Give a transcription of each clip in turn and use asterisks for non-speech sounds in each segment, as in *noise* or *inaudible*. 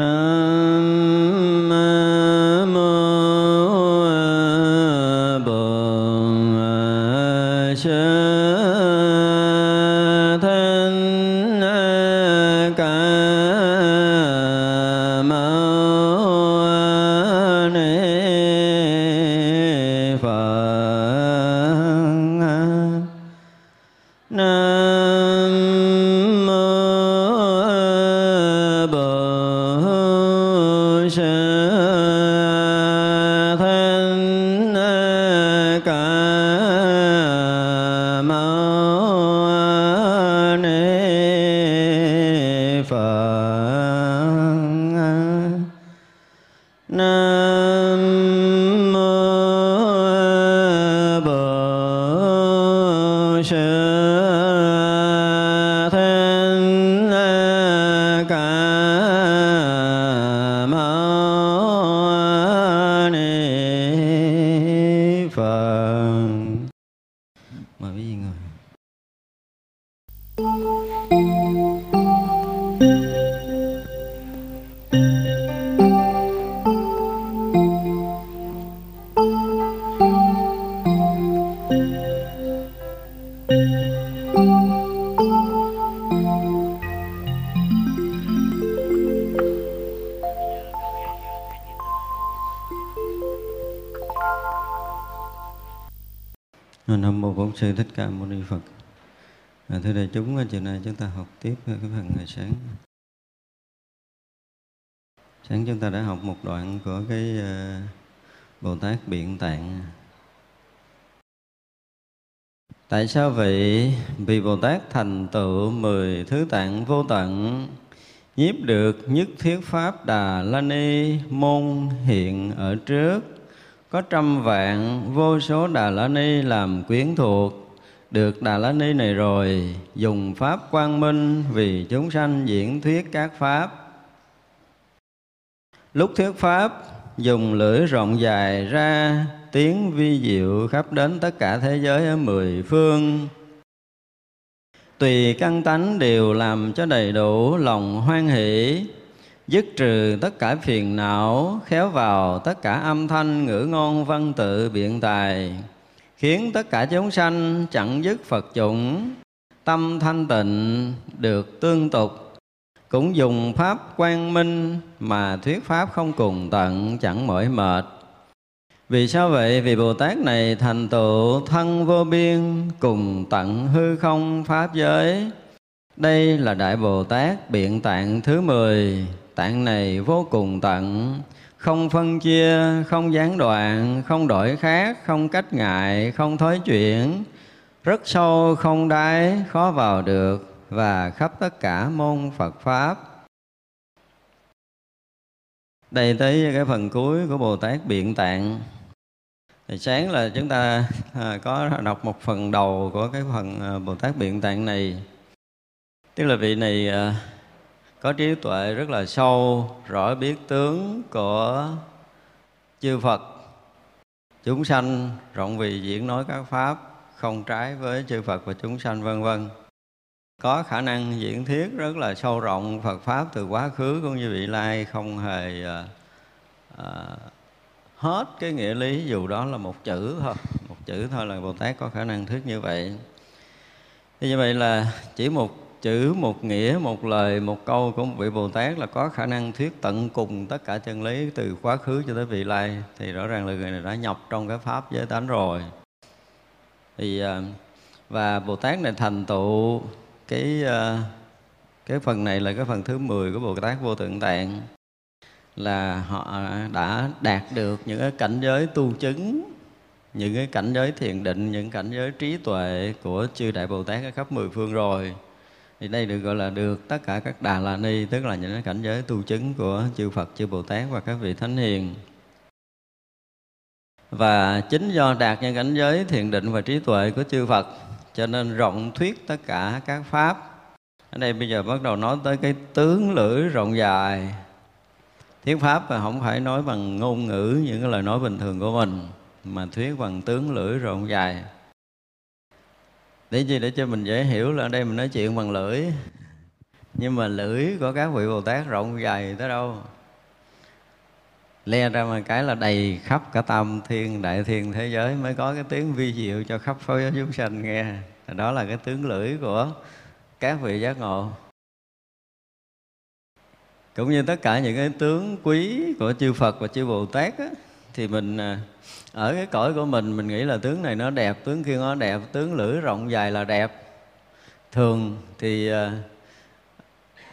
Nam chúng, ờ, chiều nay chúng ta học tiếp ờ, cái phần ngày sáng. Sáng chúng ta đã học một đoạn của cái ờ, Bồ Tát Biện Tạng. Tại sao vậy? Vì Bồ Tát thành tựu mười thứ tạng vô tận, nhiếp được nhất thiết pháp Đà La Ni môn hiện ở trước, có trăm vạn vô số Đà La Ni làm quyến thuộc, được Đà La Ni này rồi, dùng pháp quang minh vì chúng sanh diễn thuyết các pháp. Lúc thuyết pháp, dùng lưỡi rộng dài ra, tiếng vi diệu khắp đến tất cả thế giới ở mười phương. Tùy căn tánh đều làm cho đầy đủ lòng hoan hỷ, dứt trừ tất cả phiền não, khéo vào tất cả âm thanh ngữ ngôn văn tự biện tài, khiến tất cả chúng sanh chẳng dứt Phật chủng, tâm thanh tịnh được tương tục, cũng dùng pháp quang minh mà thuyết pháp không cùng tận chẳng mỏi mệt. Vì sao vậy? Vì Bồ Tát này thành tựu thân vô biên cùng tận hư không pháp giới. Đây là Đại Bồ Tát biện tạng thứ 10 Tạng này vô cùng tận không phân chia, không gián đoạn, không đổi khác, không cách ngại, không thối chuyển. Rất sâu, không đáy, khó vào được Và khắp tất cả môn Phật Pháp. Đây tới cái phần cuối của Bồ Tát Biện Tạng. Thì sáng là chúng ta à, có đọc một phần đầu của cái phần à, Bồ Tát Biện Tạng này. Tức là vị này à, có trí tuệ rất là sâu rõ biết tướng của chư Phật. Chúng sanh rộng vì diễn nói các pháp không trái với chư Phật và chúng sanh vân vân. Có khả năng diễn thuyết rất là sâu rộng Phật pháp từ quá khứ cũng như vị lai không hề à, à, hết cái nghĩa lý dù đó là một chữ thôi một chữ thôi là Bồ Tát có khả năng thuyết như vậy. Thì như vậy là chỉ một chữ, một nghĩa, một lời, một câu của một vị bồ tát là có khả năng thuyết tận cùng tất cả chân lý từ quá khứ cho tới vị lai. Thì rõ ràng là người này đã nhập trong cái pháp giới tánh rồi. Thì à, và bồ tát này thành tựu cái à, cái phần này là cái phần thứ 10 của bồ tát vô tượng tạng. Là họ đã đạt được những cái cảnh giới tu chứng, những cái cảnh giới thiền định, những cảnh giới trí tuệ của chư đại bồ tát ở khắp mười phương rồi thì đây được gọi là được tất cả các đà la ni, tức là những cái cảnh giới tu chứng của chư Phật, chư Bồ Tát và các vị thánh hiền. Và chính do đạt những cảnh giới thiền định và trí tuệ của chư Phật, cho nên rộng thuyết tất cả các pháp. Ở đây bây giờ bắt đầu nói tới cái tướng lưỡi rộng dài. Thuyết pháp là không phải nói bằng ngôn ngữ những cái lời nói bình thường của mình, mà thuyết bằng tướng lưỡi rộng dài để gì để cho mình dễ hiểu là ở đây mình nói chuyện bằng lưỡi. Nhưng mà lưỡi của các vị bồ tát rộng dài tới đâu? Le ra một cái là đầy khắp cả tam thiên đại thiên thế giới mới có cái tiếng vi diệu cho khắp phối giới chúng sanh nghe. Đó là cái tướng lưỡi của các vị giác ngộ. Cũng như tất cả những cái tướng quý của chư Phật và chư Bồ Tát á, thì mình à, ở cái cõi của mình mình nghĩ là tướng này nó đẹp, tướng kia nó đẹp, tướng lưỡi rộng dài là đẹp. Thường thì ờ,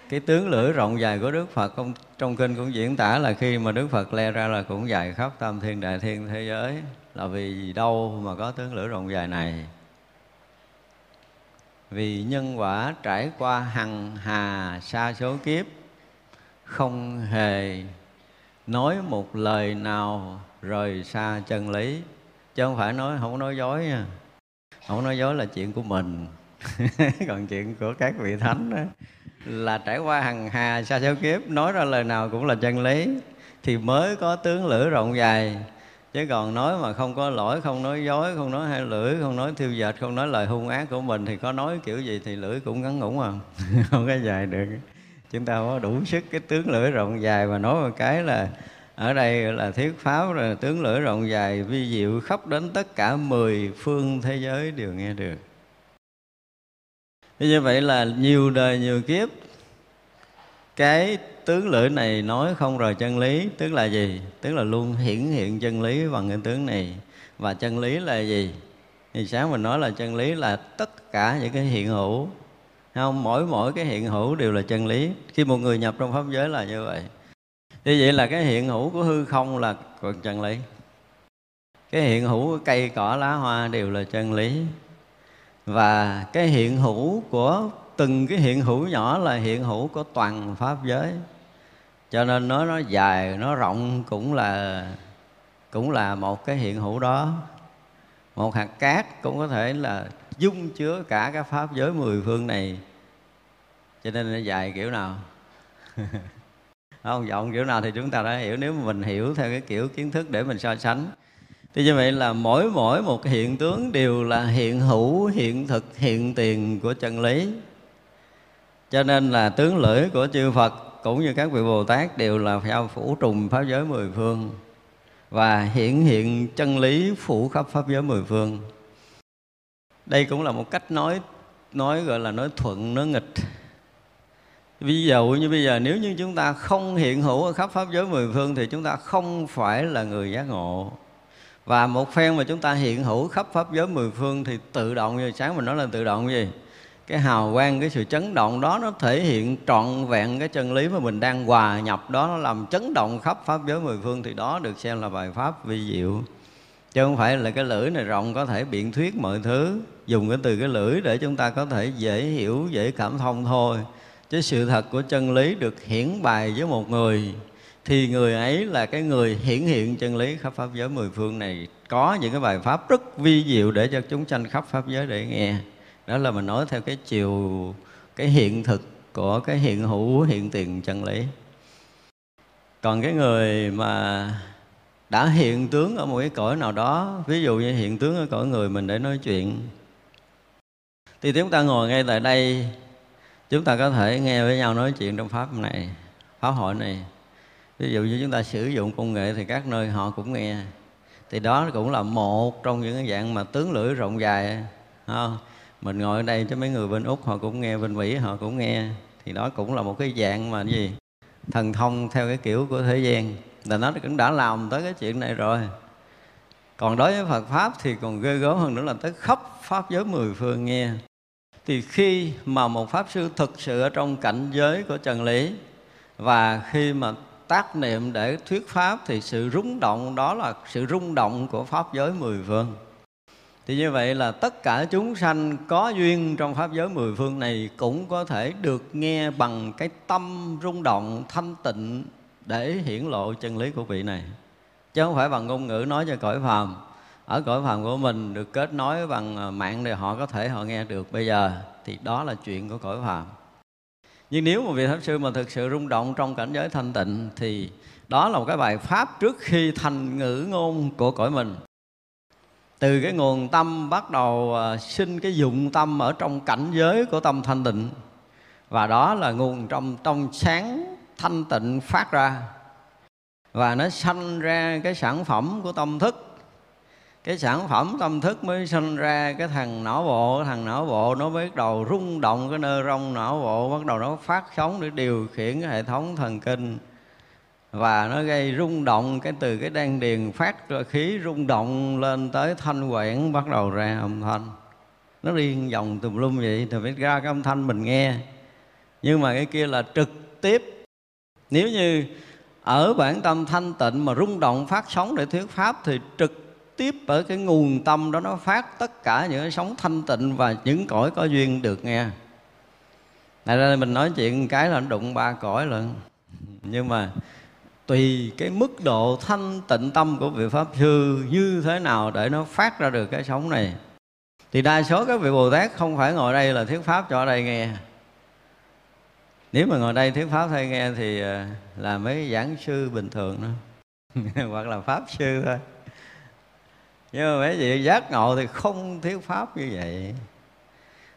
cái tướng lưỡi rộng dài của Đức Phật không, trong kinh cũng diễn tả là khi mà Đức Phật le ra là cũng dài khắp tam thiên đại thiên thế giới, là vì đâu mà có tướng lưỡi rộng dài này? Vì nhân quả trải qua hằng hà sa số kiếp, không hề nói một lời nào rời xa chân lý. Chứ không phải nói không nói dối nha. Không nói dối là chuyện của mình. *laughs* Còn chuyện của các vị thánh đó, là trải qua hằng hà sa số kiếp nói ra lời nào cũng là chân lý. Thì mới có tướng lưỡi rộng dài. Chứ còn nói mà không có lỗi không nói dối không nói hai lưỡi không nói thiêu dệt không nói lời hung ác của mình thì có nói kiểu gì thì lưỡi cũng ngắn ngủn à. *laughs* Không có dài được. Chúng ta có đủ sức cái tướng lưỡi rộng dài mà nói một cái là ở đây là thuyết pháp rồi tướng lưỡi rộng dài, vi diệu khắp đến tất cả mười phương thế giới đều nghe được. Như vậy là nhiều đời nhiều kiếp, cái tướng lưỡi này nói không rời chân lý, tức là gì? Tức là luôn hiển hiện chân lý bằng cái tướng này. Và chân lý là gì? Thì sáng mình nói là chân lý là tất cả những cái hiện hữu. Không, mỗi mỗi cái hiện hữu đều là chân lý. Khi một người nhập trong pháp giới là như vậy như vậy là cái hiện hữu của hư không là còn chân lý. Cái hiện hữu của cây, cỏ, lá, hoa đều là chân lý. Và cái hiện hữu của, từng cái hiện hữu nhỏ là hiện hữu của toàn pháp giới. Cho nên nó nó dài, nó rộng cũng là cũng là một cái hiện hữu đó. Một hạt cát cũng có thể là dung chứa cả cái pháp giới mười phương này. Cho nên nó dài kiểu nào? *laughs* không vọng kiểu nào thì chúng ta đã hiểu. Nếu mà mình hiểu theo cái kiểu kiến thức để mình so sánh. Thì như vậy là mỗi mỗi một hiện tướng đều là hiện hữu, hiện thực, hiện tiền của chân lý. Cho nên là tướng lưỡi của chư Phật cũng như các vị Bồ Tát đều là theo phủ trùng pháp giới mười phương và hiện hiện chân lý phủ khắp pháp giới mười phương. Đây cũng là một cách nói nói gọi là nói thuận, nói nghịch ví dụ như bây giờ nếu như chúng ta không hiện hữu ở khắp pháp giới mười phương thì chúng ta không phải là người giác ngộ. Và một phen mà chúng ta hiện hữu khắp pháp giới mười phương thì tự động như sáng mình nói là tự động gì? Cái hào quang, cái sự chấn động đó nó thể hiện trọn vẹn cái chân lý mà mình đang hòa nhập đó, nó làm chấn động khắp pháp giới mười phương thì đó được xem là bài pháp vi diệu. Chứ không phải là cái lưỡi này rộng có thể biện thuyết mọi thứ, dùng cái từ cái lưỡi để chúng ta có thể dễ hiểu, dễ cảm thông thôi chứ sự thật của chân lý được hiển bài với một người, thì người ấy là cái người hiển hiện chân lý khắp pháp giới mười phương này. Có những cái bài pháp rất vi diệu để cho chúng sanh khắp pháp giới để nghe. Đó là mình nói theo cái chiều, cái hiện thực của cái hiện hữu, hiện tiền chân lý. Còn cái người mà đã hiện tướng ở một cái cõi nào đó, ví dụ như hiện tướng ở cõi người mình để nói chuyện. Thì chúng ta ngồi ngay tại đây chúng ta có thể nghe với nhau nói chuyện trong pháp này, pháp hội này. Ví dụ như chúng ta sử dụng công nghệ thì các nơi họ cũng nghe. Thì đó cũng là một trong những cái dạng mà tướng lưỡi rộng dài không? mình ngồi ở đây cho mấy người bên úc họ cũng nghe, bên mỹ họ cũng nghe. Thì đó cũng là một cái dạng mà gì? Thần thông theo cái kiểu của thế gian. Là nó cũng đã làm tới cái chuyện này rồi. Còn đối với Phật pháp thì còn ghê gớm hơn nữa là tới khắp pháp giới mười phương nghe thì khi mà một pháp sư thực sự ở trong cảnh giới của trần lý, và khi mà tác niệm để thuyết pháp thì sự rung động đó là sự rung động của pháp giới mười phương thì như vậy là tất cả chúng sanh có duyên trong pháp giới mười phương này cũng có thể được nghe bằng cái tâm rung động, thanh tịnh để hiển lộ chân lý của vị này. Chứ không phải bằng ngôn ngữ nói cho cõi phàm ở cõi phàm của mình được kết nối bằng à, mạng thì họ có thể họ nghe được. Bây giờ thì đó là chuyện của cõi phàm. Nhưng nếu một vị pháp sư mà thực sự rung động trong cảnh giới thanh tịnh, thì đó là một cái bài pháp trước khi thành ngữ ngôn của cõi mình. Từ cái nguồn tâm bắt đầu à, sinh cái dụng tâm ở trong cảnh giới của tâm thanh tịnh. Và đó là nguồn trong trong sáng thanh tịnh phát ra. Và nó sanh ra cái sản phẩm của tâm thức cái sản phẩm tâm thức mới sinh ra, cái thằng não bộ thằng não bộ nó bắt đầu rung động, cái nơ rong não bộ bắt đầu nó phát sóng để điều khiển cái hệ thống thần kinh. Và nó gây rung động, cái từ cái đan điền phát ra khí rung động lên tới thanh quản bắt đầu ra âm thanh. Nó đi vòng tùm lum vậy, thì phải ra cái âm thanh mình nghe. Nhưng mà cái kia là trực tiếp. Nếu như ở bản tâm thanh tịnh mà rung động phát sóng để thuyết pháp thì trực tiếp ở cái nguồn tâm đó nó phát tất cả những cái sóng thanh tịnh và những cõi có duyên được nghe. Tại ra mình nói chuyện cái là đụng ba cõi lận. Nhưng mà tùy cái mức độ thanh tịnh tâm của vị Pháp Sư như thế nào để nó phát ra được cái sóng này. Thì đa số các vị Bồ Tát không phải ngồi đây là thuyết Pháp cho ở đây nghe. Nếu mà ngồi đây thuyết Pháp thay nghe thì à, là mấy giảng sư bình thường đó. *laughs* Hoặc là Pháp Sư thôi nhưng mà mấy vị giác ngộ thì không thiếu pháp như vậy.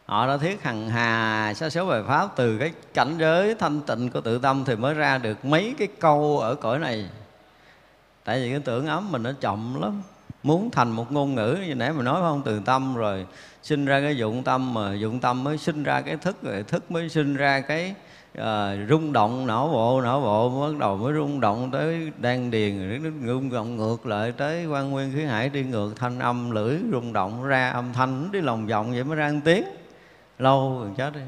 Họ đã thiết hằng hà sa số bài pháp từ cái cảnh giới thanh tịnh của tự tâm thì mới ra được mấy cái câu ở cõi này. Tại vì cái tưởng ấm mình nó chậm lắm. Muốn thành một ngôn ngữ, như nãy mình nói không? Từ tâm rồi sinh ra cái dụng tâm mà dụng tâm mới sinh ra cái thức, rồi thức mới sinh ra cái à, rung động não bộ não bộ bắt đầu mới rung động tới đan điền rồi nó rung động ngược lại tới quan nguyên khí hải đi ngược thanh âm lưỡi rung động ra âm thanh đi lòng vòng vậy mới ra ăn tiếng. Lâu rồi chết đi.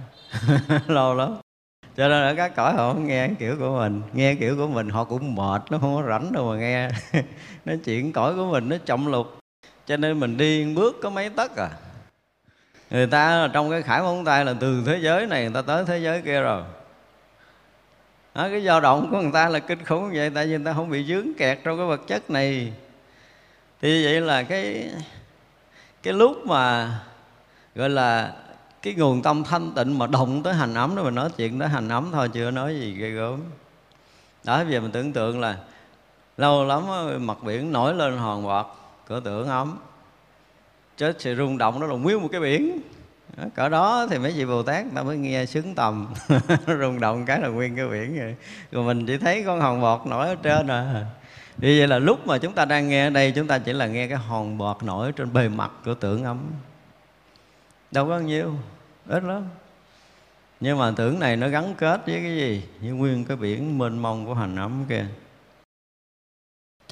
*laughs* Lâu lắm. Cho nên ở các cõi họ không nghe kiểu của mình nghe kiểu của mình họ cũng mệt nó không có rảnh đâu mà nghe. *laughs* Nói chuyện cõi của mình nó trọng lục cho nên mình đi bước có mấy tấc à. Người ta trong cái khải móng tay là từ thế giới này người ta tới thế giới kia rồi đó, cái dao động của người ta là kinh khủng vậy tại vì người ta không bị dướng kẹt trong cái vật chất này. Thì vậy là cái cái lúc mà gọi là cái nguồn tâm thanh tịnh mà động tới hành ấm đó mình nói chuyện tới hành ấm thôi chưa nói gì ghê gớm. Đó giờ mình tưởng tượng là lâu lắm mặt biển nổi lên hòn bọt cửa tưởng ấm chết sự rung động đó là nguyên một cái biển cỡ đó thì mấy vị bồ tát ta mới nghe sướng tầm. *laughs* Rung động cái là nguyên cái biển rồi rồi mình chỉ thấy con hòn bọt nổi ở trên à. Như vậy là lúc mà chúng ta đang nghe ở đây, chúng ta chỉ là nghe cái hòn bọt nổi trên bề mặt của tưởng ấm. Đâu có nhiêu, ít lắm. Nhưng mà tưởng này nó gắn kết với cái gì? Như nguyên cái biển mênh mông của hành ấm kia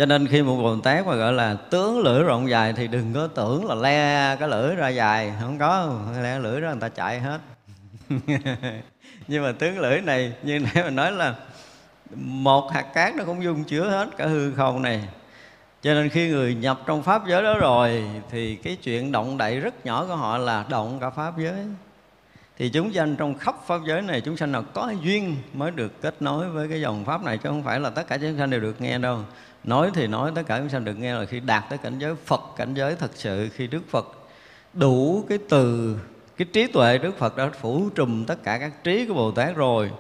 cho nên khi một bồ tát mà gọi là tướng lưỡi rộng dài thì đừng có tưởng là le cái lưỡi ra dài. Không có, le lưỡi ra người ta chạy hết. *laughs* Nhưng mà tướng lưỡi này, như nãy mình nói là một hạt cát nó cũng dung chứa hết cả hư không này. Cho nên khi người nhập trong pháp giới đó rồi thì cái chuyện động đậy rất nhỏ của họ là động cả pháp giới. Thì chúng sanh trong khắp pháp giới này, chúng sanh nào có duyên mới được kết nối với cái dòng pháp này, chứ không phải là tất cả chúng sanh đều được nghe đâu nói thì nói, tất cả chúng sanh được nghe là khi đạt tới cảnh giới Phật, cảnh giới thật sự, khi Đức Phật đủ cái từ, cái trí tuệ Đức Phật đã phủ trùm tất cả các trí của Bồ Tát rồi.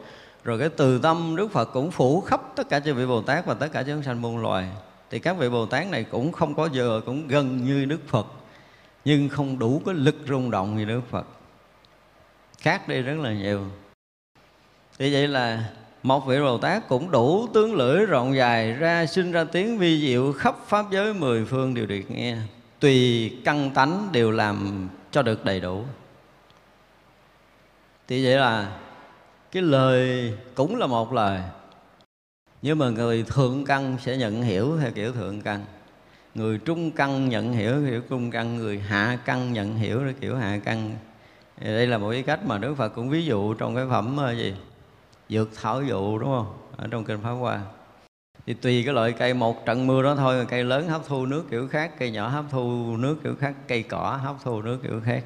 Rồi cái từ tâm Đức Phật cũng phủ khắp tất cả chư vị Bồ Tát và tất cả chúng sanh muôn loài. Thì các vị Bồ Tát này cũng không có giờ cũng gần như Đức Phật, nhưng không đủ cái lực rung động như Đức Phật. Khác đi rất là nhiều. Thì vậy là một vị Bồ Tát cũng đủ tướng lưỡi rộng dài ra sinh ra tiếng vi diệu khắp pháp giới mười phương đều được nghe. Tùy căn tánh đều làm cho được đầy đủ. Thì vậy là cái lời cũng là một lời. Nhưng mà người thượng căn sẽ nhận hiểu theo kiểu thượng căn. Người trung căn nhận hiểu kiểu trung căn, người hạ căn nhận hiểu theo kiểu hạ căn. Đây là một cái cách mà đức phật cũng ví dụ trong cái phẩm ờ, gì? Dược thảo dụ, đúng không? Ở trong kinh pháp hoa. Thì tùy cái loại cây, một trận mưa đó thôi cây lớn hấp thu nước kiểu khác, cây nhỏ hấp thu nước kiểu khác, cây cỏ hấp thu nước kiểu khác.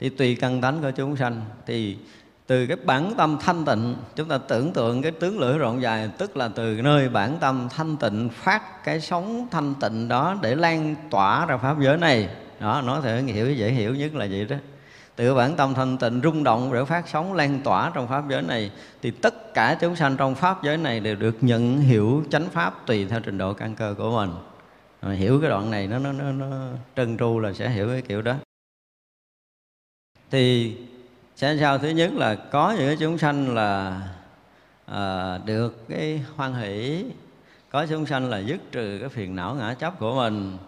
Thì tùy căn tánh của chúng sanh. Thì từ cái bản tâm thanh tịnh, chúng ta tưởng tượng cái tướng lưỡi rộng dài, tức là từ nơi bản tâm thanh tịnh phát cái sóng thanh tịnh đó để lan tỏa ra pháp giới này. Đó nó thể hiểu, dễ hiểu nhất là vậy đó từ bản tâm thanh tịnh rung động để phát sóng lan tỏa trong pháp giới này thì tất cả chúng sanh trong pháp giới này đều được nhận hiểu chánh pháp tùy theo trình độ căn cơ của mình. Mà hiểu cái đoạn này nó nó nó, nó trân tru là sẽ hiểu cái kiểu đó. Thì sẽ sao? Thứ nhất là có những cái chúng sanh là à, được cái hoan hỷ có chúng sanh là dứt trừ cái phiền não ngã chấp của mình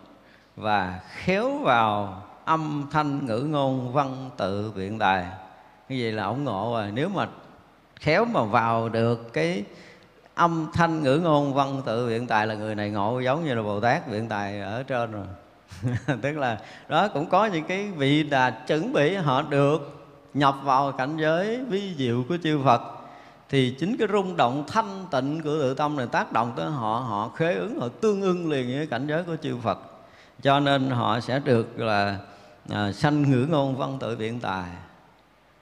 và khéo vào âm thanh ngữ ngôn văn tự biện tài như vậy là ổng ngộ rồi. Nếu mà khéo mà vào được cái âm thanh ngữ ngôn văn tự biện tài là người này ngộ giống như là bồ tát biện tài ở trên rồi. *laughs* Tức là đó cũng có những cái vị đà chuẩn bị họ được nhập vào cảnh giới vi diệu của chư Phật. Thì chính cái rung động thanh tịnh của tự tâm này tác động tới họ họ khế ứng, họ tương ưng liền với cảnh giới của chư Phật. Cho nên họ sẽ được là à, sanh ngữ ngôn văn tự biện tài.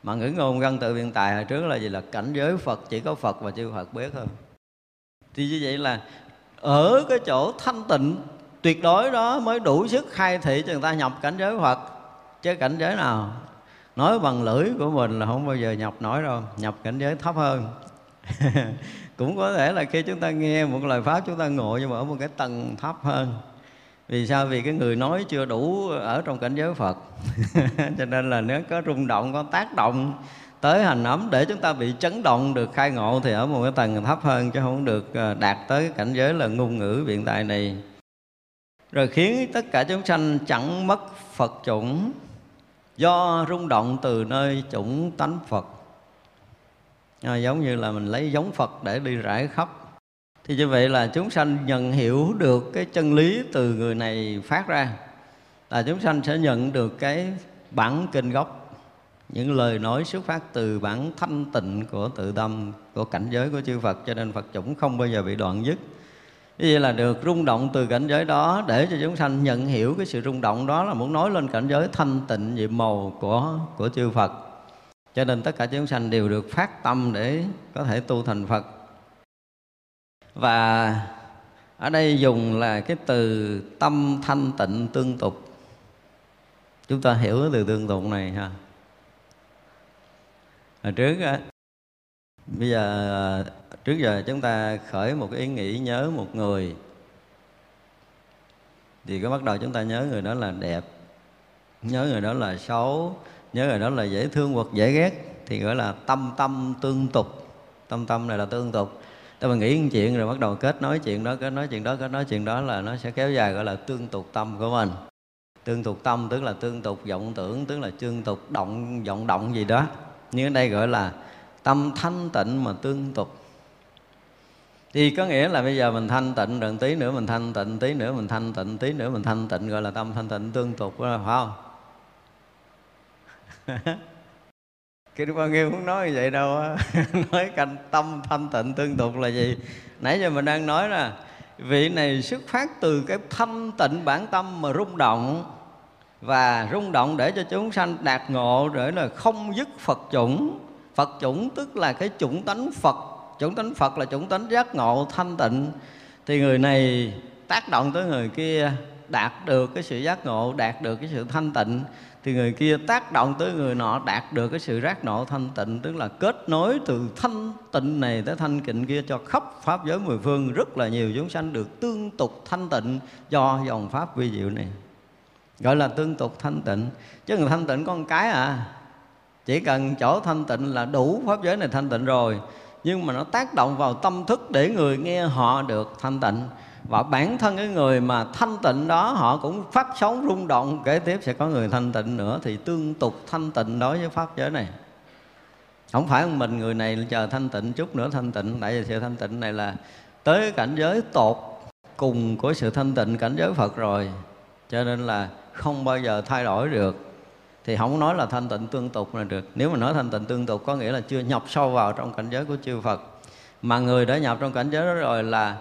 Mà ngữ ngôn văn tự biện tài hồi trước là gì? Là cảnh giới Phật chỉ có Phật và chư Phật biết thôi. Thì như vậy là ở cái chỗ thanh tịnh tuyệt đối đó mới đủ sức khai thị cho người ta nhập cảnh giới Phật. Chứ cảnh giới nào? Nói bằng lưỡi của mình là không bao giờ nhập nổi đâu nhập cảnh giới thấp hơn. *laughs* Cũng có thể là khi chúng ta nghe một lời pháp chúng ta ngộ nhưng mà ở một cái tầng thấp hơn vì sao? Vì cái người nói chưa đủ ở trong cảnh giới phật. *laughs* Cho nên là nếu có rung động có tác động tới hành ấm để chúng ta bị chấn động được khai ngộ thì ở một cái tầng thấp hơn chứ không được ờ, đạt tới cái cảnh giới là ngôn ngữ biện tài này. Rồi khiến tất cả chúng sanh chẳng mất phật chủng. Do rung động từ nơi chủng tánh phật. À, giống như là mình lấy giống phật để đi rải khắp thì như vậy là chúng sanh nhận hiểu được cái chân lý từ người này phát ra. Là chúng sanh sẽ nhận được cái bản kinh gốc, những lời nói xuất phát từ bản thanh tịnh của tự tâm, của cảnh giới của chư Phật, cho nên Phật chủng không bao giờ bị đoạn dứt. Như vậy là được rung động từ cảnh giới đó, để cho chúng sanh nhận hiểu cái sự rung động đó là muốn nói lên cảnh giới thanh tịnh, nhiệm màu của của chư Phật. Cho nên tất cả chúng sanh đều được phát tâm để có thể tu thành Phật và ở đây dùng là cái từ tâm thanh tịnh tương tục. Chúng ta hiểu cái từ tương tục này ha. Hồi trước á, bây giờ, trước giờ chúng ta khởi một cái ý nghĩ nhớ một người. Thì có bắt đầu chúng ta nhớ người đó là đẹp, nhớ người đó là xấu, nhớ người đó là dễ thương hoặc dễ ghét thì gọi là tâm tâm tương tục. Tâm tâm này là tương tục tao mà nghĩ một chuyện rồi bắt đầu kết nối chuyện đó, kết nối chuyện đó, kết nối chuyện đó là nó sẽ kéo dài, gọi là tương tục tâm của mình. Tương tục tâm tức là tương tục vọng tưởng, tức là tương tục động, vọng động gì đó. Như ở đây gọi là tâm thanh tịnh mà tương tục. Thì có nghĩa là bây giờ mình thanh tịnh rồi, tí nữa mình thanh tịnh, tí nữa mình thanh tịnh, tí nữa mình thanh tịnh, gọi là tâm thanh tịnh tương tục đó, phải không? *laughs* cái bao nhiêu muốn nói như vậy đâu á. *laughs* Nói canh tâm, thanh tịnh, tương tục là gì nãy giờ mình đang nói là vị này xuất phát từ cái thanh tịnh bản tâm mà rung động. Và rung động để cho chúng sanh đạt ngộ để là không dứt Phật chủng. Phật chủng tức là cái chủng tánh Phật. Chủng tánh Phật là chủng tánh giác ngộ thanh tịnh. Thì người này tác động tới người kia đạt được cái sự giác ngộ, đạt được cái sự thanh tịnh thì người kia tác động tới người nọ, đạt được cái sự giác ngộ thanh tịnh, tức là kết nối từ thanh tịnh này tới thanh tịnh kia cho khắp pháp giới mười phương. Rất là nhiều chúng sanh được tương tục thanh tịnh do dòng pháp vi diệu này. Gọi là tương tục thanh tịnh. Chứ người thanh tịnh có một cái à chỉ cần chỗ thanh tịnh là đủ pháp giới này thanh tịnh rồi. Nhưng mà nó tác động vào tâm thức để người nghe họ được thanh tịnh và bản thân cái người mà thanh tịnh đó, họ cũng phát sóng rung động. Kế tiếp sẽ có người thanh tịnh nữa thì tương tục thanh tịnh đối với pháp giới này. Không phải mình người này chờ thanh tịnh, chút nữa thanh tịnh. Tại vì sự thanh tịnh này là tới cảnh giới tột cùng của sự thanh tịnh cảnh giới Phật rồi. Cho nên là không bao giờ thay đổi được. Thì không nói là thanh tịnh tương tục là được. Nếu mà nói thanh tịnh tương tục có nghĩa là chưa nhập sâu vào trong cảnh giới của chư Phật. Mà người đã nhập trong cảnh giới đó rồi là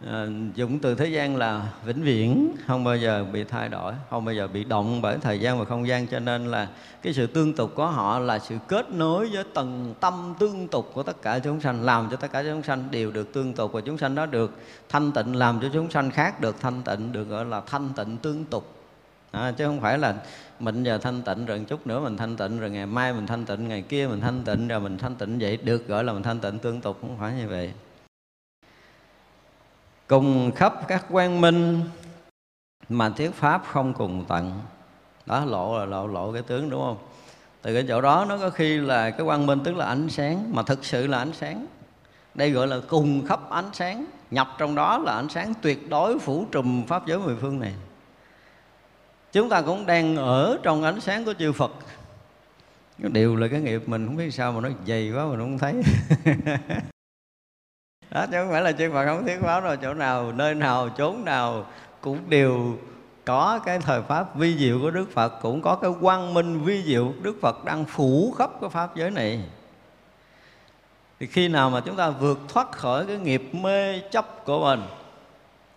Ờ, à, dùng từ thế gian là vĩnh viễn không bao giờ bị thay đổi không bao giờ bị động bởi thời gian và không gian. Cho nên là cái sự tương tục của họ là sự kết nối với tầng tâm tương tục của tất cả chúng sanh làm cho tất cả chúng sanh đều được tương tục và chúng sanh đó được thanh tịnh làm cho chúng sanh khác được thanh tịnh được gọi là thanh tịnh tương tục. À, chứ không phải là mình giờ thanh tịnh rồi chút nữa mình thanh tịnh rồi ngày mai mình thanh tịnh ngày kia mình thanh tịnh rồi mình thanh tịnh vậy được gọi là mình thanh tịnh tương tục không phải như vậy cùng khắp các quang minh mà thuyết pháp không cùng tận. Đó, lộ là lộ lộ cái tướng đúng không? Từ cái chỗ đó nó có khi là cái quang minh tức là ánh sáng, mà thực sự là ánh sáng. Đây gọi là cùng khắp ánh sáng. Nhập trong đó là ánh sáng tuyệt đối phủ trùm pháp giới mười phương này. Chúng ta cũng đang ở trong ánh sáng của chư Phật. Điều là cái nghiệp mình không biết sao mà nó dày quá mình không thấy. *laughs* đó, chứ không phải là chư Phật, không thuyết pháp đâu. Chỗ nào, nơi nào, chốn nào cũng đều có cái thời pháp vi diệu của Đức Phật, cũng có cái quang minh vi diệu. Đức Phật đang phủ khắp cái pháp giới này. Thì khi nào mà chúng ta vượt thoát khỏi cái nghiệp mê chấp của mình,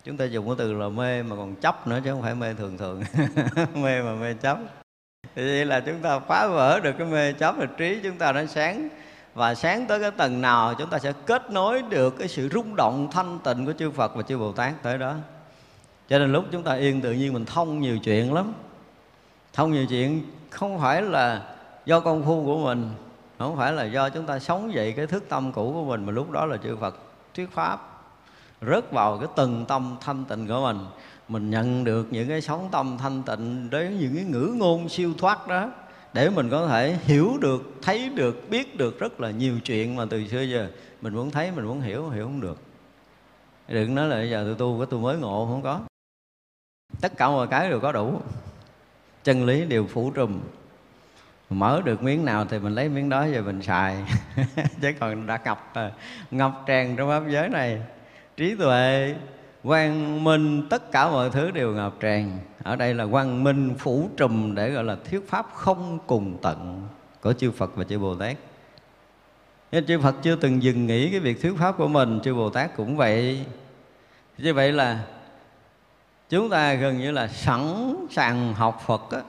chúng ta dùng cái từ là mê mà còn chấp nữa, chứ không phải mê thường thường. *laughs* Mê mà mê chấp. Thì vậy là chúng ta phá vỡ được cái mê chấp là trí chúng ta nó sáng và sáng tới cái tầng nào chúng ta sẽ kết nối được cái sự rung động thanh tịnh của chư Phật và chư Bồ Tát tới đó. Cho nên lúc chúng ta yên tự nhiên mình thông nhiều chuyện lắm. Thông nhiều chuyện không phải là do công phu của mình, không phải là do chúng ta sống dậy cái thức tâm cũ của mình, mà lúc đó là chư Phật thuyết pháp, rớt vào cái từng tâm thanh tịnh của mình. Mình nhận được những cái sống tâm thanh tịnh đến những cái ngữ ngôn siêu thoát đó để mình có thể hiểu được, thấy được, biết được rất là nhiều chuyện mà từ xưa giờ mình muốn thấy, mình muốn hiểu hiểu không được. Đừng nói là bây giờ tôi tu cái tôi mới ngộ không có. Tất cả mọi cái đều có đủ. Chân lý đều phủ trùm. Mở được miếng nào thì mình lấy miếng đó rồi mình xài. *laughs* Chứ còn đã ngập ờ, ngập tràn trong pháp giới này, trí tuệ quang minh tất cả mọi thứ đều ngập tràn. Ở đây là quang minh phủ trùm để gọi là thuyết pháp không cùng tận của chư Phật và chư Bồ Tát. Nên chư Phật chưa từng dừng nghỉ cái việc thuyết pháp của mình chư Bồ Tát cũng vậy. Như vậy là chúng ta gần như là sẵn sàng học Phật á,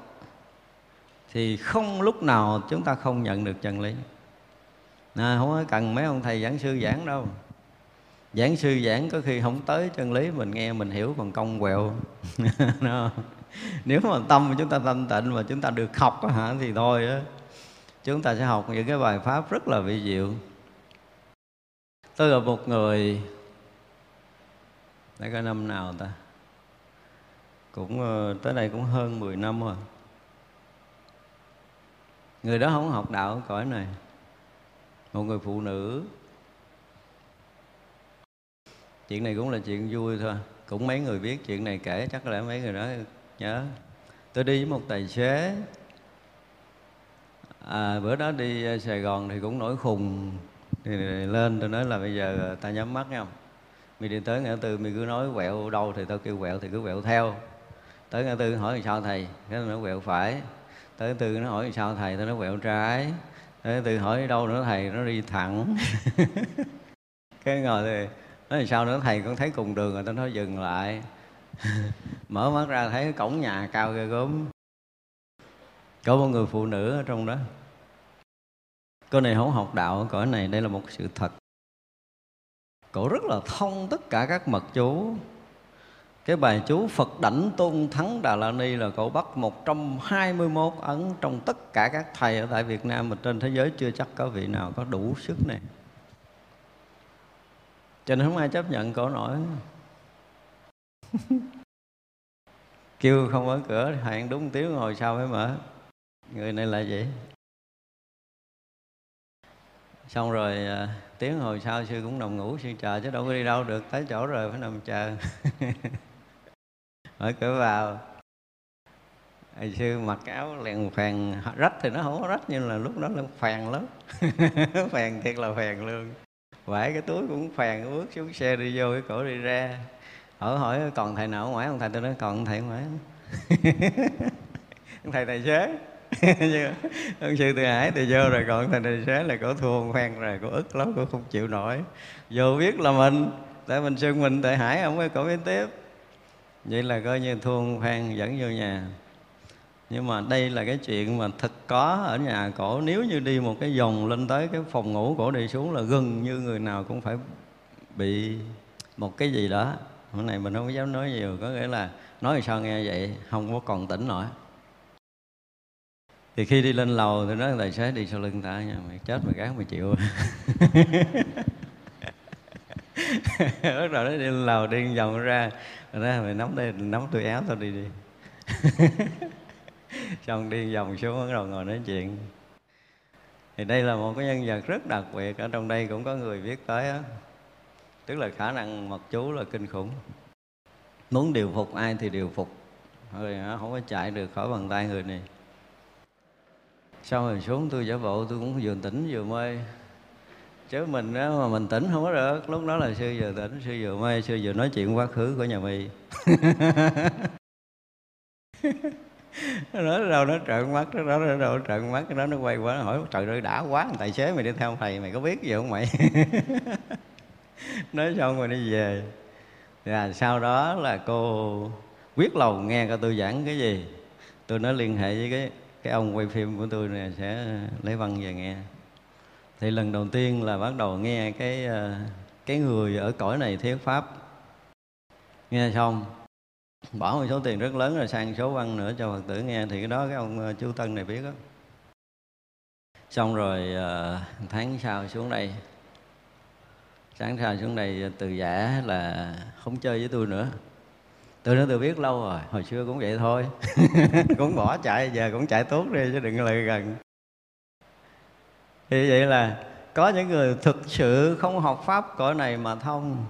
thì không lúc nào chúng ta không nhận được chân lý. À, không có cần mấy ông thầy giảng sư giảng đâu giảng sư giảng có khi không tới chân lý mình nghe mình hiểu còn công quẹo. *laughs* Nếu mà tâm chúng ta thanh tịnh mà chúng ta được học đó, hả thì thôi đó. chúng ta sẽ học những cái bài pháp rất là vi diệu. Tôi là một người đã có năm nào ta? Cũng ờ, tới đây cũng hơn 10 năm rồi. Người đó không học đạo cõi này. Một người phụ nữ chuyện này cũng là chuyện vui thôi. Cũng mấy người biết chuyện này kể chắc là mấy người đó nhớ. Tôi đi với một tài xế. À, bữa đó đi ờ, sài gòn thì cũng nổi khùng. Thì lên tôi nói là bây giờ ờ, ta nhắm mắt nha. Mày đi tới ngã tư mày cứ nói quẹo đâu thì tao kêu quẹo thì cứ quẹo theo. Tới ngã tư hỏi sao thầy? Cái nó quẹo phải. Tới ngã tư nó hỏi sao thầy? Tao nó quẹo trái. Tới tư hỏi đâu nữa thầy? Nó đi thẳng. *laughs* Cái ngồi thì nói sao nữa? Thầy con thấy cùng đường rồi, tao nói dừng lại. *laughs* Mở mắt ra thấy cổng nhà cao ghê gớm. Có một người phụ nữ ở trong đó. Cô này không học đạo cõi này, đây là một sự thật. Cổ rất là thông tất cả các mật chú. Cái bài chú Phật đảnh tôn thắng Đà La Ni là cổ bắt 121 ấn trong tất cả các thầy ở tại Việt Nam mà trên thế giới chưa chắc có vị nào có đủ sức này. Cho nên không ai chấp nhận cổ nổi. *laughs* Kêu không mở cửa, hẹn đúng tiếng ngồi sau mới mở. Người này là gì? Xong rồi à, tiếng hồi sau sư cũng nằm ngủ sư chờ chứ đâu có đi đâu được tới chỗ rồi phải nằm chờ *laughs* mở cửa vào hồi sư mặc áo liền phèn rách thì nó không có rách nhưng là lúc đó là phèn lắm *laughs* phèn thiệt là phèn luôn vải cái túi cũng phèn bước xuống xe đi vô cái cổ đi ra. Hỏi hỏi, còn thầy nào ở ngoài không? Thầy, tôi nói, còn thầy ngoài. *laughs* Thầy tài xế. *laughs* Ông sư từ hải thì vô rồi, còn thầy tài xế là cổ thua khoan rồi, cổ ức lắm, cổ không chịu nổi. Vô biết là mình, tại mình xưng mình tại hải không ấy cổ biết tiếp. Vậy là coi như thua khoan, dẫn vô nhà nhưng mà đây là cái chuyện mà thực có ở nhà cổ. Nếu như đi một cái vòng lên tới cái phòng ngủ cổ đi xuống là gần như người nào cũng phải bị một cái gì đó. Hôm nay mình không có dám nói nhiều, có nghĩa là nói sao nghe vậy, không có còn tỉnh nổi. Thì khi đi lên lầu thì nói, tài xế đi sau lưng ta nha, mày chết mày gác mày chịu. *laughs* Bắt đầu nó đi lên lầu, đi vòng ra. Rồi đó mày nắm đây nắm tôi áo tao đi đi. *laughs* *laughs* xong đi vòng xuống bắt đầu ngồi nói chuyện. Thì đây là một cái nhân vật rất đặc biệt, ở trong đây cũng có người biết tới đó. tức là khả năng mật chú là kinh khủng. Muốn điều phục ai thì điều phục. Rồi không có chạy được khỏi bàn tay người này. Sau rồi xuống tôi giả bộ, tôi cũng vừa tỉnh vừa mê. Chứ mình đó mà mình tỉnh không có được. Lúc đó là sư vừa tỉnh, sư vừa mê, sư vừa nói chuyện quá khứ của nhà mì *laughs* nó nói, đâu, nó trợn mắt, nó nói, đâu nó trợn mắt. Nó nó quay qua, nó hỏi, trời ơi, đã quá tài xế mày đi theo thầy, mày có biết gì không mày? *laughs* Nói xong rồi đi về. Và sau đó là cô quyết lòng nghe coi tôi giảng cái gì. Tôi nói liên hệ với cái cái ông quay phim của tôi này sẽ lấy văn về nghe. Thì lần đầu tiên là bắt đầu nghe cái ờ, cái người ở cõi này thuyết pháp. Nghe xong bỏ một số tiền rất lớn rồi sang số văn nữa cho phật tử nghe, thì cái đó cái ông ờ, chú tân này biết đó xong rồi ờ, tháng sau xuống đây. Sáng sau xuống đây ờ, từ giả là không chơi với tôi nữa. Tôi nói tôi biết lâu rồi, hồi xưa cũng vậy thôi. *laughs* Cũng bỏ chạy, giờ cũng chạy tốt đi chứ đừng lại gần. Thì vậy là có những người thực sự không học pháp cõi này mà thông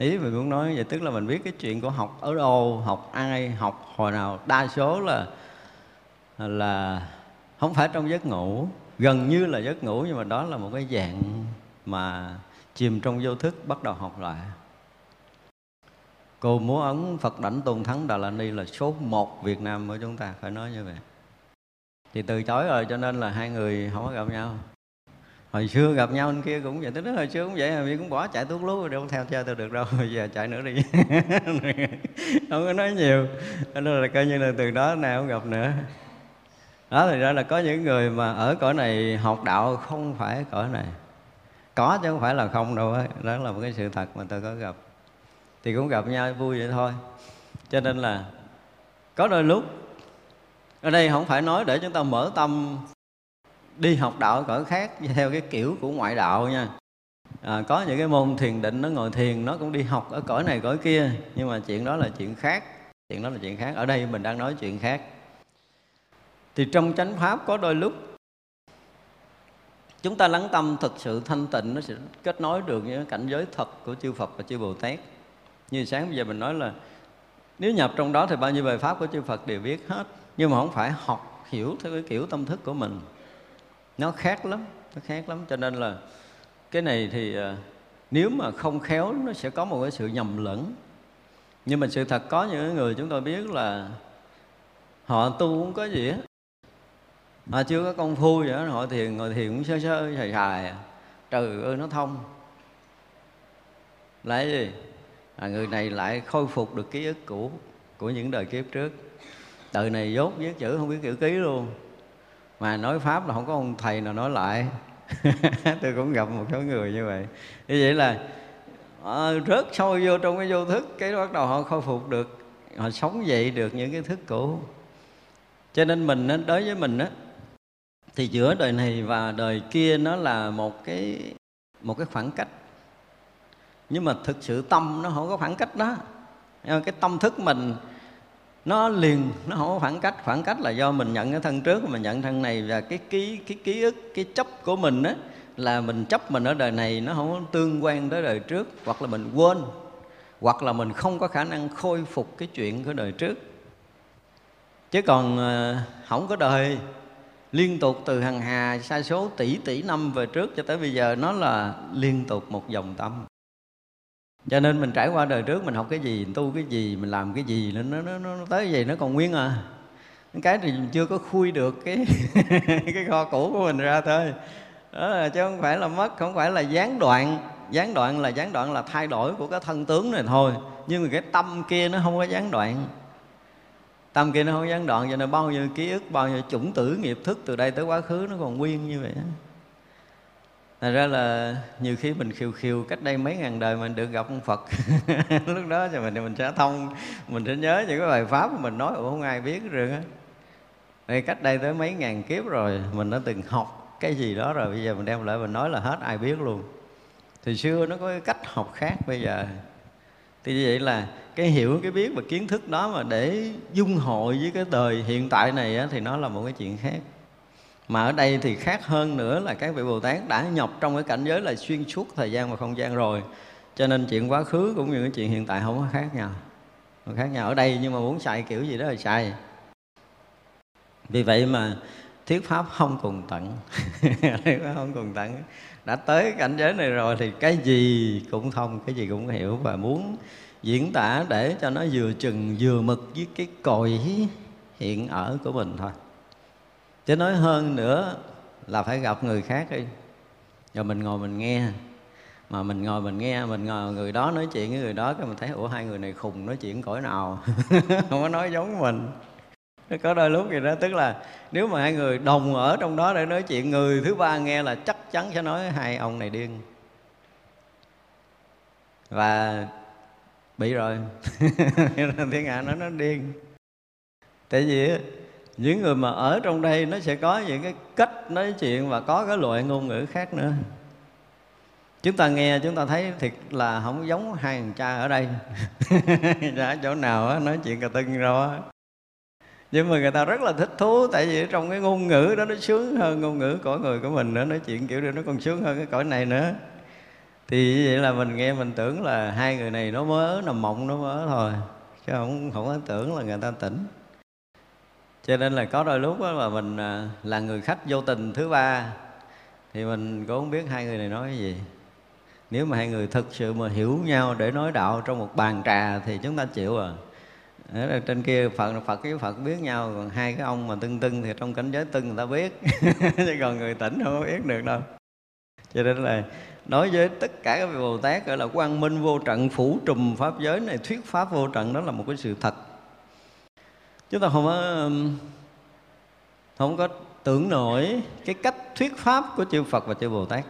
ý mình muốn nói vậy tức là mình biết cái chuyện của học ở đâu, học ai, học hồi nào. Đa số là là không phải trong giấc ngủ. Gần như là giấc ngủ nhưng mà đó là một cái dạng mà chìm trong vô thức bắt đầu học lại. Cô múa ấn phật đảnh tôn thắng đà la ni là số một việt nam của chúng ta, phải nói như vậy. Thì từ chối rồi cho nên là hai người không có gặp nhau hồi xưa gặp nhau anh kia cũng vậy, tới đó hồi xưa cũng vậy, mà cũng bỏ chạy tuốt lú, đâu theo chơi tôi được đâu bây *laughs* giờ chạy nữa đi. *laughs* Không có nói nhiều. Nên là coi như là từ đó nào không gặp nữa. Đó, thì ra là có những người mà ở cõi này học đạo không phải cõi này. Có chứ không phải là không đâu ấy. đó là một cái sự thật mà tôi có gặp. Thì cũng gặp nhau vui vậy thôi. Cho nên là có đôi lúc, ở đây không phải nói để chúng ta mở tâm đi học đạo ở cõi khác theo cái kiểu của ngoại đạo nha. À, có những cái môn thiền định nó ngồi thiền nó cũng đi học ở cõi này cõi kia nhưng mà chuyện đó là chuyện khác chuyện đó là chuyện khác. Ở đây mình đang nói chuyện khác. Thì trong chánh pháp có đôi lúc chúng ta lắng tâm thực sự thanh tịnh nó sẽ kết nối được những cảnh giới thật của chư Phật và chư Bồ Tát. Như sáng bây giờ mình nói là nếu nhập trong đó thì bao nhiêu bài pháp của chư Phật đều biết hết nhưng mà không phải học hiểu theo cái kiểu tâm thức của mình nó khác lắm nó khác lắm. Cho nên là cái này thì à, nếu mà không khéo nó sẽ có một cái sự nhầm lẫn. Nhưng mà sự thật có những người chúng tôi biết là họ tu cũng có gì á. Họ chưa có công phu vậy đó họ thiền ngồi thiền cũng sơ sơ xài xài trời ơi nó thông. Lại gì? À, người này lại khôi phục được ký ức cũ của những đời kiếp trước. Đời này dốt viết chữ không biết chữ ký luôn mà nói pháp là không có ông thầy nào nói lại. *laughs* Tôi cũng gặp một số người như vậy. Như vậy là à, rớt sâu vô trong cái vô thức cái bắt đầu họ khôi phục được. Họ sống dậy được những cái thức cũ. Cho nên mình đối với mình á thì giữa đời này và đời kia nó là một cái một cái khoảng cách. Nhưng mà thực sự tâm nó không có khoảng cách đó. Cái tâm thức mình nó liền, nó không có khoảng cách. Khoảng cách là do mình nhận cái thân trước mình, nhận thân này và cái ký cái ký ức, cái chấp của mình á, là mình chấp mình ở đời này nó không có tương quan tới đời trước, hoặc là mình quên, hoặc là mình không có khả năng khôi phục cái chuyện của đời trước. Chứ còn ờ, không có đời, liên tục từ hằng hà sai số, tỷ tỷ năm về trước cho tới bây giờ, nó là liên tục một dòng tâm cho nên mình trải qua đời trước mình học cái gì mình tu cái gì mình làm cái gì nó nó nó, nó tới vậy nó còn nguyên à. Cái thì mình chưa có khui được cái *laughs* cái kho cũ của mình ra thôi. Đó là chứ không phải là mất không phải là gián đoạn. Gián đoạn là gián đoạn là thay đổi của cái thân tướng này thôi. Nhưng mà cái tâm kia nó không có gián đoạn. Tâm kia nó không gián đoạn cho nên bao nhiêu ký ức bao nhiêu chủng tử nghiệp thức từ đây tới quá khứ nó còn nguyên như vậy đó. Thật ra là nhiều khi mình khiêu khiêu cách đây mấy ngàn đời mình được gặp ông Phật. *laughs* Lúc đó thì mình mình sẽ thông, mình sẽ nhớ những cái bài Pháp mà mình nói Ủa không ai biết rồi á. Đây cách đây tới mấy ngàn kiếp rồi Mình đã từng học cái gì đó rồi Bây giờ mình đem lại mình nói là hết ai biết luôn. Thì xưa nó có cái cách học khác bây giờ. Thì như vậy là cái hiểu, cái biết và kiến thức đó mà để dung hội với cái đời hiện tại này á, Thì nó là một cái chuyện khác mà ở đây thì khác hơn nữa là các vị bồ tát đã nhập trong cái cảnh giới là xuyên suốt thời gian và không gian rồi. Cho nên chuyện quá khứ cũng như cái chuyện hiện tại không có khác nhau. Không khác nhau ở đây nhưng mà muốn xài kiểu gì đó là xài. Vì vậy mà thuyết pháp không cùng tận. *laughs* Không cùng tận. Đã tới cảnh giới này rồi thì cái gì cũng thông, cái gì cũng hiểu và muốn diễn tả để cho nó vừa chừng vừa mực với cái cội hiện ở của mình thôi chứ nói hơn nữa là phải gặp người khác đi. Rồi mình ngồi mình nghe. Mà mình ngồi mình nghe, mình ngồi người đó nói chuyện với người đó cái mình thấy, ủa, hai người này khùng nói chuyện cõi nào? *laughs* Không có nói giống mình. Có đôi lúc gì đó, tức là nếu mà hai người đồng ở trong đó để nói chuyện, người thứ ba nghe là chắc chắn sẽ nói, hai ông này điên. Và bị rồi. Thiên ả nói nó điên. Tại vì những người mà ở trong đây nó sẽ có những cái cách nói chuyện và có cái loại ngôn ngữ khác nữa. Chúng ta nghe chúng ta thấy thiệt là không giống hai thằng cha ở đây. *laughs* Đã chỗ nào đó, nói chuyện cà tưng rồi nhưng mà người ta rất là thích thú tại vì trong cái ngôn ngữ đó nó sướng hơn ngôn ngữ cõi người của mình nữa nói chuyện kiểu đó nó còn sướng hơn cái cõi này nữa. Thì vậy là mình nghe mình tưởng là hai người này nó mới nằm mộng nó mới thôi chứ không không có tưởng là người ta tỉnh cho nên là có đôi lúc đó mà mình à, là người khách vô tình thứ ba, thì mình cũng không biết hai người này nói cái gì. Nếu mà hai người thực sự mà hiểu nhau để nói đạo trong một bàn trà thì chúng ta chịu à. Ở trên kia phật phật với phật biết nhau, còn hai cái ông mà tưng tưng thì trong cảnh giới tưng người ta biết. *laughs* Chứ còn người tỉnh không có biết được đâu. Cho nên là nói với tất cả các vị bồ tát gọi là quang minh vô trận, phủ trùm pháp giới này, thuyết pháp vô trận, đó là một cái sự thật chúng ta không có um, không có tưởng nổi cái cách thuyết pháp của chư Phật và chư Bồ Tát.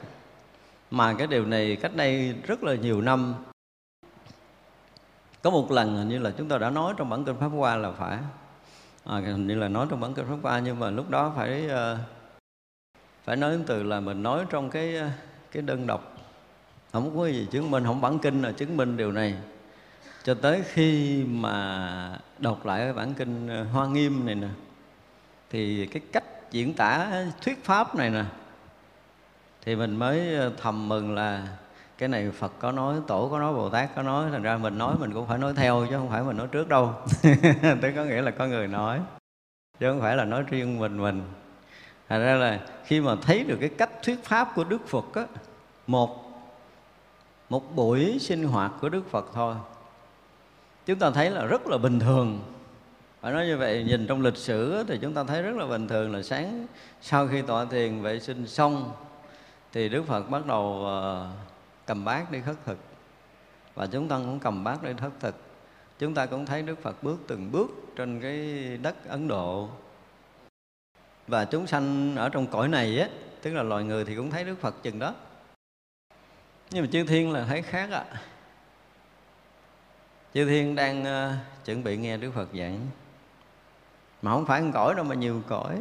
Mà cái điều này cách đây rất là nhiều năm. Có một lần như là chúng ta đã nói trong bản kinh pháp hoa là phải à, hình như là nói trong bản kinh pháp hoa nhưng mà lúc đó phải à, phải nói từ là mình nói trong cái à, cái đơn độc. Không có gì chứng minh không bản kinh là chứng minh điều này cho tới khi mà đọc lại cái bản kinh ờ, hoa nghiêm này nè thì cái cách diễn tả thuyết pháp này nè thì mình mới ờ, thầm mừng là cái này Phật có nói, Tổ có nói, Bồ Tát có nói Thành ra mình nói mình cũng phải nói theo chứ không phải mình nói trước đâu. *laughs* Tức có nghĩa là có người nói Chứ không phải là nói riêng mình mình. Thành ra là khi mà thấy được cái cách thuyết pháp của Đức Phật á Một một buổi sinh hoạt của Đức Phật thôi chúng ta thấy là rất là bình thường. Phải nói như vậy, nhìn trong lịch sử thì chúng ta thấy rất là bình thường là sáng sau khi tọa thiền, vệ sinh xong, thì Đức Phật bắt đầu ờ, cầm bát đi khất thực. Và chúng ta cũng cầm bát đi khất thực. Chúng ta cũng thấy Đức Phật bước từng bước trên cái đất Ấn Độ. Và chúng sanh ở trong cõi này á, tức là loài người thì cũng thấy Đức Phật chừng đó. Nhưng mà chư thiên là thấy khác ạ. à chư thiên đang uh, chuẩn bị nghe đức phật giảng. Mà không phải một cõi đâu mà nhiều cõi.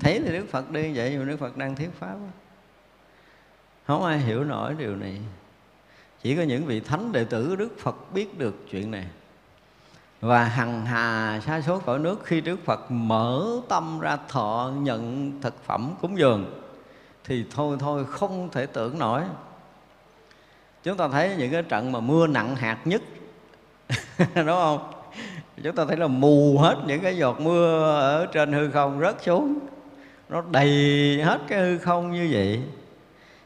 Thấy thì đức phật đi vậy nhưng mà đức phật đang thuyết pháp không ai hiểu nổi điều này. Chỉ có những vị thánh đệ tử đức phật biết được chuyện này. Và hằng hà sa số cõi nước khi đức phật mở tâm ra thọ nhận thực phẩm cúng dường thì thôi thôi không thể tưởng nổi. Chúng ta thấy những cái trận mà mưa nặng hạt nhất *laughs* đúng không? Chúng ta thấy là mù hết những cái giọt mưa ở trên hư không rớt xuống. Nó đầy hết cái hư không như vậy.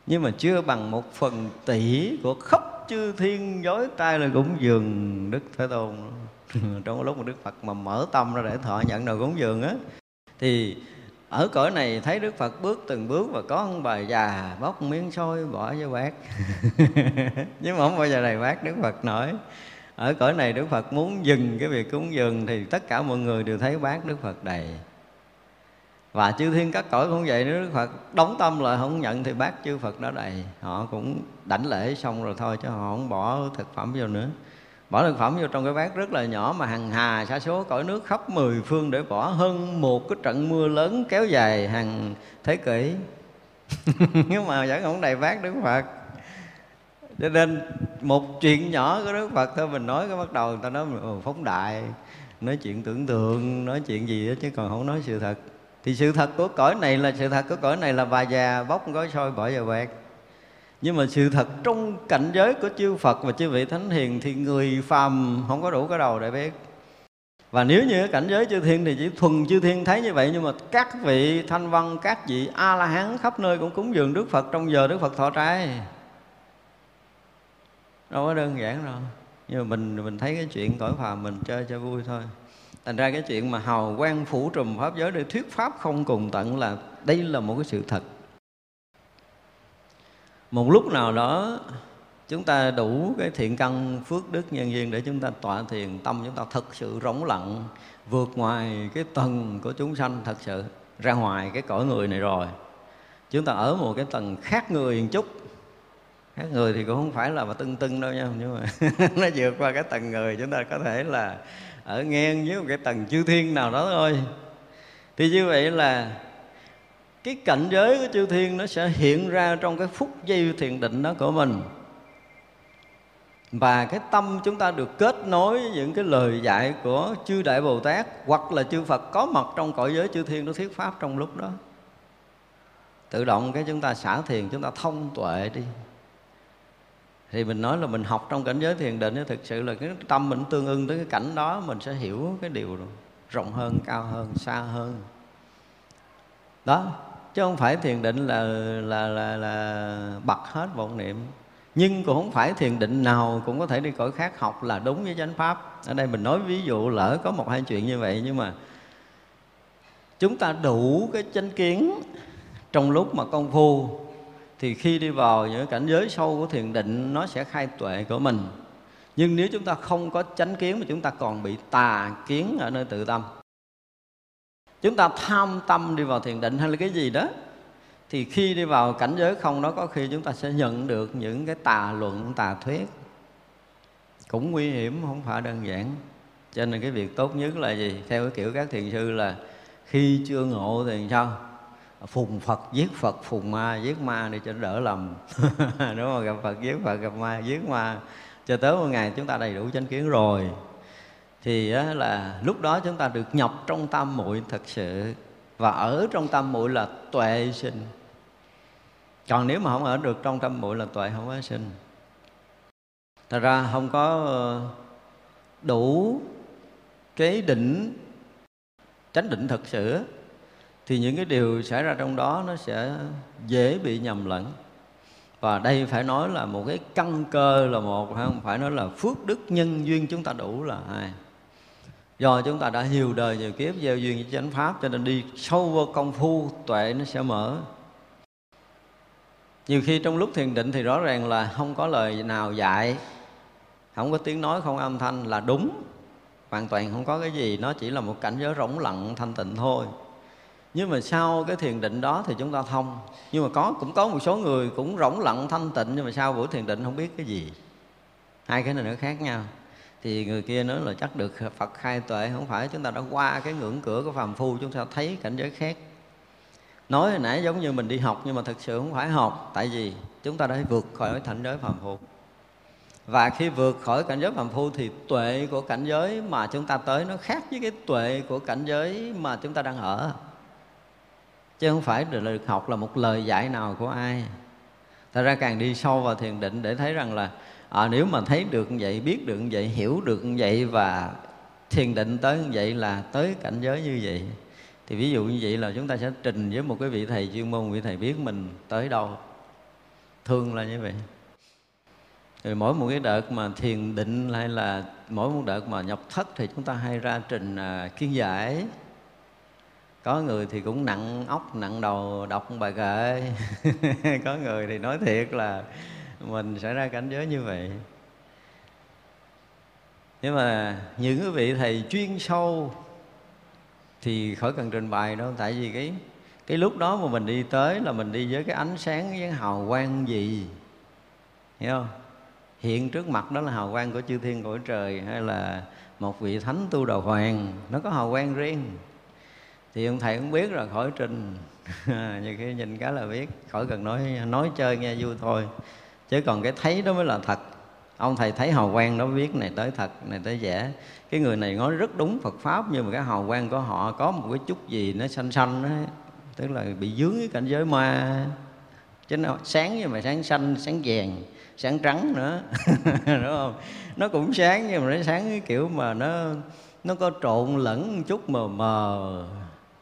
Nhưng mà chưa bằng một phần tỷ của khắp chư thiên dối tay là cũng dường đức thế tôn. *laughs* Trong lúc mà đức phật mà mở tâm ra để thọ nhận đồ cúng dường á, thì ở cõi này thấy Đức Phật bước từng bước và có ông bà già bóc miếng xôi bỏ vô bát. *laughs* Nhưng mà không bao giờ đầy bát Đức Phật nói ở cõi này Đức Phật muốn dừng cái việc cúng dường thì tất cả mọi người đều thấy bát Đức Phật đầy. Và chư thiên các cõi cũng vậy, nếu Đức Phật đóng tâm lại không nhận thì bát chư Phật đã đầy. Họ cũng đảnh lễ xong rồi thôi, chứ họ không bỏ thực phẩm vô nữa. Bỏ thực phẩm vô trong cái bát rất là nhỏ mà hằng hà sa số cõi nước khắp mười phương để bỏ hơn một cái trận mưa lớn kéo dài hàng thế kỷ. *laughs* Nhưng mà vẫn không đầy bát đức phật cho nên một chuyện nhỏ của đức phật thôi, mình nói cái bắt đầu người ta nói phóng đại, nói chuyện tưởng tượng, nói chuyện gì đó chứ còn không nói sự thật. Thì sự thật của cõi này là, sự thật của cõi này là bà già bóc gói sôi bỏ vào bẹt. Nhưng mà sự thật trong cảnh giới của chư Phật và chư vị thánh hiền thì người phàm không có đủ cái đầu để biết. Và nếu như cảnh giới chư thiên thì chỉ thuần chư thiên thấy như vậy, nhưng mà các vị thanh văn, các vị a la hán khắp nơi cũng cúng dường đức phật, trong giờ đức phật thọ trai đâu có đơn giản đâu. Nhưng mà mình mình thấy cái chuyện cõi phàm mình chơi cho vui thôi. Thành ra cái chuyện mà hào quang phủ trùm pháp giới để thuyết pháp không cùng tận là đây là một cái sự thật. Một lúc nào đó, chúng ta đủ cái thiện căn phước đức nhân duyên để chúng ta tọa thiền, tâm chúng ta thật sự rỗng lặng, vượt ngoài cái tầng của chúng sanh thật sự, ra ngoài cái cõi người này rồi. Chúng ta ở một cái tầng khác người một chút khác người thì cũng không phải là mà tưng tưng đâu nha, nhưng mà *laughs* nó vượt qua cái tầng người, chúng ta có thể là ở ngang với một cái tầng chư thiên nào đó thôi. Thì như vậy là cái cảnh giới của chư thiên nó sẽ hiện ra trong cái phút giây thiền định đó của mình. Và cái tâm chúng ta được kết nối với những cái lời dạy của chư đại bồ tát hoặc là chư phật có mặt trong cõi giới chư thiên nó thuyết pháp trong lúc đó. Tự động cái chúng ta xả thiền, chúng ta thông tuệ đi thì mình nói là mình học trong cảnh giới thiền định thực sự là cái tâm mình tương ưng tới cái cảnh đó, mình sẽ hiểu cái điều rộng hơn, cao hơn, xa hơn. Đó, chứ không phải thiền định là là là là bật hết vọng niệm. Nhưng cũng không phải thiền định nào cũng có thể đi cõi khác học là đúng với chánh pháp. Ở đây mình nói ví dụ lỡ có một hai chuyện như vậy, nhưng mà chúng ta đủ cái chánh kiến trong lúc mà công phu thì khi đi vào những cảnh giới sâu của thiền định, nó sẽ khai tuệ của mình. Nhưng nếu chúng ta không có chánh kiến mà chúng ta còn bị tà kiến ở nơi tự tâm. Chúng ta tham tâm đi vào thiền định hay là cái gì đó, thì khi đi vào cảnh giới không đó, có khi chúng ta sẽ nhận được những cái tà luận, tà thuyết. Cũng nguy hiểm, không phải đơn giản. Cho nên cái việc tốt nhất là gì? Theo cái kiểu các thiền sư là khi chưa ngộ thì sao? Phùng phật giết phật, phùng ma giết ma để cho đỡ lầm *laughs* đúng không? Gặp phật giết phật, gặp ma giết ma. Cho tới một ngày chúng ta đầy đủ chánh kiến rồi. Thì là lúc đó chúng ta được nhập trong tam muội thật sự. Và ở trong tam muội là tuệ sinh. Còn nếu mà không ở được trong tâm muội là tuệ không có sinh. Thật ra không có ờ, đủ cái định chánh định thật sự thì những cái điều xảy ra trong đó nó sẽ dễ bị nhầm lẫn. Và đây phải nói là một cái căn cơ là một không? Phải nói là phước đức nhân duyên chúng ta đủ là hai. Do chúng ta đã nhiều đời nhiều kiếp, gieo duyên với chánh pháp, cho nên đi sâu vô công phu, tuệ nó sẽ mở. Nhiều khi trong lúc thiền định thì rõ ràng là không có lời nào dạy, không có tiếng nói, không âm thanh là đúng. Hoàn toàn không có cái gì, nó chỉ là một cảnh giới rỗng lặng, thanh tịnh thôi nhưng mà sau cái thiền định đó thì chúng ta thông. Nhưng mà có, cũng có một số người cũng rỗng lặng thanh tịnh, nhưng mà sau buổi thiền định không biết cái gì. Hai cái này nó khác nhau. Thì người kia nói là chắc được Phật khai tuệ, không phải chúng ta đã qua cái ngưỡng cửa của phàm phu, chúng ta thấy cảnh giới khác. Nói hồi nãy giống như mình đi học, nhưng mà thực sự không phải học. Tại vì chúng ta đã vượt khỏi cảnh giới phàm phu. Và khi vượt khỏi cảnh giới phàm phu thì tuệ của cảnh giới mà chúng ta tới nó khác với cái tuệ của cảnh giới mà chúng ta đang ở chứ không phải được học là một lời dạy nào của ai. Thật ra càng đi sâu vào thiền định để thấy rằng là à, nếu mà thấy được như vậy biết được như vậy hiểu được như vậy và thiền định tới như vậy là tới cảnh giới như vậy thì ví dụ như vậy là chúng ta sẽ trình với một cái vị thầy chuyên môn vị thầy biết mình tới đâu. Thương là như vậy. Rồi mỗi một cái đợt mà thiền định hay là mỗi một đợt mà nhập thất thì chúng ta hay ra trình à, kiến giải có người thì cũng nặng óc, nặng đầu, đọc bài kệ. *laughs* Có người thì nói thiệt là mình sẽ ra cảnh giới như vậy. Nhưng mà những cái vị thầy chuyên sâu thì khỏi cần trình bày đâu. Tại vì cái cái lúc đó mà mình đi tới là mình đi với cái ánh sáng với hào quang gì? Hiểu không? Hiện trước mặt đó là hào quang của chư thiên cõi trời hay là một vị thánh tu đầu hoàng. Nó có hào quang riêng thì ông thầy cũng biết rồi, khỏi trình. *laughs* Nhiều khi nhìn cái là biết, khỏi cần nói nói chơi nghe vui thôi. Chứ còn cái thấy đó mới là thật. Ông thầy thấy hào quang đó biết này tới thật, này tới giả. Cái người này nói rất đúng Phật pháp, nhưng mà cái hào quang của họ có một cái chút gì nó xanh xanh đó tức là bị dướng cái cảnh giới ma. Chứ nó sáng nhưng mà sáng xanh, sáng vàng, sáng trắng nữa. *laughs* Đúng không? Nó cũng sáng nhưng mà nó sáng cái kiểu mà nó nó có trộn lẫn một chút mờ mờ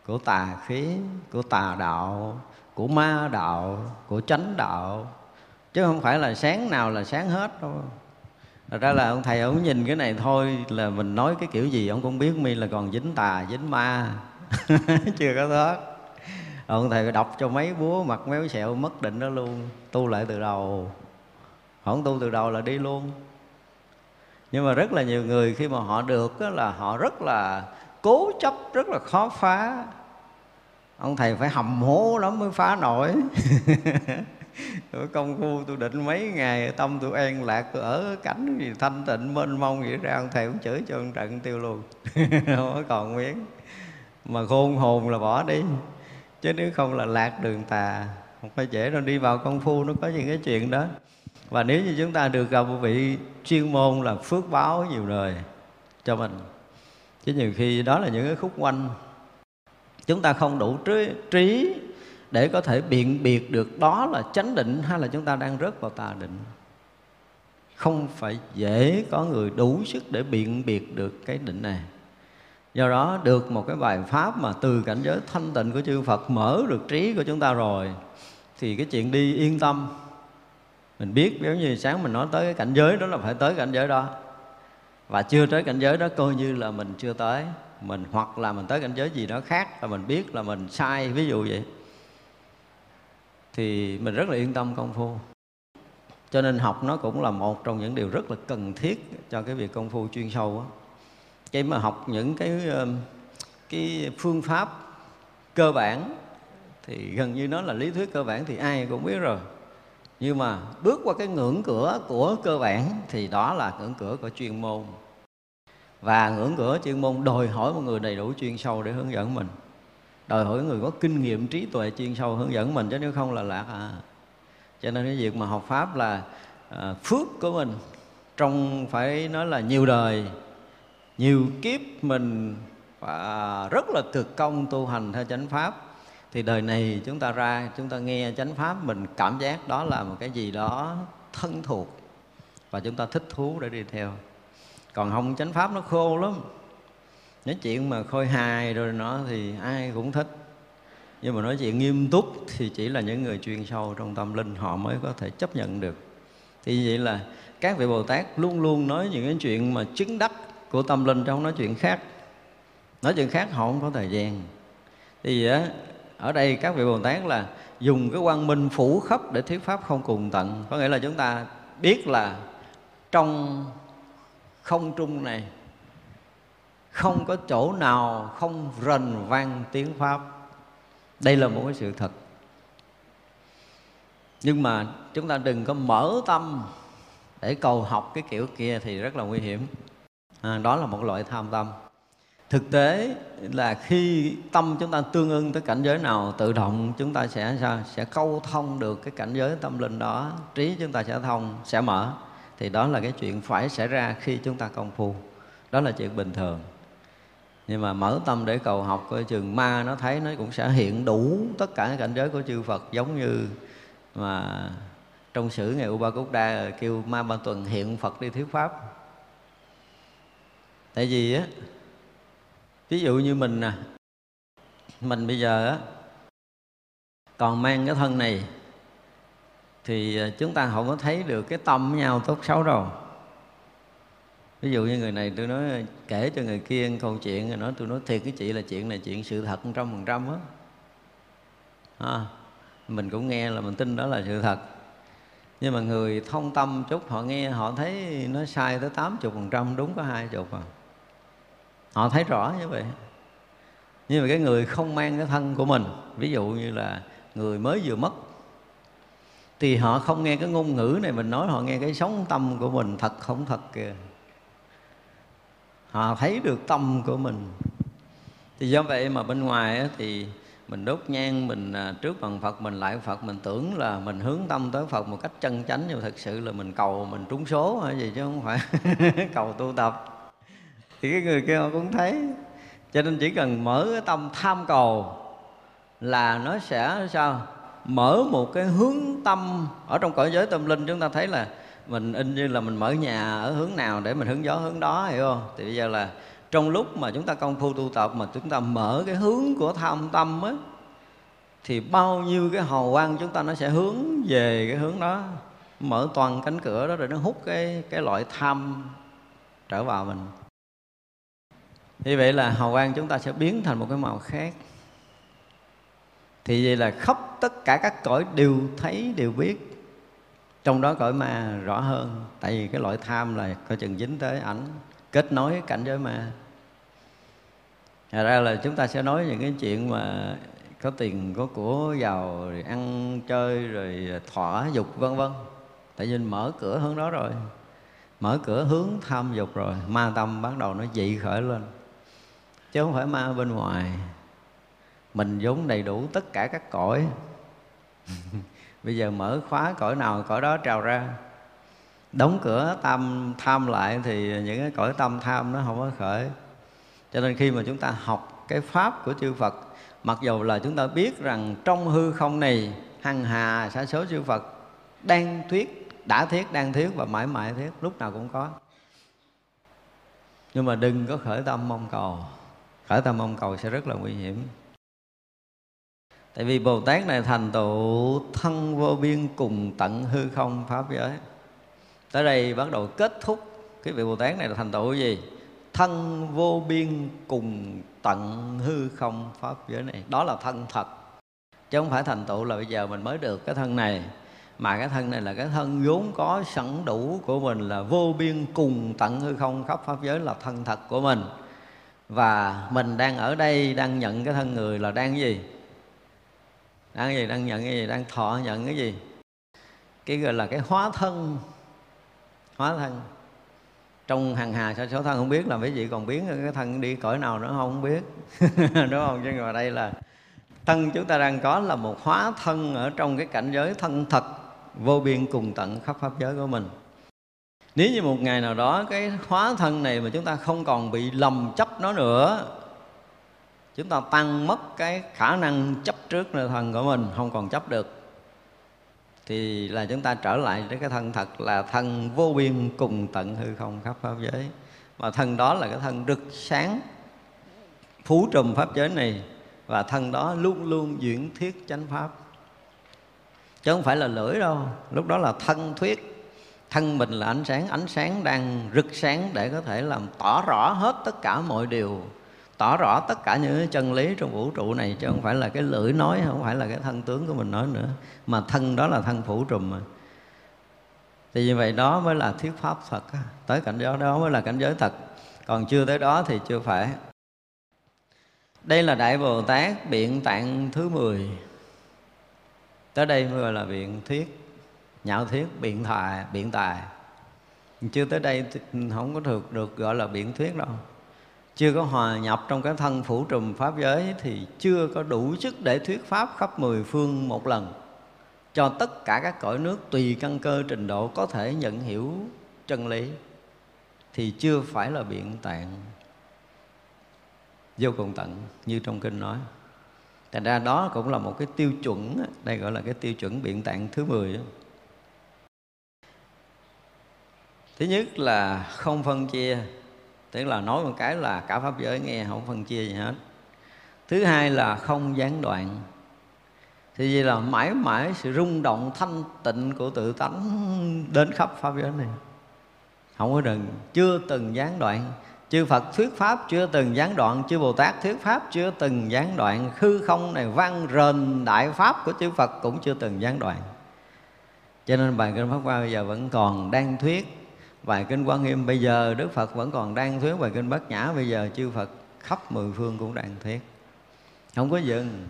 của tà khí, của tà đạo, của ma đạo, của chánh đạo. Chứ không phải là sáng nào là sáng hết đâu. Thật ra là ông thầy ông nhìn cái này thôi là mình nói cái kiểu gì ông cũng biết, mi là còn dính tà, dính ma. *laughs* Chưa có thoát. Ông thầy đọc cho mấy búa mặt méo sẹo mất định đó luôn, tu lại từ đầu. Không tu từ đầu là đi luôn. Nhưng mà rất là nhiều người khi mà họ được đó là họ rất là cố chấp, rất là khó phá ông thầy phải hầm hố lắm mới phá nổi. *laughs* Tôi công phu tôi định mấy ngày, tâm tôi an lạc tôi ở cảnh gì thanh tịnh, mênh mông vậy ra, ông thầy cũng chửi cho ông trận tiêu luôn. *laughs* Không có còn miếng mà khôn hồn là bỏ đi. Chứ nếu không là lạc đường tà, không phải dễ đâu, đi vào công phu nó có những cái chuyện đó. Và nếu như chúng ta được gặp một vị chuyên môn là phước báo nhiều đời cho mình, chứ nhiều khi đó là những cái khúc quanh chúng ta không đủ trí, trí để có thể biện biệt được đó là chánh định hay là chúng ta đang rớt vào tà định. Không phải dễ có người đủ sức để biện biệt được cái định này. Do đó được một cái bài pháp mà từ cảnh giới thanh tịnh của chư Phật mở được trí của chúng ta rồi thì cái chuyện đi yên tâm. Mình biết nếu như sáng mình nói tới cái cảnh giới đó là phải tới cảnh giới đó. Và chưa tới cảnh giới đó coi như là mình chưa tới mình hoặc là mình tới cảnh giới gì đó khác là mình biết là mình sai, ví dụ vậy. Thì mình rất là yên tâm công phu. Cho nên học nó cũng là một trong những điều rất là cần thiết cho cái việc công phu chuyên sâu á. Cái mà học những cái cái phương pháp cơ bản thì gần như nó là lý thuyết cơ bản thì ai cũng biết rồi. Nhưng mà bước qua cái ngưỡng cửa của cơ bản thì đó là ngưỡng cửa của chuyên môn và ngưỡng cửa chuyên môn đòi hỏi một người đầy đủ chuyên sâu để hướng dẫn mình. Đòi hỏi người có kinh nghiệm trí tuệ chuyên sâu hướng dẫn mình chứ nếu không là lạc à. Cho nên cái việc mà học pháp là à, phước của mình trong phải nói là nhiều đời nhiều kiếp mình và rất là cực công tu hành theo chánh pháp. Thì đời này chúng ta ra chúng ta nghe chánh pháp mình cảm giác đó là một cái gì đó thân thuộc và chúng ta thích thú để đi theo còn không, chánh pháp nó khô lắm. Nói chuyện mà khôi hài rồi nó thì ai cũng thích. Nhưng mà nói chuyện nghiêm túc thì chỉ là những người chuyên sâu trong tâm linh họ mới có thể chấp nhận được. Thì vậy là các vị bồ tát luôn luôn nói những cái chuyện mà chứng đắc của tâm linh trong nói chuyện khác. Nói chuyện khác họ không có thời gian. Thì, á, ở đây các vị bồ tát là dùng cái quang minh phủ khắp để thuyết pháp không cùng tận. Có nghĩa là chúng ta biết là trong không trung này không có chỗ nào không rần vang tiếng pháp. Đây là một cái sự thật. Nhưng mà chúng ta đừng có mở tâm để cầu học cái kiểu kia thì rất là nguy hiểm. À, đó là một loại tham tâm. Thực tế là khi tâm chúng ta tương ưng tới cảnh giới nào tự động chúng ta sẽ sao? Sẽ câu thông được cái cảnh giới tâm linh đó trí chúng ta sẽ thông sẽ mở thì đó là cái chuyện phải xảy ra khi chúng ta công phu. Đó là chuyện bình thường. Nhưng mà mở tâm để cầu học, coi chừng ma nó thấy, nó cũng sẽ hiện đủ tất cả cảnh giới của chư Phật, giống như mà trong sử ngày U Ba Cúc Đa kêu ma ba tuần hiện Phật đi thuyết pháp. Tại vì á, ví dụ như mình nè, mình bây giờ á, còn mang cái thân này thì à, chúng ta không có thấy được cái tâm với nhau tốt xấu đâu. Ví dụ như người này tôi nói, kể cho người kia câu chuyện rồi nói, tôi nói thiệt cái chị là chuyện này chuyện sự thật trăm phần trăm á. À, mình cũng nghe là mình tin đó là sự thật. Nhưng mà người thông tâm chút, họ nghe, họ thấy nó sai tới tám chục phần trăm, đúng có hai chục à. Họ thấy rõ như vậy. Nhưng mà cái người không mang cái thân của mình, ví dụ như là người mới vừa mất thì họ không nghe cái ngôn ngữ này, mình nói họ nghe cái sống tâm của mình, thật không thật kìa. Họ thấy được tâm của mình. Thì do vậy mà bên ngoài thì mình đốt nhang, mình à, trước bằng phật, mình lại phật, mình tưởng là mình hướng tâm tới phật một cách chân chánh, nhưng thực sự là mình cầu mình trúng số hay gì chứ không phải *laughs* cầu tu tập. Thì cái người kia họ cũng thấy. Cho nên chỉ cần mở cái tâm tham cầu là nó sẽ sao? Mở một cái hướng tâm ở trong cõi giới tâm linh, chúng ta thấy là mình in như là mình mở nhà ở hướng nào để mình hướng gió hướng đó, hiểu không? Thì bây giờ là trong lúc mà chúng ta công phu tu tập, mà chúng ta mở cái hướng của tham tâm á, thì bao nhiêu cái hào quang chúng ta nó sẽ hướng về cái hướng đó, mở toàn cánh cửa đó rồi nó hút cái cái loại tham trở vào mình. Như vậy là hào quang chúng ta sẽ biến thành một cái màu khác thì vậy là khắp tất cả các cõi đều thấy, đều biết. Trong đó cõi ma rõ hơn, tại vì cái loại tham là coi chừng dính tới ảnh, kết nối cảnh giới ma. Thật ra là chúng ta sẽ nói những cái chuyện mà có tiền, có của, giàu, rồi ăn, chơi, rồi thỏa dục, vân vân. Tại vì mở cửa hướng đó rồi. Mở cửa hướng tham dục rồi. Ma tâm bắt đầu nó dị khởi lên. Chứ không phải ma bên ngoài mình vốn đầy đủ tất cả các cõi. *laughs* Bây giờ mở khóa cõi nào, cõi đó trào ra. Đóng cửa tâm tham lại thì những cái cõi tâm tham nó không có khởi. Cho nên khi mà chúng ta học cái pháp của chư Phật, mặc dù là chúng ta biết rằng trong hư không này, hằng hà sa số chư Phật, đang thuyết, đã thiết đang thiết và mãi mãi thiết lúc nào cũng có. Nhưng mà đừng có khởi tâm mong cầu. Khởi tâm mong cầu sẽ rất là nguy hiểm tại vì bồ tát này thành tựu thân vô biên cùng tận hư không pháp giới. Tới đây bắt đầu kết thúc cái vị bồ tát này là thành tựu gì? Thân vô biên cùng tận hư không pháp giới này. Đó là thân thật. Chứ không phải thành tựu là bây giờ mình mới được cái thân này. Mà cái thân này là cái thân vốn có sẵn đủ của mình là vô biên cùng tận hư không khắp pháp giới là thân thật của mình. Và mình đang ở đây đang nhận cái thân người là đang gì? Đang gì? Đang nhận cái gì? Đang thọ nhận cái gì? Cái gọi là cái hóa thân. Hóa thân. Trong hàng hà sa số thân không biết là mấy vị còn biến cái thân đi cõi nào nữa không biết. *laughs* Đúng không? Chứ ngồi đây là thân chúng ta đang có là một hóa thân ở trong cái cảnh giới thân thật, vô biên cùng tận khắp pháp giới của mình. Nếu như một ngày nào đó cái hóa thân này mà chúng ta không còn bị lầm chấp nó nữa chúng ta tăng mất cái khả năng chấp trước nơi thân của mình, không còn chấp được. Thì là chúng ta trở lại đến cái thân thật là thân vô biên cùng tận hư không khắp pháp giới. Và thân đó là cái thân rực sáng, phú trùm pháp giới này, và thân đó luôn luôn diễn thuyết chánh pháp. Chứ không phải là lưỡi đâu, lúc đó là thân thuyết. Thân mình là ánh sáng ánh sáng đang rực sáng để có thể làm tỏ rõ hết tất cả mọi điều tỏ rõ tất cả những chân lý trong vũ trụ này, chứ không phải là cái lưỡi nói, không phải là cái thân tướng của mình nói nữa, mà thân đó là thân phủ trùm mà. Thì như vậy đó mới là thuyết pháp thật tới cảnh giới đó mới là cảnh giới thật. Còn chưa tới đó thì chưa phải. Đây là đại bồ tát biện tạng thứ 10 tới đây mới gọi là biện thuyết, nhạo thuyết, biện thoại biện tài. Chưa tới đây không có được được gọi là biện thuyết đâu chưa có hòa nhập trong cái thân phủ trùm pháp giới thì chưa có đủ sức để thuyết pháp khắp mười phương một lần. Cho tất cả các cõi nước tùy căn cơ trình độ có thể nhận hiểu chân lý thì chưa phải là biện tạng. Vô cùng tận, như trong kinh nói. Thành ra đó cũng là một cái tiêu chuẩn đây gọi là cái tiêu chuẩn biện tạng thứ 10 thứ nhất là không phân chia tức là nói một cái là cả pháp giới nghe không phân chia gì hết. Thứ hai là không gián đoạn. Thì vậy là mãi mãi sự rung động thanh tịnh của tự tánh đến khắp pháp giới này. Không có đừng, chưa từng gián đoạn. Chư Phật thuyết pháp chưa từng gián đoạn, chư Bồ Tát thuyết pháp chưa từng gián đoạn. Khư không này vang rền đại pháp của chư Phật cũng chưa từng gián đoạn. Cho nên bài kinh pháp hoa bây giờ vẫn còn đang thuyết bài kinh quan nghiêm bây giờ đức phật vẫn còn đang thuyết bài kinh bát nhã, bây giờ chư phật khắp mười phương cũng đang thuyết. Không có dừng.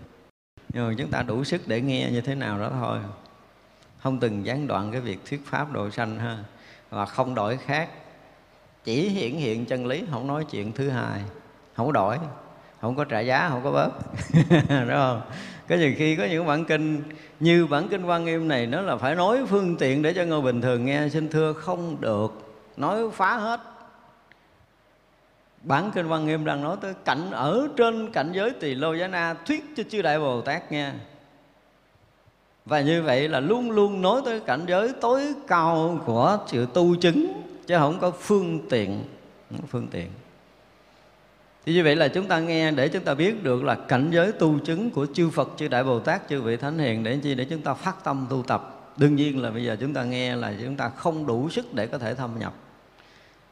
Nhưng mà chúng ta đủ sức để nghe như thế nào đó thôi. Không từng gián đoạn cái việc thuyết pháp độ sanh ha. Và không đổi khác. Chỉ hiển hiện chân lý, không nói chuyện thứ hai. Không đổi. Không có trả giá, không có bớt. *laughs* Đúng không? Có nhiều khi có những bản kinh, như bản kinh quan nghiêm này, nó là phải nói phương tiện để cho người bình thường nghe. Xin thưa, không được nói phá hết bản kinh văn nghiêm đang nói tới cảnh ở trên cảnh giới tỳ lô giá na thuyết cho chư đại bồ tát nghe và như vậy là luôn luôn nói tới cảnh giới tối cao của sự tu chứng chứ không có phương tiện không có phương tiện thì như vậy là chúng ta nghe để chúng ta biết được là cảnh giới tu chứng của chư Phật, chư Đại Bồ Tát, chư vị Thánh Hiền để chi? Để chúng ta phát tâm tu tập. Đương nhiên là bây giờ chúng ta nghe là chúng ta không đủ sức để có thể thâm nhập.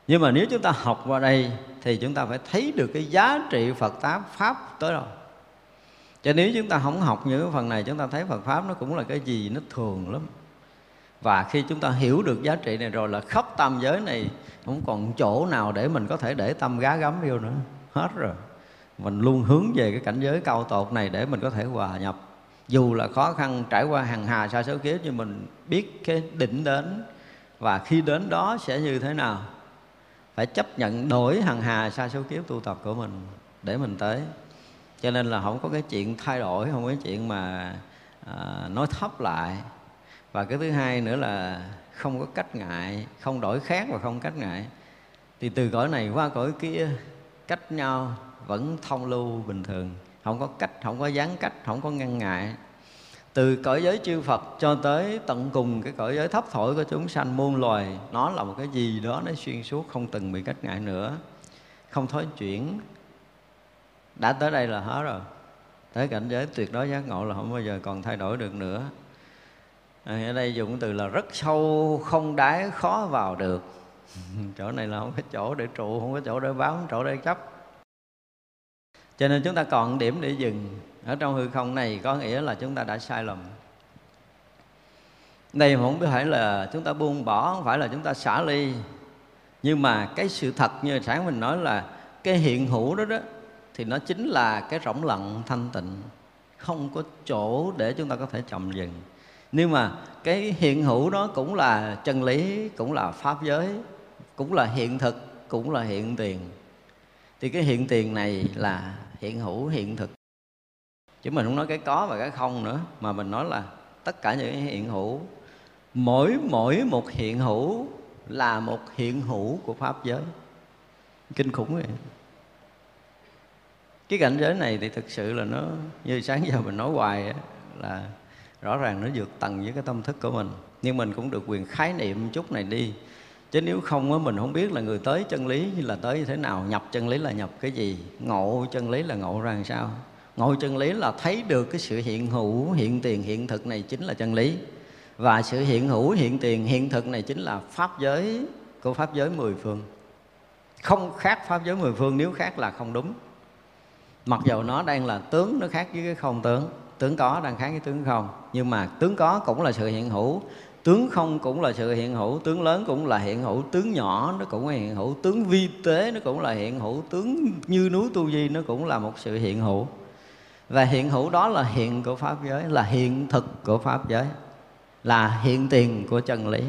Nhưng mà nếu chúng ta học qua đây thì chúng ta phải thấy được cái giá trị Phật Pháp Pháp tới đâu. Cho nếu chúng ta không học những cái phần này, chúng ta thấy Phật Pháp nó cũng là cái gì nó thường lắm. Và khi chúng ta hiểu được giá trị này rồi là khắp tam giới này, không còn chỗ nào để mình có thể để tâm gá gắm vô nữa hết rồi mình luôn hướng về cái cảnh giới cao tột này để mình có thể hòa nhập dù là khó khăn, trải qua hàng hà sa số kiếp, nhưng mình biết cái đỉnh đến và khi đến đó sẽ như thế nào phải chấp nhận đổi hằng hà sa số kiếp tu tập của mình để mình tới. Cho nên là không có cái chuyện thay đổi không có cái chuyện mà à, nói thấp lại. Và cái thứ hai nữa là không có cách ngại không đổi khác và không cách ngại. Thì từ cõi này qua cõi kia cách nhau vẫn thông lưu bình thường. Không có cách không có gián cách không có ngăn ngại từ cõi giới chư Phật cho tới tận cùng cái cõi giới thấp thổi của chúng sanh muôn loài nó là một cái gì đó nó xuyên suốt không từng bị cách ngại nữa. Không thối chuyển. Đã tới đây là hết rồi. Tới cảnh giới tuyệt đối giác ngộ là không bao giờ còn thay đổi được nữa. À, ở đây dùng từ là rất sâu không đáy khó vào được. *laughs* Chỗ này là không có chỗ để trụ không có chỗ để báo không có chỗ để chấp. Cho nên chúng ta còn điểm để dừng ở trong hư không này có nghĩa là chúng ta đã sai lầm. Đây không phải là chúng ta buông bỏ, không phải là chúng ta xả ly. Nhưng mà cái sự thật như sáng mình nói là cái hiện hữu đó đó, thì nó chính là cái rỗng lặng, thanh tịnh. Không có chỗ để chúng ta có thể chậm dừng nhưng mà cái hiện hữu đó cũng là chân lý, cũng là pháp giới, cũng là hiện thực, cũng là hiện tiền. Thì cái hiện tiền này là hiện hữu, hiện thực chứ mình không nói cái có và cái không nữa, mà mình nói là tất cả những hiện hữu, mỗi mỗi một hiện hữu là một hiện hữu của pháp giới. Kinh khủng vậy. Cái cảnh giới này thì thực sự là nó, như sáng giờ mình nói hoài là rõ ràng nó vượt tầng với cái tâm thức của mình. Nhưng mình cũng được quyền khái niệm chút này đi. Chứ nếu không á, mình không biết là người tới chân lý là tới như thế nào, nhập chân lý là nhập cái gì, ngộ chân lý là ngộ ra làm sao ngộ chân lý là thấy được cái sự hiện hữu, hiện tiền, hiện thực này chính là chân lý. Và sự hiện hữu, hiện tiền, hiện thực này chính là pháp giới, của pháp giới mười phương. Không khác pháp giới mười phương nếu khác là không đúng. Mặc dầu nó đang là tướng, nó khác với cái không tướng. Tướng có đang khác với tướng không. Nhưng mà tướng có cũng là sự hiện hữu. Tướng không cũng là sự hiện hữu. Tướng lớn cũng là hiện hữu. Tướng nhỏ nó cũng là hiện hữu. Tướng vi tế nó cũng là hiện hữu. Tướng như núi tu di nó cũng là một sự hiện hữu và hiện hữu đó là hiện của pháp giới, là hiện thực của pháp giới, là hiện tiền của chân lý.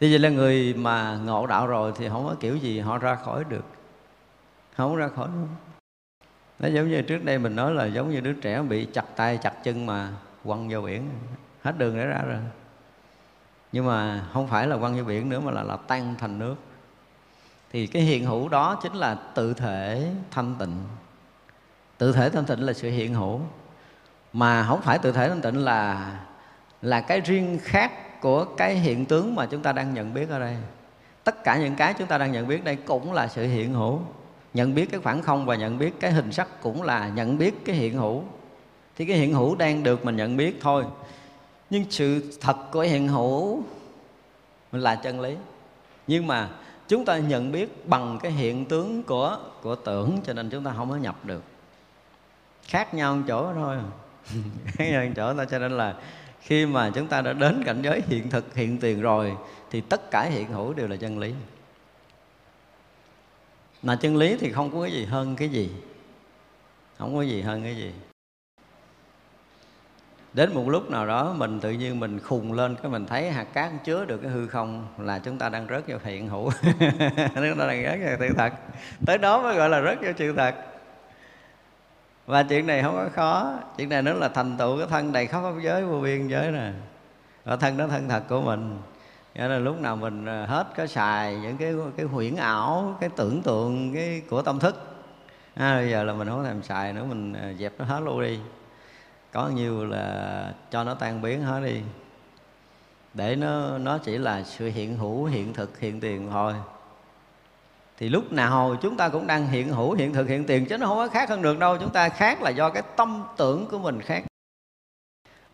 Thì vậy là người mà ngộ đạo rồi thì không có kiểu gì họ ra khỏi được. Không ra khỏi được. Nó giống như trước đây mình nói là giống như đứa trẻ bị chặt tay, chặt chân mà quăng vào biển. Hết đường để ra rồi. Nhưng mà không phải là quăng vào biển nữa mà là là tan thành nước. Thì cái hiện hữu đó chính là tự thể thanh tịnh tự thể thanh tịnh là sự hiện hữu. Mà không phải tự thể thanh tịnh là là cái riêng khác của cái hiện tướng mà chúng ta đang nhận biết ở đây. Tất cả những cái chúng ta đang nhận biết đây cũng là sự hiện hữu. Nhận biết cái khoảng không và nhận biết cái hình sắc cũng là nhận biết cái hiện hữu. Thì cái hiện hữu đang được mình nhận biết thôi. Nhưng sự thật của hiện hữu là chân lý. Nhưng mà chúng ta nhận biết bằng cái hiện tướng của của tưởng cho nên chúng ta không có nhập được khác nhau một chỗ thôi. *laughs* Khác nhau một chỗ thôi, cho nên là khi mà chúng ta đã đến cảnh giới hiện thực, hiện tiền rồi, thì tất cả hiện hữu đều là chân lý. Mà chân lý thì không có cái gì hơn cái gì. Không có gì hơn cái gì. Đến một lúc nào đó, mình tự nhiên mình khùng lên, cái mình thấy hạt cát chứa được cái hư không, là chúng ta đang rớt vào hiện hữu. *laughs* Chúng ta đang rớt vào sự thật. Tới đó mới gọi là rớt vào sự thật và chuyện này không có khó. Chuyện này nó là thành tựu cái thân đầy khắp pháp giới vô biên giới nè. Ở thân đó thân thật của mình. Nghĩa là lúc nào mình à, hết có xài những cái cái huyễn ảo cái tưởng tượng cái của tâm thức à, bây giờ là mình không thèm xài nữa mình à, dẹp nó hết luôn đi. Có nhiều là cho nó tan biến hết đi. Để nó nó chỉ là sự hiện hữu hiện thực hiện tiền thôi thì lúc nào chúng ta cũng đang hiện hữu, hiện thực, hiện tiền, chứ nó không có khác hơn được đâu. Chúng ta khác là do cái tâm tưởng của mình khác.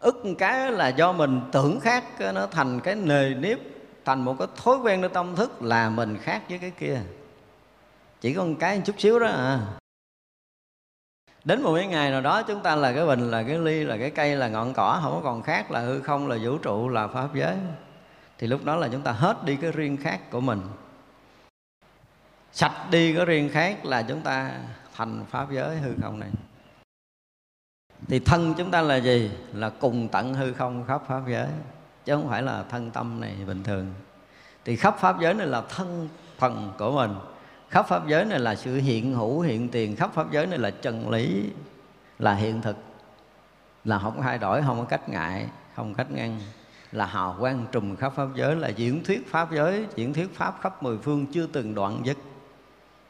Ức cái là do mình tưởng khác nó thành cái nề nếp, thành một cái thói quen cái tâm thức là mình khác với cái kia. Chỉ có một cái chút xíu đó à. Đến một cái ngày nào đó chúng ta là cái bình, là cái ly, là cái cây, là ngọn cỏ, không có còn khác, là hư không, là vũ trụ, là pháp giới. Thì lúc đó là chúng ta hết đi cái riêng khác của mình sạch đi có riêng khác là chúng ta thành pháp giới hư không này. Thì thân chúng ta là gì? Là cùng tận hư không khắp pháp giới, chứ không phải là thân tâm này bình thường. Thì khắp pháp giới này là thân phần của mình. Khắp pháp giới này là sự hiện hữu, hiện tiền. Khắp pháp giới này là chân lý, là hiện thực. Là không thay đổi, không có cách ngại, không cách ngăn. Là hào quang trùm khắp pháp giới, là diễn thuyết pháp giới. Diễn thuyết pháp khắp mười phương chưa từng đoạn dứt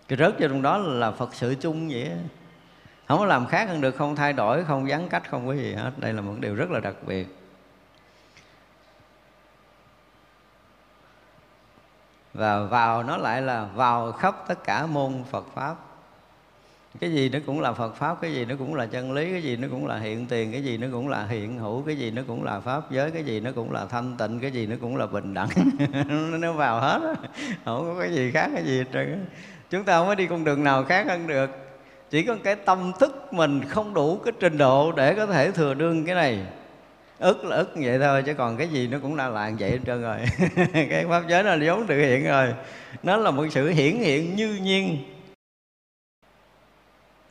cái rớt vô trong đó là phật sự chung vậy không có làm khác hơn được, không thay đổi, không gián cách, không có gì hết. Đây là một điều rất là đặc biệt. Và vào nó lại là vào khắp tất cả môn Phật pháp. Cái gì nó cũng là Phật pháp, cái gì nó cũng là chân lý, cái gì nó cũng là hiện tiền, cái gì nó cũng là hiện hữu, cái gì nó cũng là pháp giới, cái gì nó cũng là thanh tịnh, cái gì nó cũng là bình đẳng. *laughs* Nó vào hết không có cái gì khác, cái gì hết trơn chúng ta không có đi con đường nào khác hơn được. Chỉ có cái tâm thức mình không đủ cái trình độ để có thể thừa đương cái này. Ức là ức vậy thôi, chứ còn cái gì nó cũng là là vậy hết trơn rồi. *laughs* Cái pháp giới là vốn tự hiện rồi. Nó là một sự hiển hiện như nhiên.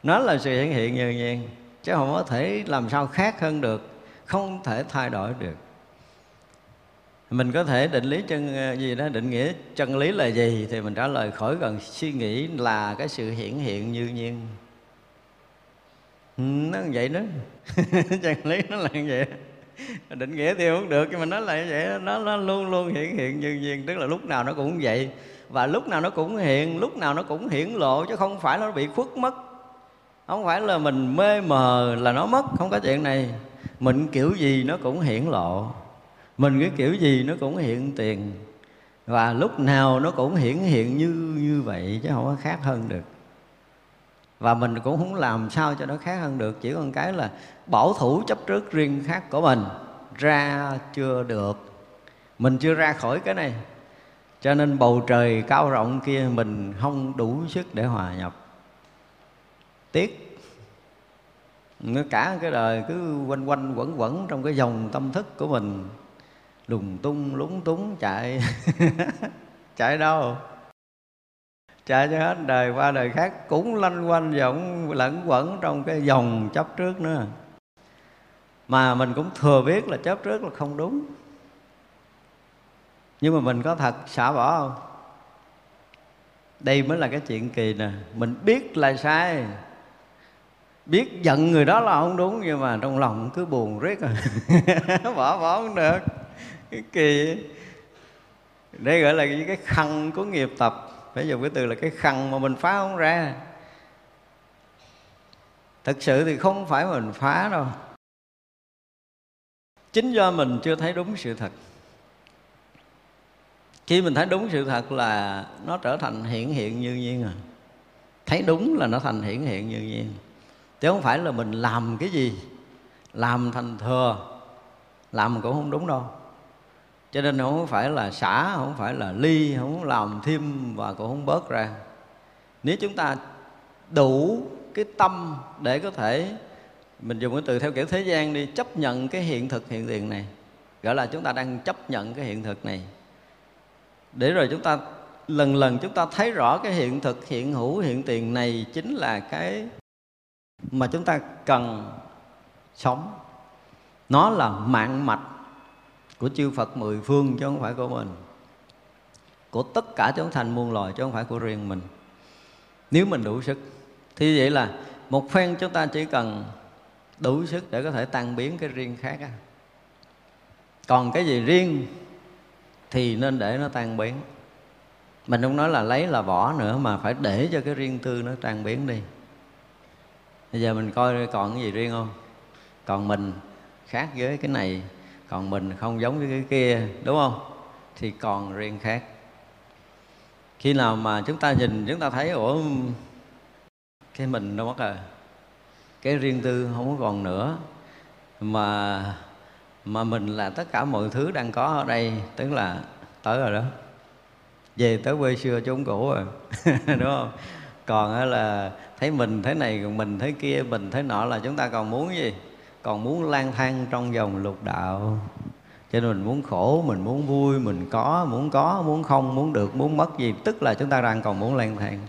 Nó là sự hiển hiện như nhiên, chứ không có thể làm sao khác hơn được, không thể thay đổi được mình có thể định lý chân ờ, gì đó, định nghĩa chân lý là gì thì mình trả lời khỏi cần suy nghĩ là cái sự hiển hiện như nhiên. Ừ, nó như vậy đó. *laughs* Chân lý nó là như vậy định nghĩa thì không được, nhưng mà nó là như vậy nó nó luôn luôn hiển hiện như nhiên, tức là lúc nào nó cũng vậy. Và lúc nào nó cũng hiện, lúc nào nó cũng hiển lộ, chứ không phải nó bị khuất mất. Không phải là mình mê mờ là nó mất, không có chuyện này. Mình kiểu gì nó cũng hiển lộ mình cái kiểu gì nó cũng hiện tiền. Và lúc nào nó cũng hiển hiện như như vậy chứ không có khác hơn được. Và mình cũng không làm sao cho nó khác hơn được, chỉ còn cái là bảo thủ chấp trước riêng khác của mình ra chưa được. Mình chưa ra khỏi cái này. Cho nên bầu trời cao rộng kia mình không đủ sức để hòa nhập. Tiếc. Nó cả cái đời cứ quanh quanh quẩn quẩn trong cái dòng tâm thức của mình lùng tung, lúng túng, chạy. *laughs* Chạy đâu? Chạy cho hết đời qua đời khác, cũng lanh quanh vọng lẫn quẩn trong cái dòng chấp trước nữa. Mà mình cũng thừa biết là chấp trước là không đúng. Nhưng mà mình có thật xả bỏ không? Đây mới là cái chuyện kỳ nè. Mình biết là sai. Biết giận người đó là không đúng, nhưng mà trong lòng cứ buồn riết rồi. *laughs* Bỏ bỏ không được cái kỳ đây gọi là cái khăn của nghiệp tập. Phải dùng cái từ là cái khăn mà mình phá không ra. Thực sự thì không phải mình phá đâu. Chính do mình chưa thấy đúng sự thật. Khi mình thấy đúng sự thật là nó trở thành hiển hiện như nhiên rồi. Thấy đúng là nó thành hiển hiện như nhiên. Chứ không phải là mình làm cái gì, làm thành thừa, làm cũng không đúng đâu cho nên không phải là xả, không phải là ly, không làm thêm và cũng không bớt ra. Nếu chúng ta đủ cái tâm để có thể, mình dùng cái từ theo kiểu thế gian đi, chấp nhận cái hiện thực hiện tiền này, gọi là chúng ta đang chấp nhận cái hiện thực này. Để rồi chúng ta, lần lần chúng ta thấy rõ cái hiện thực, hiện hữu, hiện tiền này chính là cái mà chúng ta cần sống. Nó là mạng mạch của chư Phật mười phương chứ không phải của mình. Của tất cả chúng thành muôn loài chứ không phải của riêng mình. Nếu mình đủ sức, thì vậy là một phen chúng ta chỉ cần đủ sức để có thể tan biến cái riêng khác á. Còn cái gì riêng thì nên để nó tan biến. Mình không nói là lấy là bỏ nữa mà phải để cho cái riêng tư nó tan biến đi. Bây giờ mình coi còn cái gì riêng không? Còn mình khác với cái này còn mình không giống với cái kia, đúng không? Thì còn riêng khác. Khi nào mà chúng ta nhìn, chúng ta thấy, ủa, cái mình đâu mất rồi. Cái riêng tư không còn nữa. Mà mà mình là tất cả mọi thứ đang có ở đây, tức là tới rồi đó. Về tới quê xưa chốn cũ rồi, *laughs* đúng không? Còn là thấy mình thế này, còn mình thế kia, mình thế nọ là chúng ta còn muốn gì? Còn muốn lang thang trong dòng lục đạo, cho nên mình muốn khổ, mình muốn vui, mình có, muốn có, muốn không, muốn được, muốn mất gì, tức là chúng ta đang còn muốn lang thang.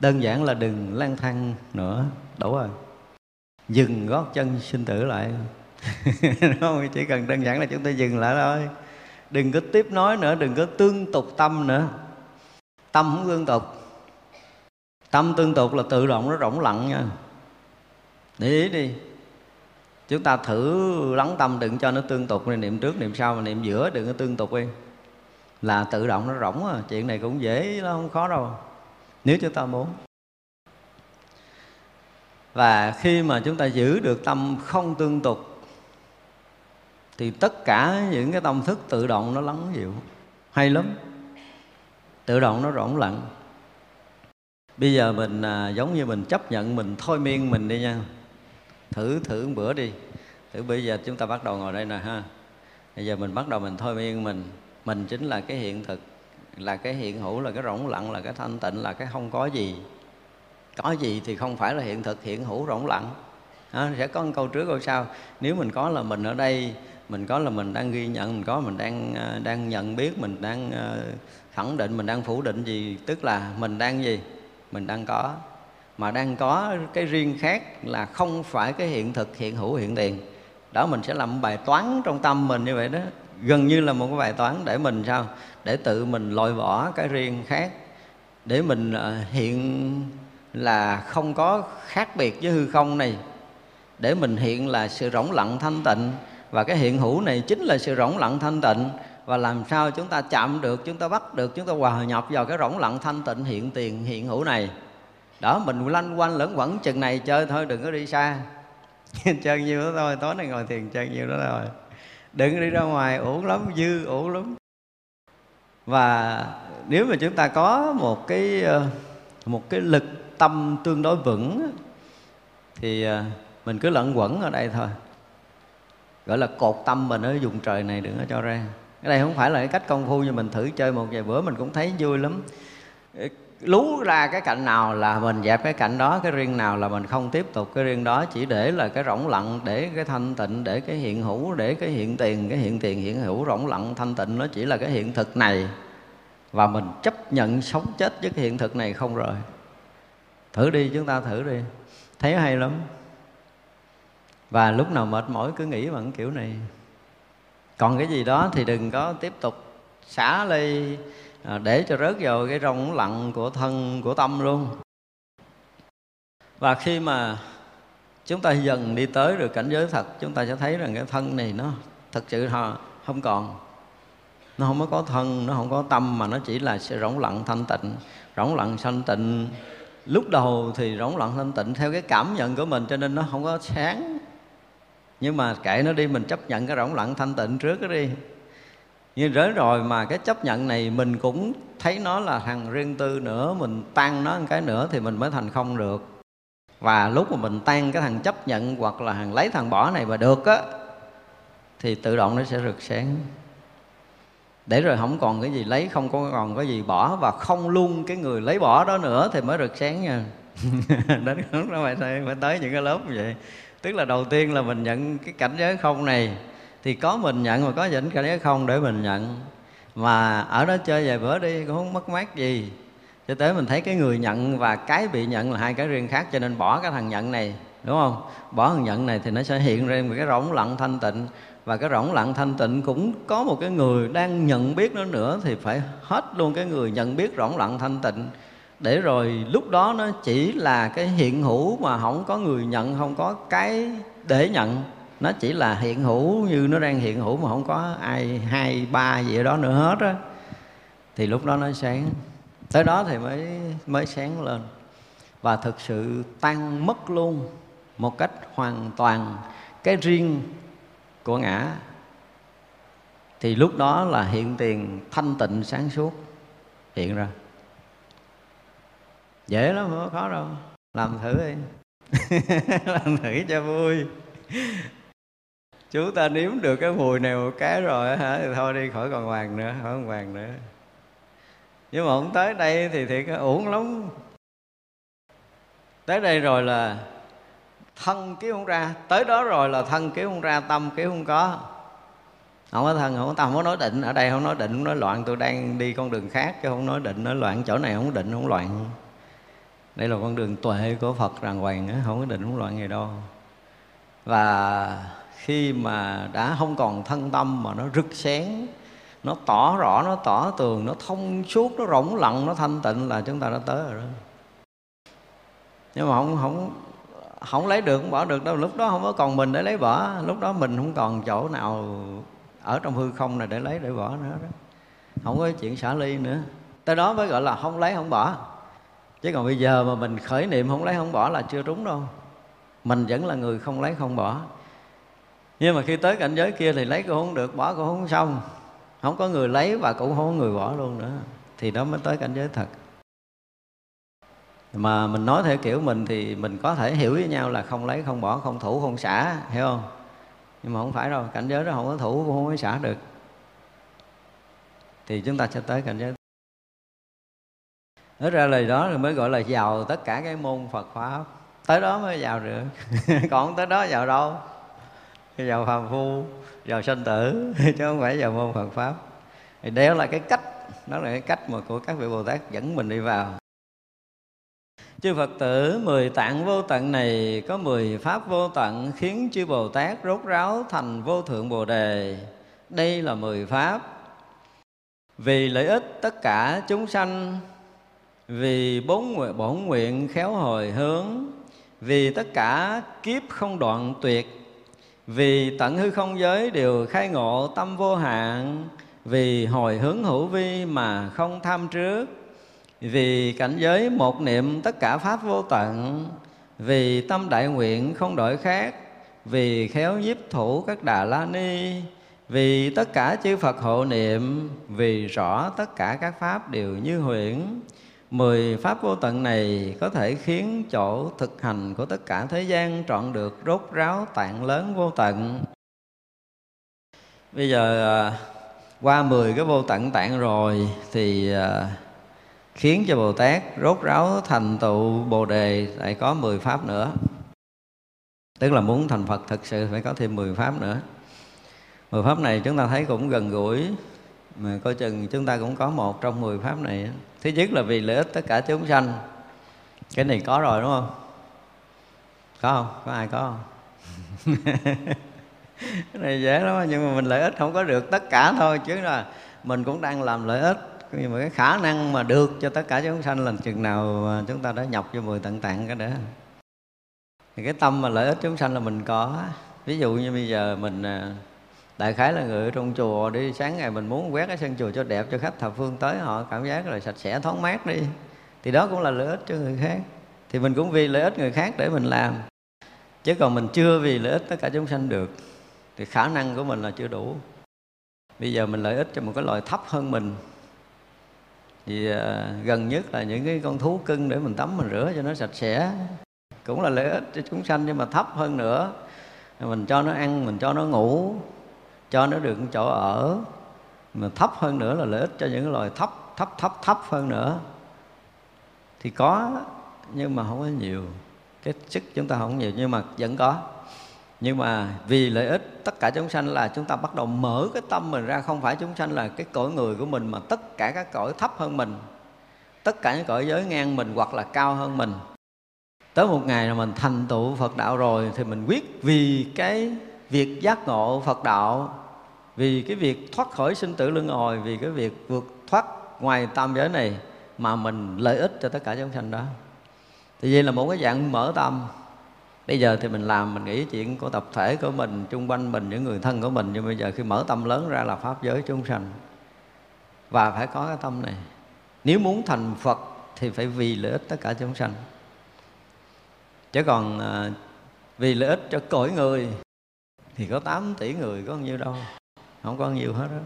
Đơn giản là đừng lang thang nữa, đủ rồi. Dừng gót chân sinh tử lại. *laughs* Đúng không? Chỉ cần đơn giản là chúng ta dừng lại thôi. Đừng có tiếp nói nữa, đừng có tương tục tâm nữa. Tâm không tương tục. Tâm tương tục là tự động nó rỗng lặng nha. Để ý đi chúng ta thử lắng tâm đừng cho nó tương tục niệm trước niệm sau mà niệm giữa đừng có tương tục đi. Là tự động nó rỗng à chuyện này cũng dễ nó không khó đâu. Nếu chúng ta muốn. Và khi mà chúng ta giữ được tâm không tương tục thì tất cả những cái tâm thức tự động nó lắng dịu. Hay lắm. Tự động nó rỗng lặng. Bây giờ mình à, giống như mình chấp nhận mình thôi miên mình đi nha thử thử một bữa đi. Thử bây giờ chúng ta bắt đầu ngồi đây nè ha. Bây giờ mình bắt đầu mình thôi miên mình mình chính là cái hiện thực là cái hiện hữu là cái rỗng lặng là cái thanh tịnh là cái không có gì. Có gì thì không phải là hiện thực hiện hữu rỗng lặng. À, sẽ có một câu trước câu sau. Nếu mình có là mình ở đây mình có là mình đang ghi nhận mình có mình đang ờ, đang nhận biết mình đang ờ, khẳng định mình đang phủ định gì tức là mình đang gì? Mình đang có mà đang có cái riêng khác là không phải cái hiện thực, hiện hữu, hiện tiền. Đó, mình sẽ làm bài toán trong tâm mình như vậy đó. Gần như là một cái bài toán để mình sao? Để tự mình loại bỏ cái riêng khác. Để mình ờ, hiện là không có khác biệt với hư không này. Để mình hiện là sự rỗng lặng thanh tịnh. Và cái hiện hữu này chính là sự rỗng lặng thanh tịnh. Và làm sao chúng ta chạm được, chúng ta bắt được, chúng ta hòa nhập vào cái rỗng lặng thanh tịnh hiện tiền, hiện hữu này? Đó, mình lanh quanh lẫn quẩn chừng này chơi thôi, đừng có đi xa. *laughs* Chơi nhiêu đó thôi, tối nay ngồi thiền chơi nhiêu đó thôi. Đừng đi ra ngoài, uổng lắm, dư uổng lắm. Và nếu mà chúng ta có một cái ờ, một cái lực tâm tương đối vững thì ờ, mình cứ lẫn quẩn ở đây thôi. Gọi là cột tâm mình ở vùng trời này đừng có cho ra. Cái này không phải là cái cách công phu như mình thử chơi một vài bữa mình cũng thấy vui lắm lú ra cái cạnh nào là mình dẹp cái cạnh đó, cái riêng nào là mình không tiếp tục cái riêng đó, chỉ để là cái rỗng lặng, để cái thanh tịnh, để cái hiện hữu, để cái hiện tiền, cái hiện tiền hiện hữu, rỗng lặng, thanh tịnh nó chỉ là cái hiện thực này. Và mình chấp nhận sống chết với cái hiện thực này không rồi thử đi, chúng ta thử đi. Thấy hay lắm. Và lúc nào mệt mỏi cứ nghĩ bằng kiểu này. Còn cái gì đó thì đừng có tiếp tục xả ly à, để cho rớt vào cái rong lặng của thân của tâm luôn. Và khi mà chúng ta dần đi tới được cảnh giới thật chúng ta sẽ thấy rằng cái thân này nó thật sự họ không còn. Nó không có thân nó không có tâm mà nó chỉ là sự rỗng lặng thanh tịnh. Rỗng lặng thanh tịnh lúc đầu thì rỗng lặng thanh tịnh theo cái cảm nhận của mình cho nên nó không có sáng. Nhưng mà kệ nó đi mình chấp nhận cái rỗng lặng thanh tịnh trước đó đi nhưng rớt rồi mà cái chấp nhận này mình cũng thấy nó là thằng riêng tư nữa. Mình tan nó một cái nữa thì mình mới thành không được. Và lúc mà mình tan cái thằng chấp nhận hoặc là thằng lấy thằng bỏ này mà được á thì tự động nó sẽ rực sáng. Để rồi không còn cái gì lấy không có còn cái gì bỏ và không luôn cái người lấy bỏ đó nữa thì mới rực sáng nha. *laughs* Đến lúc đó phải, phải tới những cái lớp như vậy. Tức là đầu tiên là mình nhận cái cảnh giới không này thì có mình nhận mà có dĩnh cảnh không để mình nhận. Mà ở đó chơi vài bữa đi cũng không mất mát gì. Cho tới mình thấy cái người nhận và cái bị nhận là hai cái riêng khác, cho nên bỏ cái thằng nhận này, đúng không? Bỏ thằng nhận này thì nó sẽ hiện ra một cái rỗng lặng thanh tịnh. Và cái rỗng lặng thanh tịnh cũng có một cái người đang nhận biết nó nữa thì phải hết luôn cái người nhận biết rỗng lặng thanh tịnh. Để rồi lúc đó nó chỉ là cái hiện hữu mà không có người nhận, không có cái để nhận nó chỉ là hiện hữu như nó đang hiện hữu mà không có ai, hai, ba gì ở đó nữa hết á. Thì lúc đó nó sáng. Tới đó thì mới mới sáng lên. Và thực sự tan mất luôn một cách hoàn toàn cái riêng của ngã. Thì lúc đó là hiện tiền thanh tịnh sáng suốt, hiện ra. Dễ lắm, không có khó đâu. Làm thử đi. *laughs* Làm thử cho vui chú ta nếm được cái mùi này một cái rồi hả? Thì thôi đi, khỏi còn hoàng nữa, khỏi còn hoàng nữa. Nhưng mà không tới đây thì thiệt uổng lắm. Tới đây rồi là thân kiếm không ra, tới đó rồi là thân kiếm không ra, tâm kiếm không có. Không có thân, không có tâm, không có nói định. Ở đây không nói định, không nói loạn. Tôi đang đi con đường khác chứ không nói định, nói loạn. Chỗ này không định, không loạn. Đây là con đường tuệ của phật đàng hoàng á, không có định, không loạn gì đâu. Và khi mà đã không còn thân tâm mà nó rực sáng, nó tỏ rõ, nó tỏ tường, nó thông suốt, nó rỗng lặng, nó thanh tịnh là chúng ta đã tới rồi đó. Nhưng mà không không không lấy được, không bỏ được đâu. Lúc đó không có còn mình để lấy bỏ. Lúc đó mình không còn chỗ nào ở trong hư không này để lấy, để bỏ nữa đó. Không có chuyện xả ly nữa. Tới đó mới gọi là không lấy, không bỏ. Chứ còn bây giờ mà mình khởi niệm không lấy, không bỏ là chưa đúng đâu. Mình vẫn là người không lấy, không bỏ nhưng mà khi tới cảnh giới kia thì lấy cũng không được, bỏ cũng không xong. Không có người lấy và cũng không có người bỏ luôn nữa. Thì đó mới tới cảnh giới thật. Mà mình nói theo kiểu mình thì mình có thể hiểu với nhau là không lấy, không bỏ, không thủ, không xả, hiểu không? Nhưng mà không phải đâu, cảnh giới đó không có thủ, cũng không có xả được. Thì chúng ta sẽ tới cảnh giới. Nói ra lời đó thì mới gọi là vào tất cả cái môn Phật Pháp. Tới đó mới vào được. *laughs* Còn tới đó vào đâu. Vào phàm phu, vào sanh tử *laughs* Chứ không phải vào môn Phật Pháp Thì đó là cái cách Đó là cái cách mà của các vị Bồ Tát dẫn mình đi vào Chư Phật tử mười tạng vô tận này có mười pháp vô tận khiến chư Bồ Tát rốt ráo thành vô thượng Bồ đề. Đây là mười pháp. Vì lợi ích tất cả chúng sanh, vì bốn nguyện, bổn nguyện khéo hồi hướng, vì tất cả kiếp không đoạn tuyệt, vì tận hư không giới đều khai ngộ tâm vô hạn, vì hồi hướng hữu vi mà không tham trước, vì cảnh giới một niệm tất cả pháp vô tận vì tâm đại nguyện không đổi khác vì khéo nhiếp thủ các đà la ni vì tất cả chư Phật hộ niệm vì rõ tất cả các pháp đều như huyễn Mười pháp vô tận này có thể khiến chỗ thực hành của tất cả thế gian trọn được rốt ráo tạng lớn vô tận. Bây giờ à, qua mười cái vô tận tạng rồi thì à, khiến cho Bồ Tát rốt ráo thành tựu Bồ đề, lại có 10 pháp nữa. Tức là muốn thành Phật thực sự phải có thêm 10 pháp nữa. 10 pháp này chúng ta thấy cũng gần gũi, mà coi chừng chúng ta cũng có một trong 10 pháp này. Thứ nhất là vì lợi ích tất cả chúng sanh. Cái này có rồi, đúng không? Có không? Có ai có không? *laughs* cái này dễ lắm nhưng mà mình lợi ích không có được tất cả thôi chứ là mình cũng đang làm lợi ích nhưng mà cái khả năng mà được cho tất cả chúng sanh là chừng nào chúng ta đã nhập vô mười tận tạng cái đó thì cái tâm mà lợi ích chúng sanh là mình có ví dụ như bây giờ mình à, đại khái là người ở trong chùa đi, sáng ngày mình muốn quét cái sân chùa cho đẹp cho khách thập phương tới, họ cảm giác là sạch sẽ, thoáng mát đi. Thì đó cũng là lợi ích cho người khác. Thì mình cũng vì lợi ích người khác để mình làm. Chứ còn mình chưa vì lợi ích tất cả chúng sanh được. Thì khả năng của mình là chưa đủ. Bây giờ mình lợi ích cho một cái loài thấp hơn mình. Thì à, gần nhất là những cái con thú cưng để mình tắm, mình rửa cho nó sạch sẽ. Cũng là lợi ích cho chúng sanh nhưng mà thấp hơn nữa. Mình cho nó ăn, mình cho nó ngủ cho nó được chỗ ở. Mà thấp hơn nữa là lợi ích cho những loài thấp thấp thấp thấp hơn nữa. Thì có, nhưng mà không có nhiều. Cái sức chúng ta không nhiều, nhưng mà vẫn có. Nhưng mà vì lợi ích, tất cả chúng sanh là chúng ta bắt đầu mở cái tâm mình ra. Không phải chúng sanh là cái cõi người của mình, mà tất cả các cõi thấp hơn mình. Tất cả những cõi giới ngang mình hoặc là cao hơn mình. Tới một ngày là mình thành tựu phật đạo rồi, thì mình quyết vì cái việc giác ngộ phật đạo vì cái việc thoát khỏi sinh tử luân hồi, vì cái việc vượt thoát ngoài tam giới này mà mình lợi ích cho tất cả chúng sanh đó. Thì vậy là một cái dạng mở tâm. Bây giờ thì mình làm, mình nghĩ chuyện của tập thể của mình, chung quanh mình, những người thân của mình, nhưng bây giờ khi mở tâm lớn ra là pháp giới chúng sanh. Và phải có cái tâm này. Nếu muốn thành phật thì phải vì lợi ích tất cả chúng sanh. Chứ còn à, vì lợi ích cho cõi người thì có 8 tỷ người có nhiêu đâu không có nhiều hết đó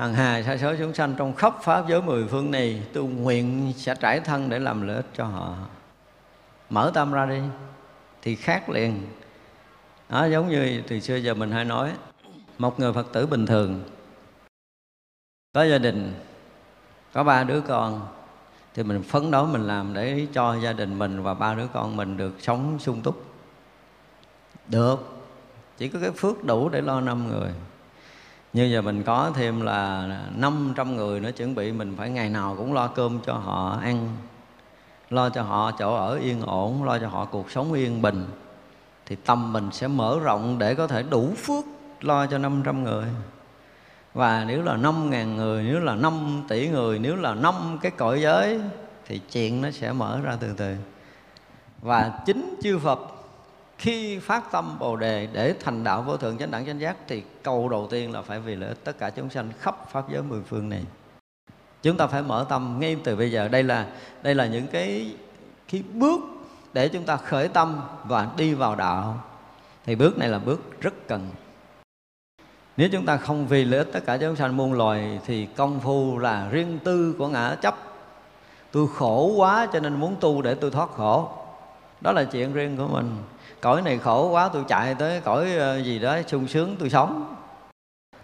hằng hà sa số chúng sanh trong khắp pháp giới mười phương này, tu nguyện sẽ trải thân để làm lợi ích cho họ. Mở tâm ra đi, thì khác liền. Đó, giống như từ xưa giờ mình hay nói, một người phật tử bình thường. Có gia đình, có ba đứa con, thì mình phấn đấu mình làm để cho gia đình mình và ba đứa con mình được sống sung túc. Được chỉ có cái phước đủ để lo năm người. Như giờ mình có thêm là 500 người nó chuẩn bị mình phải ngày nào cũng lo cơm cho họ ăn lo cho họ chỗ ở yên ổn lo cho họ cuộc sống yên bình. Thì tâm mình sẽ mở rộng để có thể đủ phước lo cho 500 người. Và nếu là 5 ngàn người, nếu là 5 tỷ người, nếu là 5 cái cõi giới thì chuyện nó sẽ mở ra từ từ. Và chính chư Phật khi phát tâm Bồ đề để thành đạo vô thượng chánh đẳng chánh giác, thì câu đầu tiên là phải vì lợi ích tất cả chúng sanh khắp pháp giới mười phương này. Chúng ta phải mở tâm ngay từ bây giờ. Đây là đây là những cái cái bước để chúng ta khởi tâm và đi vào đạo. Thì bước này là bước rất cần nếu chúng ta không vì lợi ích tất cả chúng sanh muôn loài, thì công phu là riêng tư của ngã chấp tôi khổ quá cho nên muốn tu để tôi thoát khổ đó là chuyện riêng của mình. Cõi này khổ quá, tôi chạy tới cõi ờ, gì đó, sung sướng, tôi sống.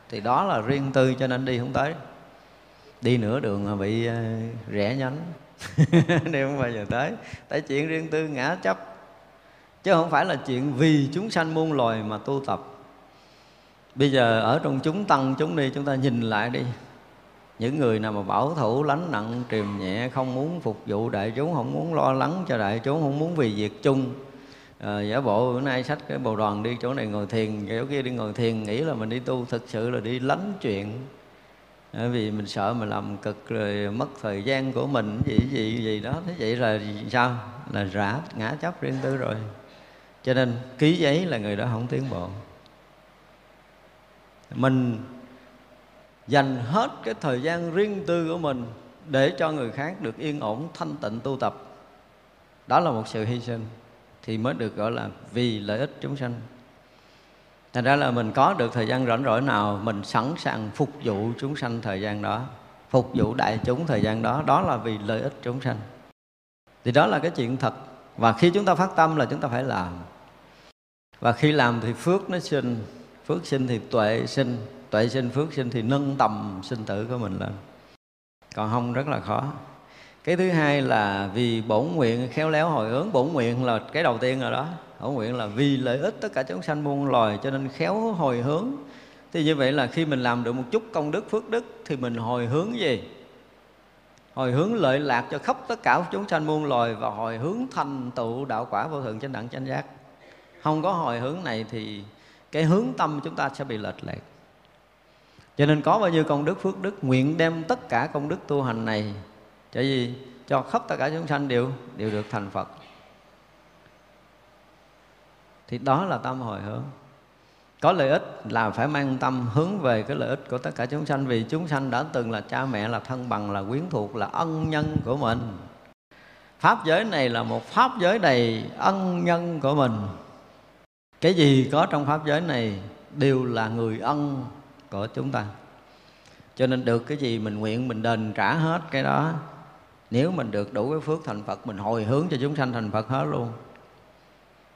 Thì đó là riêng tư cho nên đi không tới. Đi nửa đường mà bị ờ, rẽ nhánh. *laughs* Đi không bao giờ tới. Tại chuyện riêng tư ngã chấp. Chứ không phải là chuyện vì chúng sanh muôn loài mà tu tập. Bây giờ ở trong chúng tăng, chúng đi, chúng ta nhìn lại đi những người nào mà bảo thủ lánh nặng triềm nhẹ không muốn phục vụ đại chúng không muốn lo lắng cho đại chúng không muốn vì việc chung. À, giả bộ bữa nay sách cái bồ đoàn đi chỗ này ngồi thiền chỗ kia đi ngồi thiền nghĩ là mình đi tu thực sự là đi lánh chuyện. Bởi vì mình sợ mình làm cực rồi mất thời gian của mình gì gì gì đó. Thế vậy là sao? Là rã ngã chấp riêng tư rồi. Cho nên ký giấy là người đó không tiến bộ. Mình dành hết cái thời gian riêng tư của mình để cho người khác được yên ổn, thanh tịnh, tu tập. Đó là một sự hy sinh thì mới được gọi là vì lợi ích chúng sanh. Thành ra là mình có được thời gian rảnh rỗi nào, mình sẵn sàng phục vụ chúng sanh thời gian đó, phục vụ đại chúng thời gian đó. Đó là vì lợi ích chúng sanh. Thì đó là cái chuyện thật. Và khi chúng ta phát tâm là chúng ta phải làm. Và khi làm thì phước nó sinh, phước sinh thì tuệ sinh tuệ sinh phước sinh thì nâng tầm sinh tử của mình lên. Còn không, rất là khó. Cái thứ hai là vì bổn nguyện khéo léo hồi hướng. Bổn nguyện là cái đầu tiên rồi đó. Bổn nguyện là vì lợi ích tất cả chúng sanh muôn loài, cho nên khéo hồi hướng. Thì như vậy là khi mình làm được một chút công đức, phước đức, thì mình hồi hướng gì? Hồi hướng lợi lạc cho khắp tất cả chúng sanh muôn loài và hồi hướng thành tựu đạo quả vô thượng chánh đẳng chánh giác. Không có hồi hướng này thì cái hướng tâm chúng ta sẽ bị lệch lạc cho nên có bao nhiêu công đức phước đức, nguyện đem tất cả công đức tu hành này cho gì? Cho khắp tất cả chúng sanh đều đều được thành phật. Thì đó là tâm hồi hướng. Có lợi ích là phải mang tâm hướng về cái lợi ích của tất cả chúng sanh, vì chúng sanh đã từng là cha mẹ, là thân bằng, là quyến thuộc, là ân nhân của mình. Pháp giới này là một pháp giới đầy ân nhân của mình. Cái gì có trong pháp giới này đều là người ân của chúng ta. Cho nên được cái gì mình nguyện, mình đền trả hết cái đó, nếu mình được đủ cái phước thành phật, mình hồi hướng cho chúng sanh thành phật hết luôn.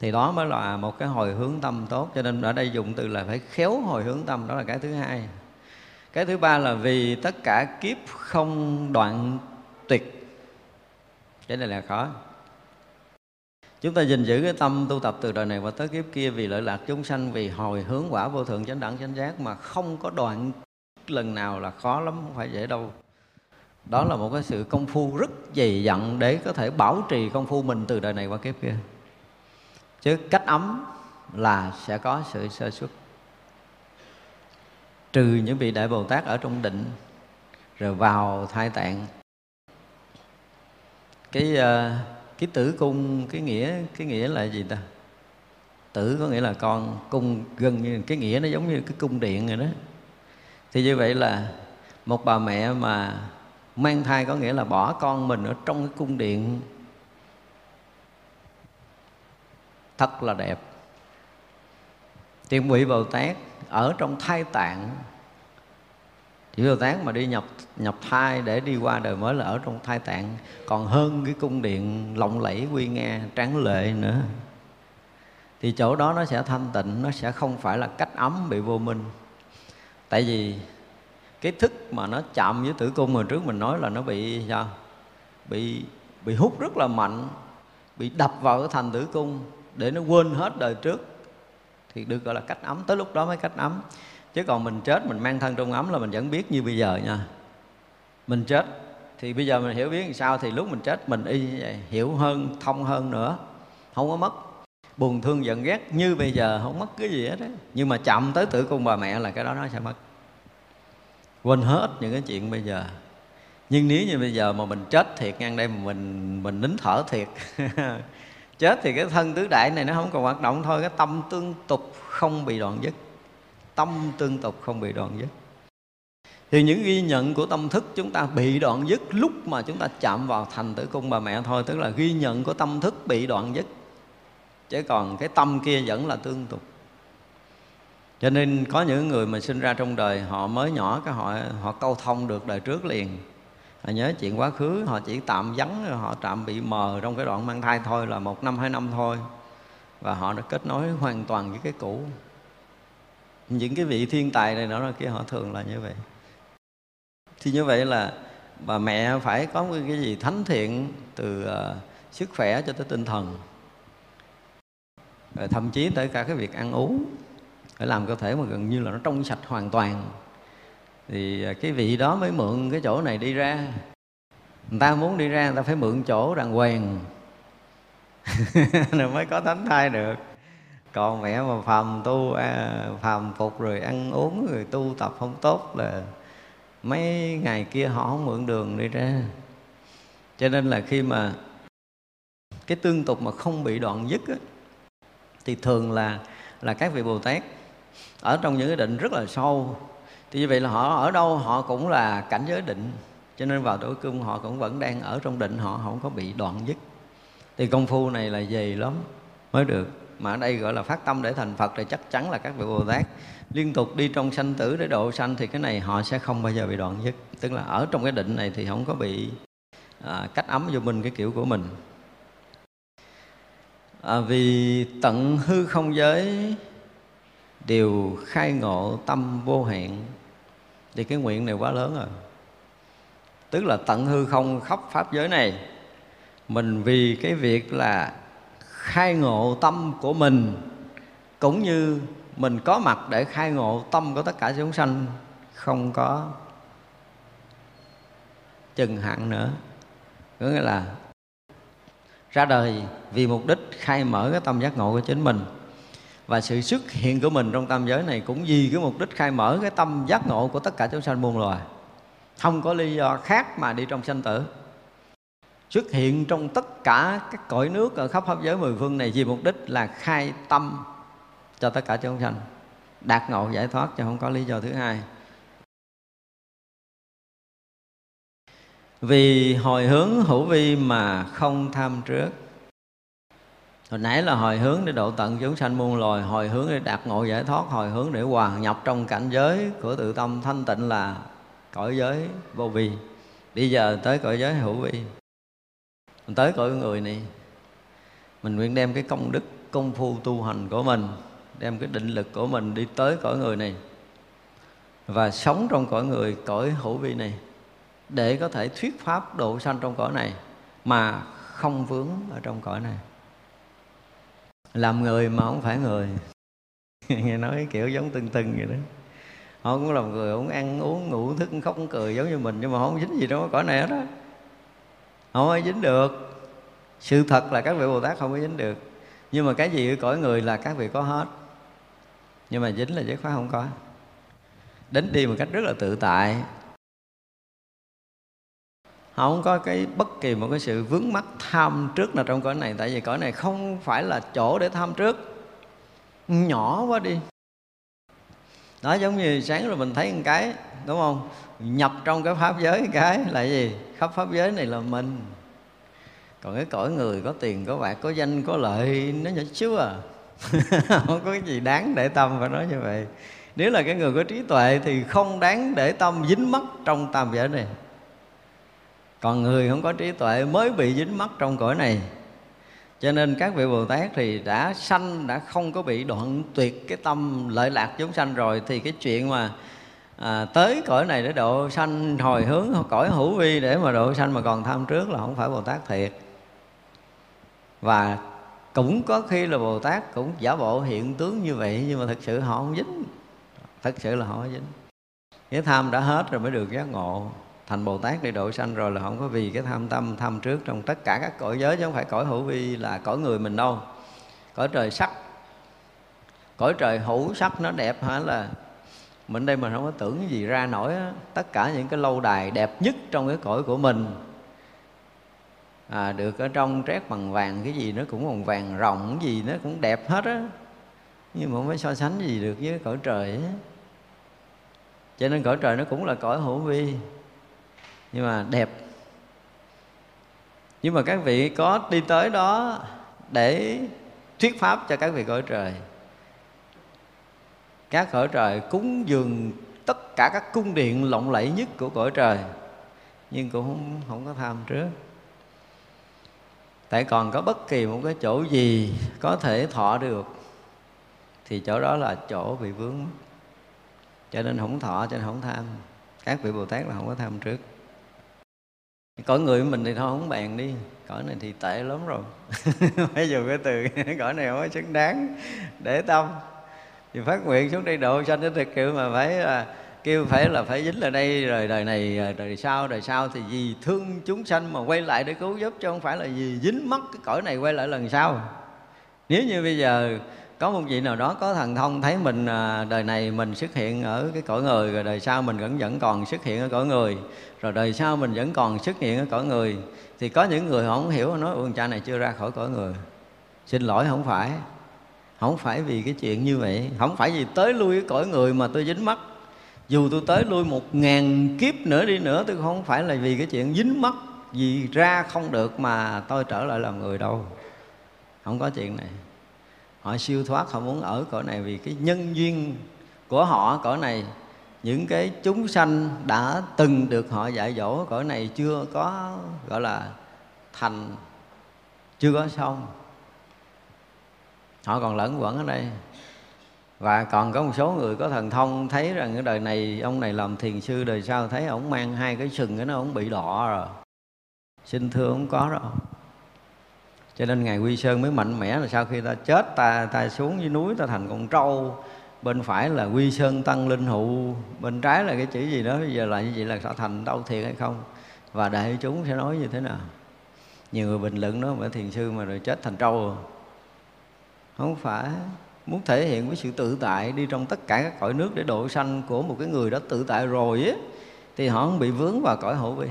Thì đó mới là một cái hồi hướng tâm tốt. Cho nên ở đây dùng từ là phải khéo hồi hướng tâm, đó là cái thứ hai. Cái thứ ba là vì tất cả kiếp không đoạn tuyệt. Cái này là khó chúng ta gìn giữ cái tâm tu tập từ đời này qua tới kiếp kia vì lợi lạc chúng sanh vì hồi hướng quả vô thượng chánh đẳng chánh giác mà không có đoạn lần nào là khó lắm không phải dễ đâu. Đó là một cái sự công phu rất dày dặn để có thể bảo trì công phu mình từ đời này qua kiếp kia. Chứ cách ấm là sẽ có sự sơ xuất trừ những vị đại bồ tát ở trong định rồi vào thai tạng. Cái uh, cái tử cung, cái nghĩa cái nghĩa là gì ta? Tử có nghĩa là con, cung gần như, cái nghĩa nó giống như cái cung điện rồi đó. Thì như vậy là một bà mẹ mà mang thai có nghĩa là bỏ con mình ở trong cái cung điện. Thật là đẹp. Tiền vị bồ tát ở trong thai tạng chỉ bồ tát mà đi nhập nhập thai để đi qua đời mới là ở trong thai tạng. Còn hơn cái cung điện lộng lẫy, quy nghe tráng lệ nữa. Thì chỗ đó nó sẽ thanh tịnh, nó sẽ không phải là cách ấm bị vô minh. Tại vì cái thức mà nó chạm với tử cung hồi trước mình nói là nó bị, sao? Bị bị hút rất là mạnh, bị đập vào cái thành tử cung để nó quên hết đời trước. Thì được gọi là cách ấm, tới lúc đó mới cách ấm chứ còn mình chết, mình mang thân trong ấm là mình vẫn biết như bây giờ nha. Mình chết thì bây giờ mình hiểu biết làm sao thì lúc mình chết mình y như vậy hiểu hơn, thông hơn nữa. Không có mất. Buồn thương giận ghét như bây giờ không mất cái gì hết đấy nhưng mà chậm tới tử cung bà mẹ là cái đó nó sẽ mất. Quên hết những cái chuyện bây giờ. Nhưng nếu như bây giờ mà mình chết thiệt ngang đây mà mình mình nín thở thiệt, *laughs* chết thì cái thân tứ đại này nó không còn hoạt động thôi, cái tâm tương tục không bị đoạn dứt tâm tương tục không bị đoạn dứt. Thì những ghi nhận của tâm thức chúng ta bị đoạn dứt lúc mà chúng ta chạm vào thành tử cung bà mẹ thôi, tức là ghi nhận của tâm thức bị đoạn dứt. Chứ còn cái tâm kia vẫn là tương tục. Cho nên có những người mà sinh ra trong đời họ mới nhỏ, cái họ họ câu thông được đời trước liền. Họ nhớ chuyện quá khứ, họ chỉ tạm vắng họ tạm bị mờ trong cái đoạn mang thai thôi là một năm, hai năm thôi. Và họ đã kết nối hoàn toàn với cái cũ những cái vị thiên tài này nó kia họ thường là như vậy. Thì như vậy là bà mẹ phải có cái gì thánh thiện từ uh, sức khỏe cho tới tinh thần. Rồi thậm chí tới cả cái việc ăn uống phải làm cơ thể mà gần như là nó trong sạch hoàn toàn. Thì ờ, cái vị đó mới mượn cái chỗ này đi ra. Người ta muốn đi ra người ta phải mượn chỗ đàng hoàng. *laughs* Rồi mới có thánh thai được còn mẹ mà phàm tu à, phàm phục rồi ăn uống rồi tu tập không tốt là mấy ngày kia họ không mượn đường đi ra. Cho nên là khi mà cái tương tục mà không bị đoạn dứt á, thì thường là là các vị bồ tát ở trong những cái định rất là sâu. Thì như vậy là họ ở đâu họ cũng là cảnh giới định. Cho nên vào tuổi cung họ cũng vẫn đang ở trong định họ không có bị đoạn dứt. Thì công phu này là dày lắm mới được mà ở đây gọi là phát tâm để thành phật thì chắc chắn là các vị bồ tát liên tục đi trong sanh tử để độ sanh thì cái này họ sẽ không bao giờ bị đoạn dứt. Tức là ở trong cái định này thì không có bị à, cách ấm vô mình cái kiểu của mình. À, vì tận hư không giới đều khai ngộ tâm vô hạn thì cái nguyện này quá lớn rồi. Tức là tận hư không khắp pháp giới này mình vì cái việc là khai ngộ tâm của mình, cũng như mình có mặt để khai ngộ tâm của tất cả chúng sanh, không có chừng hạn nữa. Có nghĩa là ra đời vì mục đích khai mở cái tâm giác ngộ của chính mình. Và sự xuất hiện của mình trong tam giới này cũng vì cái mục đích khai mở cái tâm giác ngộ của tất cả chúng sanh muôn loài. Không có lý do khác mà đi trong sanh tử xuất hiện trong tất cả các cõi nước ở khắp pháp giới mười phương này vì mục đích là khai tâm cho tất cả chúng sanh. Đạt ngộ, giải thoát cho không có lý do thứ hai. Vì hồi hướng hữu vi mà không tham trước. Hồi nãy là hồi hướng để độ tận chúng sanh muôn loài, hồi hướng để đạt ngộ, giải thoát, hồi hướng để hòa nhập trong cảnh giới của tự tâm thanh tịnh là cõi giới vô vi. Bây giờ tới cõi giới hữu vi mình tới cõi người này, mình nguyện đem cái công đức, công phu tu hành của mình, đem cái định lực của mình đi tới cõi người này và sống trong cõi người, cõi hữu vi này để có thể thuyết pháp độ sanh trong cõi này mà không vướng ở trong cõi này. Làm người mà không phải người. *laughs* Nghe nói kiểu giống tưng tưng vậy đó. Họ cũng làm người cũng ăn uống, ngủ, thức, khóc, cười giống như mình nhưng mà không dính gì đâu cõi này hết á không ai dính được. Sự thật là các vị bồ tát không có dính được. Nhưng mà cái gì ở cõi người là các vị có hết. Nhưng mà dính là giới khóa không có. Đến đi một cách rất là tự tại. Không có cái bất kỳ một cái sự vướng mắc tham trước nào trong cõi này. Tại vì cõi này không phải là chỗ để tham trước. Nhỏ quá đi nó giống như sáng rồi mình thấy một cái, đúng không? Nhập trong cái pháp giới cái là gì? Khắp pháp giới này là mình. Còn cái cõi người có tiền, có bạc, có danh, có lợi, nó nhỏ xíu à. *laughs* Không có cái gì đáng để tâm phải nói như vậy. Nếu là cái người có trí tuệ thì không đáng để tâm dính mắc trong tam giới này. Còn người không có trí tuệ mới bị dính mắc trong cõi này cho nên các vị bồ tát thì đã sanh đã không có bị đoạn tuyệt cái tâm lợi lạc chúng sanh rồi thì cái chuyện mà à, tới cõi này để độ sanh hồi hướng cõi hữu vi để mà độ sanh mà còn tham trước là không phải bồ tát thiệt. Và cũng có khi là bồ tát cũng giả bộ hiện tướng như vậy nhưng mà thực sự họ không dính. Thật sự là họ không dính. Cái tham đã hết rồi mới được giác ngộ thành bồ tát để độ sanh rồi là không có vì cái tham tâm tham trước trong tất cả các cõi giới chứ không phải cõi hữu vi là cõi người mình đâu. Cõi trời sắc. Cõi trời hữu sắc nó đẹp hả? Là mình đây mình không có tưởng gì ra nổi á. tất cả những cái lâu đài đẹp nhất trong cái cõi của mình. À, được ở trong trét bằng vàng cái gì nó cũng bằng vàng rộng cái gì nó cũng đẹp hết á. Nhưng mà không phải so sánh gì được với cõi trời á. Cho nên cõi trời nó cũng là cõi hữu vi nhưng mà đẹp. Nhưng mà các vị có đi tới đó để thuyết pháp cho các vị cõi trời. Các cõi trời cúng dường tất cả các cung điện lộng lẫy nhất của cõi trời. Nhưng cũng không, không có tham trước. Tại còn có bất kỳ một cái chỗ gì có thể thọ được thì chỗ đó là chỗ bị vướng cho nên không thọ cho nên không tham. Các vị bồ tát là không có tham trước cõi người của mình thì thôi, không bàn đi. Cõi này thì tệ lắm rồi. *laughs* Phải dùng cái từ *laughs* cõi này không có xứng đáng để tâm. Thì phát nguyện xuống đây độ sanh đến thực kiểu mà phải là kêu phải là phải dính là đây. Rồi đời này à, đời sau đời sau thì vì thương chúng sanh mà quay lại để cứu giúp, chứ không phải là vì dính mất cái cõi này quay lại lần sau. Nếu như bây giờ có một vị nào đó có thần thông thấy mình à, đời này mình xuất hiện ở cái cõi người, rồi đời sau mình vẫn vẫn còn xuất hiện ở cõi người, rồi đời sau mình vẫn còn xuất hiện ở cõi người, thì có những người họ không hiểu, nói, ôi, cha này chưa ra khỏi cõi người. Xin lỗi, không phải. Không phải vì cái chuyện như vậy. Không phải vì tới lui cái cõi người mà tôi dính mắt. Dù tôi tới lui một ngàn kiếp nữa đi nữa, tôi không phải là vì cái chuyện dính mắt, vì ra không được mà tôi trở lại làm người đâu. Không có chuyện này họ siêu thoát, họ muốn ở cõi này vì cái nhân duyên của họ cõi này. Những cái chúng sanh đã từng được họ dạy dỗ cõi này chưa có, gọi là, thành, chưa có xong. Họ còn lẫn quẩn ở đây. Và còn có một số người có thần thông thấy rằng cái đời này, ông này làm thiền sư, đời sau thấy ông mang hai cái sừng, cái nó ông bị đỏ rồi. Xin thưa không có đâu cho nên ngài quy sơn mới mạnh mẽ là sau khi ta chết ta ta xuống dưới núi ta thành con trâu. Bên phải là quy sơn tăng linh hụ bên trái là cái chữ gì đó bây giờ là như vậy là sẽ thành đâu thiệt hay không? Và đại chúng sẽ nói như thế nào? Nhiều người bình luận đó mà thiền sư mà rồi chết thành trâu. Không phải. Muốn thể hiện với sự tự tại đi trong tất cả các cõi nước để độ sanh của một cái người đó tự tại rồi ấy, thì họ không bị vướng vào cõi hữu vi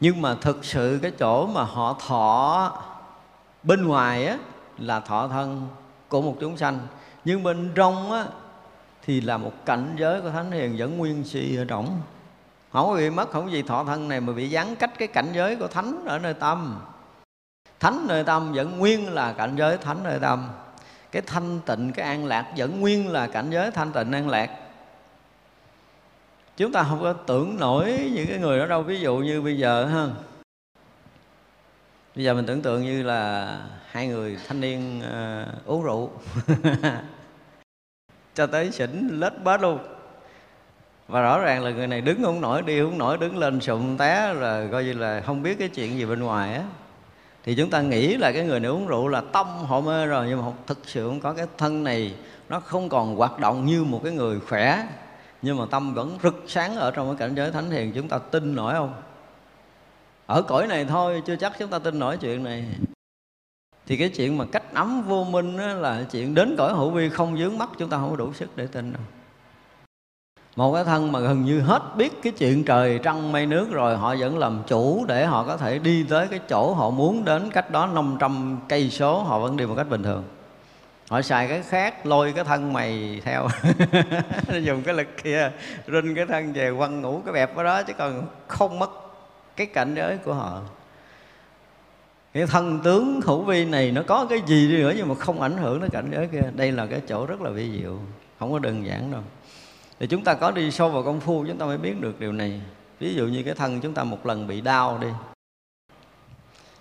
nhưng mà thực sự cái chỗ mà họ thọ bên ngoài á, là thọ thân của một chúng sanh. Nhưng bên trong á, thì là một cảnh giới của thánh hiền vẫn nguyên si ở trong không có bị mất, không gì thọ thân này mà bị gián cách cái cảnh giới của thánh ở nơi tâm. Thánh nơi tâm vẫn nguyên là cảnh giới thánh nơi tâm. Cái thanh tịnh, cái an lạc vẫn nguyên là cảnh giới thanh tịnh, an lạc chúng ta không có tưởng nổi những cái người đó đâu. Ví dụ như bây giờ ha. Bây giờ mình tưởng tượng như là hai người thanh niên uh, uống rượu. *laughs* Cho tới xỉn lết bớt luôn. Và rõ ràng là người này đứng không nổi đi không nổi đứng lên sụm té là coi như là không biết cái chuyện gì bên ngoài á. Thì chúng ta nghĩ là cái người này uống rượu là tâm họ mê rồi nhưng mà không, thực sự không có. Cái thân này nó không còn hoạt động như một cái người khỏe nhưng mà tâm vẫn rực sáng ở trong cái cảnh giới thánh hiền, chúng ta tin nổi không? Ở cõi này thôi, chưa chắc chúng ta tin nổi chuyện này. Thì cái chuyện mà cách ấm vô minh đó là chuyện đến cõi hữu vi không dướng mắt, chúng ta không có đủ sức để tin đâu. Một cái thân mà gần như hết biết cái chuyện trời trăng mây nước rồi, họ vẫn làm chủ để họ có thể đi tới cái chỗ họ muốn đến cách đó 500 cây số, họ vẫn đi một cách bình thường họ xài cái khác, lôi cái thân mày theo. *laughs* Dùng cái lực kia, rinh cái thân về, quăng ngủ cái bẹp ở đó, chứ còn không mất cái cảnh giới của họ. Cái thân tướng hữu vi này nó có cái gì đi nữa nhưng mà không ảnh hưởng đến cảnh giới kia. Đây là cái chỗ rất là vi diệu, không có đơn giản đâu. Thì chúng ta có đi sâu vào công phu, chúng ta mới biết được điều này. Ví dụ như cái thân chúng ta một lần bị đau đi.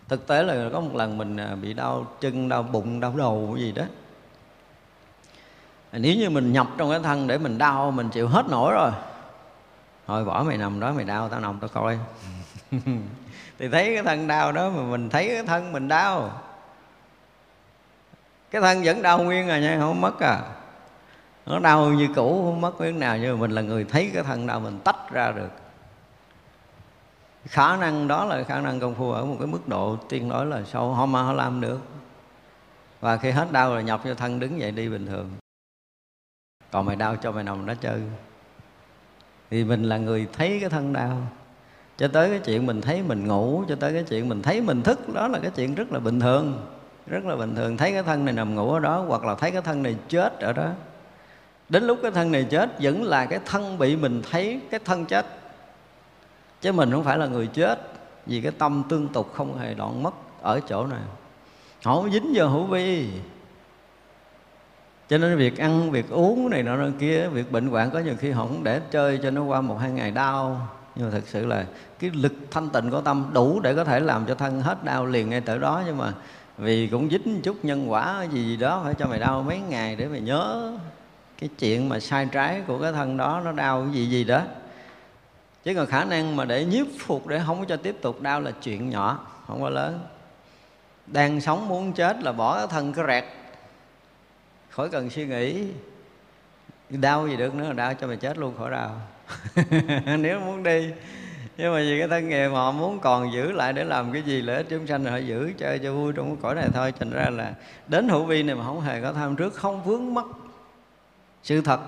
Thực tế là có một lần mình à, bị đau chân, đau bụng, đau đầu cái gì đó nếu như mình nhập trong cái thân để mình đau mình chịu hết nổi rồi. Thôi bỏ mày nằm đó mày đau tao nằm tao coi. *laughs* Thì thấy cái thân đau đó mà mình thấy cái thân mình đau. Cái thân vẫn đau nguyên à nha không mất à. Nó đau như cũ không mất miếng nào nhưng mà mình là người thấy cái thân đau mình tách ra được. Khả năng đó là khả năng công phu ở một cái mức độ tiên nói là sâu họ mà họ làm được. Và khi hết đau rồi nhập cho thân đứng dậy đi bình thường còn mày đau cho mày nằm đó chơi. Thì mình là người thấy cái thân đau. Cho tới cái chuyện mình thấy mình ngủ, cho tới cái chuyện mình thấy mình thức, đó là cái chuyện rất là bình thường. Rất là bình thường. Thấy cái thân này nằm ngủ ở đó, hoặc là thấy cái thân này chết ở đó. Đến lúc cái thân này chết, vẫn là cái thân bị mình thấy cái thân chết. Chứ mình không phải là người chết, vì cái tâm tương tục không hề đoạn mất ở chỗ này. Không dính vào hữu vi cho nên việc ăn, việc uống này nọ kia, việc bệnh hoạn có nhiều khi họ không để chơi cho nó qua một, hai ngày đau. Nhưng mà thực sự là cái lực thanh tịnh của tâm đủ để có thể làm cho thân hết đau liền ngay từ đó. Nhưng mà vì cũng dính chút nhân quả gì gì đó phải cho mày đau mấy ngày để mày nhớ cái chuyện mà sai trái của cái thân đó, nó đau cái gì gì đó. Chứ còn khả năng mà để nhiếp phục, để không có cho tiếp tục đau là chuyện nhỏ, không có lớn. Đang sống muốn chết là bỏ cái thân cái rẹt khỏi cần suy nghĩ. Đau gì được nữa, đau cho mày chết luôn, khỏi đau. *laughs* Nếu muốn đi. Nhưng mà vì cái thân nghề họ muốn còn giữ lại để làm cái gì, lợi ích chúng sanh họ giữ chơi cho vui trong cái cõi này thôi. Thành ra là đến hữu vi này mà không hề có tham trước, không vướng mất sự thật.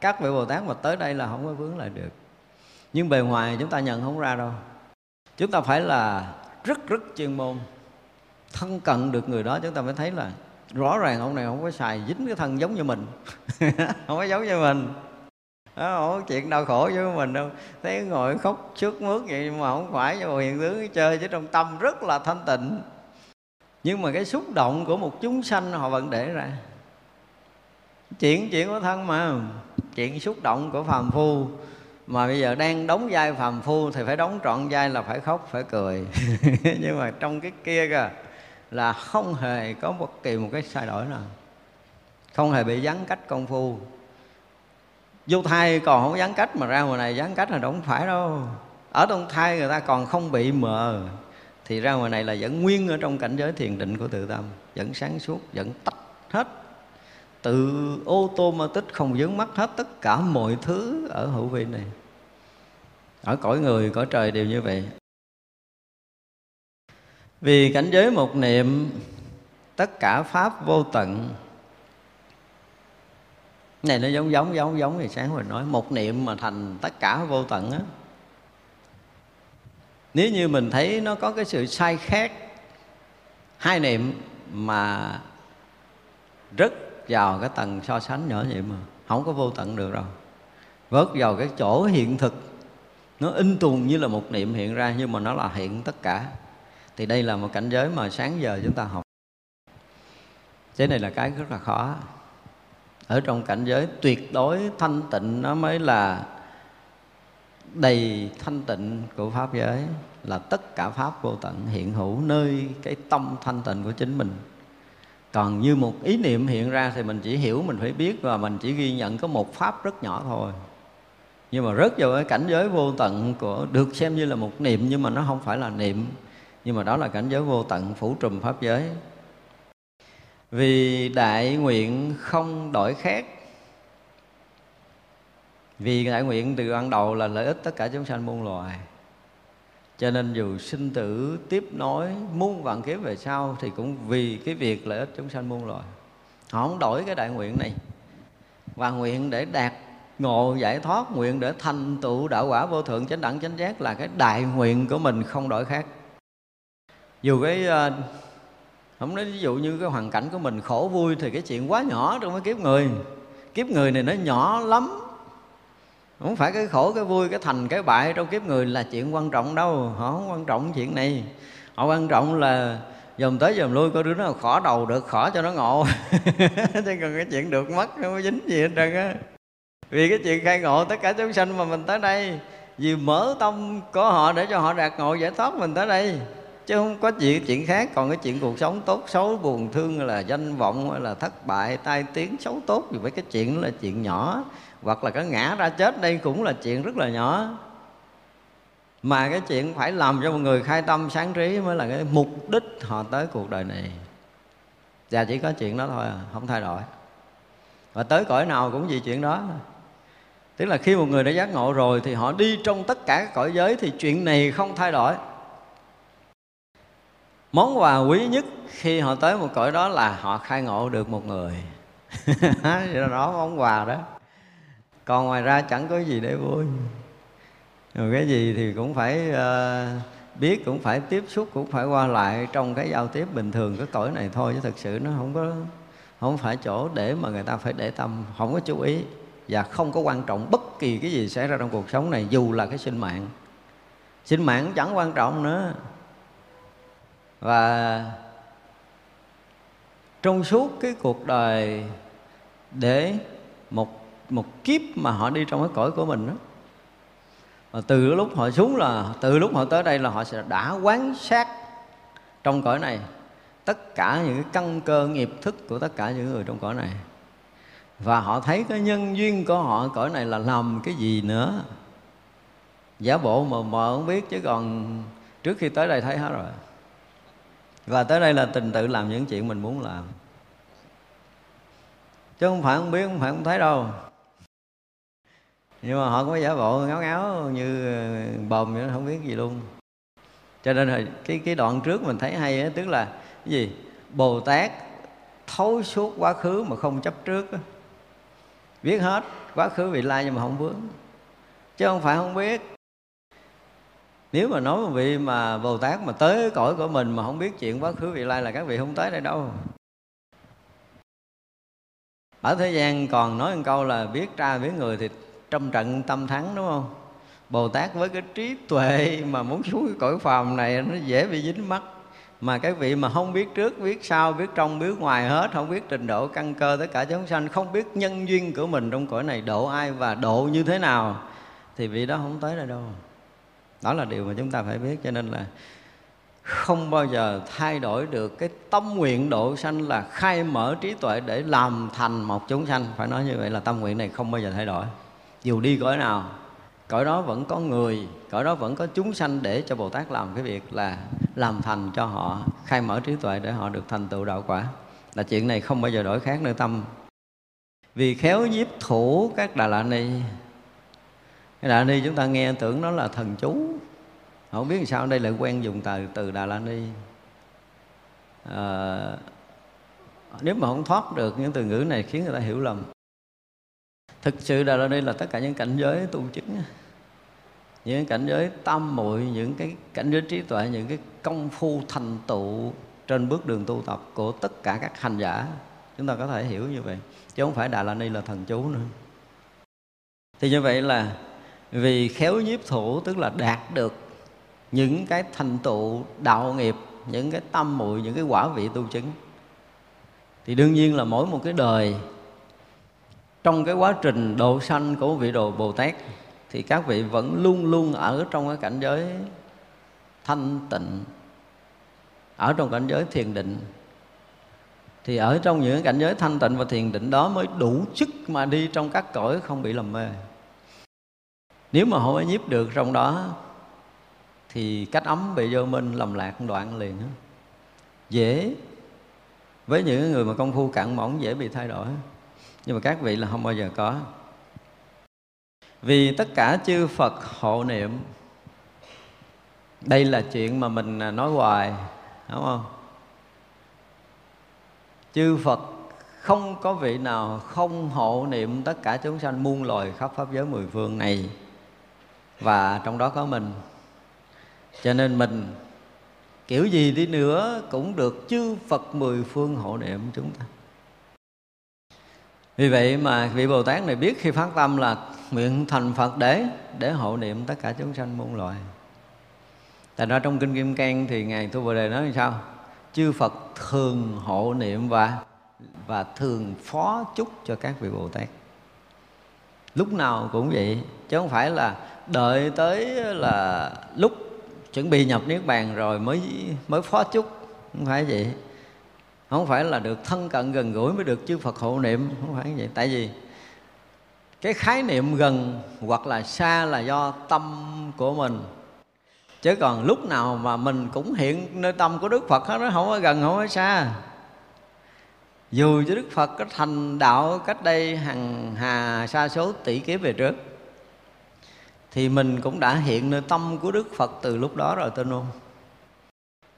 Các vị bồ tát mà tới đây là không có vướng lại được. Nhưng bề ngoài chúng ta nhận không ra đâu. Chúng ta phải là rất rất chuyên môn. Thân cận được người đó, chúng ta mới thấy là rõ ràng ông này không có xài dính cái thân giống như mình. *laughs* Không có giống như mình. Đó, không có chuyện đau khổ với mình đâu. Thấy ngồi khóc trước mướt vậy mà không phải cho hiện tướng chơi chứ trong tâm rất là thanh tịnh. Nhưng mà cái xúc động của một chúng sanh họ vẫn để ra. Chuyện chuyện của thân mà. Chuyện xúc động của phàm phu. Mà bây giờ đang đóng vai phàm phu thì phải đóng trọn vai là phải khóc, phải cười. *laughs* Nhưng mà trong cái kia kìa là không hề có bất kỳ một cái sai đổi nào. Không hề bị gián cách công phu. Vô thai còn không gián cách mà ra ngoài này gián cách là đâu không phải đâu. Ở trong thai người ta còn không bị mờ, thì ra ngoài này là vẫn nguyên ở trong cảnh giới thiền định của tự tâm. Vẫn sáng suốt, vẫn tách hết. Tự ô tô mà tích không dướng mắt hết tất cả mọi thứ ở hữu vi này. Ở cõi người, cõi trời đều như vậy vì cảnh giới một niệm, tất cả pháp vô tận. Này, nó giống giống giống giống thì sáng mình nói, một niệm mà thành tất cả vô tận á. Nếu như mình thấy nó có cái sự sai khác, hai niệm mà rất vào cái tầng so sánh nhỏ vậy mà không có vô tận được đâu vớt vào cái chỗ hiện thực, nó in tuồng như là một niệm hiện ra nhưng mà nó là hiện tất cả thì đây là một cảnh giới mà sáng giờ chúng ta học. Thế này là cái rất là khó. Ở trong cảnh giới tuyệt đối thanh tịnh, nó mới là đầy thanh tịnh của pháp giới, là tất cả pháp vô tận hiện hữu nơi cái tâm thanh tịnh của chính mình. Còn như một ý niệm hiện ra thì mình chỉ hiểu, mình phải biết và mình chỉ ghi nhận có một pháp rất nhỏ thôi. Nhưng mà rất vào cái cảnh giới vô tận của, được xem như là một niệm nhưng mà nó không phải là niệm nhưng mà đó là cảnh giới vô tận phủ trùm pháp giới. Vì đại nguyện không đổi khác. Vì đại nguyện từ ban đầu là lợi ích tất cả chúng sanh muôn loài. Cho nên dù sinh tử tiếp nối, muôn vạn kiếp về sau thì cũng vì cái việc lợi ích chúng sanh muôn loài. Họ không đổi cái đại nguyện này. Và nguyện để đạt ngộ giải thoát, nguyện để thành tựu đạo quả vô thượng chánh đẳng chánh giác là cái đại nguyện của mình không đổi khác dù cái ờ, không nói, ví dụ như cái hoàn cảnh của mình khổ vui thì cái chuyện quá nhỏ trong cái kiếp người. Kiếp người này nó nhỏ lắm. Không phải cái khổ, cái vui, cái thành, cái bại trong kiếp người là chuyện quan trọng đâu. Họ không quan trọng chuyện này. Họ quan trọng là dòm tới dòm lui, có đứa nào khỏ đầu được khỏ cho nó ngộ. *laughs* Chứ còn cái chuyện được mất không có dính gì hết trơn á. Vì cái chuyện khai ngộ tất cả chúng sanh mà mình tới đây, vì mở tâm của họ để cho họ đạt ngộ giải thoát mình tới đây chứ không có chuyện chuyện khác. Còn cái chuyện cuộc sống tốt xấu buồn thương là danh vọng hay là thất bại tai tiếng xấu tốt thì với cái chuyện là chuyện nhỏ. Hoặc là cái ngã ra chết đây cũng là chuyện rất là nhỏ. Mà cái chuyện phải làm cho một người khai tâm sáng trí mới là cái mục đích họ tới cuộc đời này. Và chỉ có chuyện đó thôi à, không thay đổi. Và tới cõi nào cũng vì chuyện đó. Tức là khi một người đã giác ngộ rồi thì họ đi trong tất cả các cõi giới thì chuyện này không thay đổi món quà quý nhất khi họ tới một cõi đó là họ khai ngộ được một người. *laughs* Đó món quà đó. Còn ngoài ra chẳng có gì để vui. Rồi cái gì thì cũng phải uh, biết cũng phải tiếp xúc cũng phải qua lại trong cái giao tiếp bình thường cái cõi này thôi. Chứ thực sự nó không có không phải chỗ để mà người ta phải để tâm. Không có chú ý và không có quan trọng bất kỳ cái gì xảy ra trong cuộc sống này dù là cái sinh mạng. Sinh mạng cũng chẳng quan trọng nữa và trong suốt cái cuộc đời để một một kiếp mà họ đi trong cái cõi của mình đó và từ lúc họ xuống là, từ lúc họ tới đây là họ sẽ đã quán sát trong cõi này tất cả những cái căn cơ, nghiệp thức của tất cả những người trong cõi này. Và họ thấy cái nhân duyên của họ cõi này là làm cái gì nữa? Giả bộ mà mờ không biết chứ còn trước khi tới đây thấy hết rồi và tới đây là tình tự làm những chuyện mình muốn làm. Chứ không phải không biết không phải không thấy đâu. Nhưng mà họ có giả bộ ngáo ngáo như bồm vậy không biết gì luôn. Cho nên là cái cái đoạn trước mình thấy hay ấy, tức là cái gì? Bồ tát thấu suốt quá khứ mà không chấp trước đó. biết hết quá khứ vị lai nhưng mà không vướng. Chứ không phải không biết nếu mà nói một vị mà bồ tát mà tới cõi của mình mà không biết chuyện quá khứ vị lai là các vị không tới đây đâu. Ở thế gian còn nói một câu là biết tra biết người thì trong trận tâm thắng, đúng không? Bồ tát với cái trí tuệ mà muốn xuống cái cõi phàm này nó dễ bị dính mắt mà cái vị mà không biết trước, biết sau, biết trong, biết ngoài hết, không biết trình độ căn cơ tất cả chúng sanh, không biết nhân duyên của mình trong cõi này độ ai và độ như thế nào, thì vị đó không tới đây đâu đó là điều mà chúng ta phải biết, cho nên là không bao giờ thay đổi được cái tâm nguyện độ sanh là khai mở trí tuệ để làm thành một chúng sanh. Phải nói như vậy là tâm nguyện này không bao giờ thay đổi. Dù đi cõi nào, cõi đó vẫn có người, cõi đó vẫn có chúng sanh để cho bồ tát làm cái việc là làm thành cho họ, khai mở trí tuệ để họ được thành tựu đạo quả. Là chuyện này không bao giờ đổi khác nơi tâm. Vì khéo nhiếp thủ các đà la ni. Cái đà la ni chúng ta nghe tưởng nó là thần chú không biết làm sao đây lại quen dùng từ từ đà la ni à, nếu mà không thoát được những từ ngữ này khiến người ta hiểu lầm. Thực sự đà la ni là tất cả những cảnh giới tu chứng những cảnh giới tam muội những cái cảnh giới trí tuệ những cái công phu thành tựu trên bước đường tu tập của tất cả các hành giả. Chúng ta có thể hiểu như vậy chứ không phải đà la ni là thần chú nữa. Thì như vậy là vì khéo nhiếp thủ tức là đạt được những cái thành tựu đạo nghiệp, những cái tâm muội những cái quả vị tu chứng. Thì đương nhiên là mỗi một cái đời, trong cái quá trình độ sanh của vị đồ bồ tát, thì các vị vẫn luôn luôn ở trong cái cảnh giới thanh tịnh, ở trong cảnh giới thiền định. Thì ở trong những cảnh giới thanh tịnh và thiền định đó mới đủ chức mà đi trong các cõi không bị lầm mê. Nếu mà không nhiếp được trong đó thì cách ấm bị vô minh lầm lạc đoạn liền đó. dễ. Với những người mà công phu cạn mỏng dễ bị thay đổi. Nhưng mà các vị là không bao giờ có. Vì tất cả chư Phật hộ niệm, đây là chuyện mà mình à, nói hoài, đúng không? Chư Phật không có vị nào không hộ niệm tất cả chúng sanh muôn loài khắp pháp giới mười phương này. Và trong đó có mình cho nên mình kiểu gì đi nữa cũng được chư Phật mười phương hộ niệm chúng ta vì vậy mà vị Bồ Tát này biết khi phát tâm là nguyện thành Phật để để hộ niệm tất cả chúng sanh muôn loài. Tại đó trong kinh Kim Cang thì ngài Tu Bồ Đề nói như sao? Chư Phật thường hộ niệm và và thường phó chúc cho các vị Bồ Tát. Lúc nào cũng vậy, chứ không phải là đợi tới là lúc chuẩn bị nhập niết bàn rồi mới mới phó chúc, không phải vậy. Không phải là được thân cận gần gũi mới được chư Phật hộ niệm. Không phải vậy. Tại vì cái khái niệm gần hoặc là xa là do tâm của mình. Chứ còn lúc nào mà mình cũng hiện nơi tâm của Đức Phật nó không có gần không có xa. Dù cho Đức Phật có thành đạo cách đây hàng hà xa số tỷ kiếp về trước thì mình cũng đã hiện nơi tâm của Đức Phật từ lúc đó rồi tin không?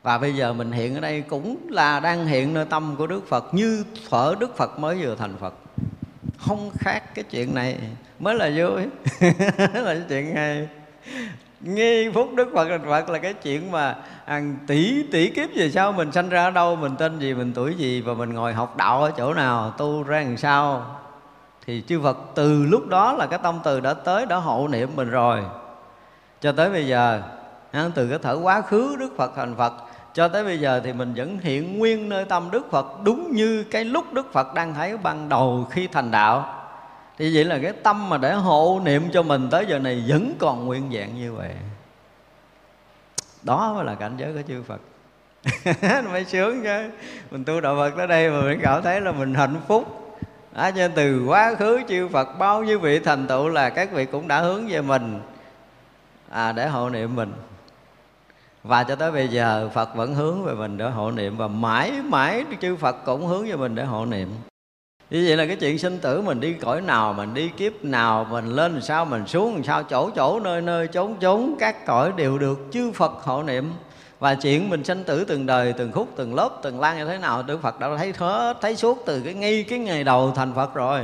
và bây giờ mình hiện ở đây cũng là đang hiện nơi tâm của đức phật, như thở đức phật mới vừa thành phật. Không khác cái chuyện này. Mới là vui. *laughs* Là cái chuyện hay. Nghi phúc đức phật thành phật là cái chuyện mà hàng tỷ tỷ kiếp về sau mình sanh ra ở đâu, mình tên gì, mình tuổi gì, và mình ngồi học đạo ở chỗ nào, tu ra làm sao thì chư phật từ lúc đó là cái tâm từ đã tới, đã hộ niệm mình rồi. Cho tới bây giờ từ cái thở quá khứ đức phật thành phật, cho tới bây giờ thì mình vẫn hiện nguyên nơi tâm Đức Phật đúng như cái lúc Đức Phật đang thấy ban đầu khi thành đạo. Thì vậy là cái tâm mà để hộ niệm cho mình tới giờ này vẫn còn nguyên vẹn như vậy. Đó mới là cảnh giới của chư Phật. *laughs* Mới sướng chứ. Mình tu đạo Phật tới đây mà mình cảm thấy là mình hạnh phúc đó, cho nên từ quá khứ chư Phật bao nhiêu vị thành tựu là các vị cũng đã hướng về mình à, để hộ niệm mình. Và cho tới bây giờ Phật vẫn hướng về mình để hộ niệm và mãi mãi chư Phật cũng hướng về mình để hộ niệm. Như vậy là cái chuyện sinh tử mình đi cõi nào mình đi kiếp nào mình lên làm sao mình xuống làm sao chỗ chỗ nơi nơi chốn chốn các cõi đều được chư Phật hộ niệm và chuyện mình sanh tử từng đời, từng khúc, từng lớp, từng lan như thế nào, Đức Phật đã thấy hết, thấy suốt từ cái ngay cái ngày đầu thành Phật rồi.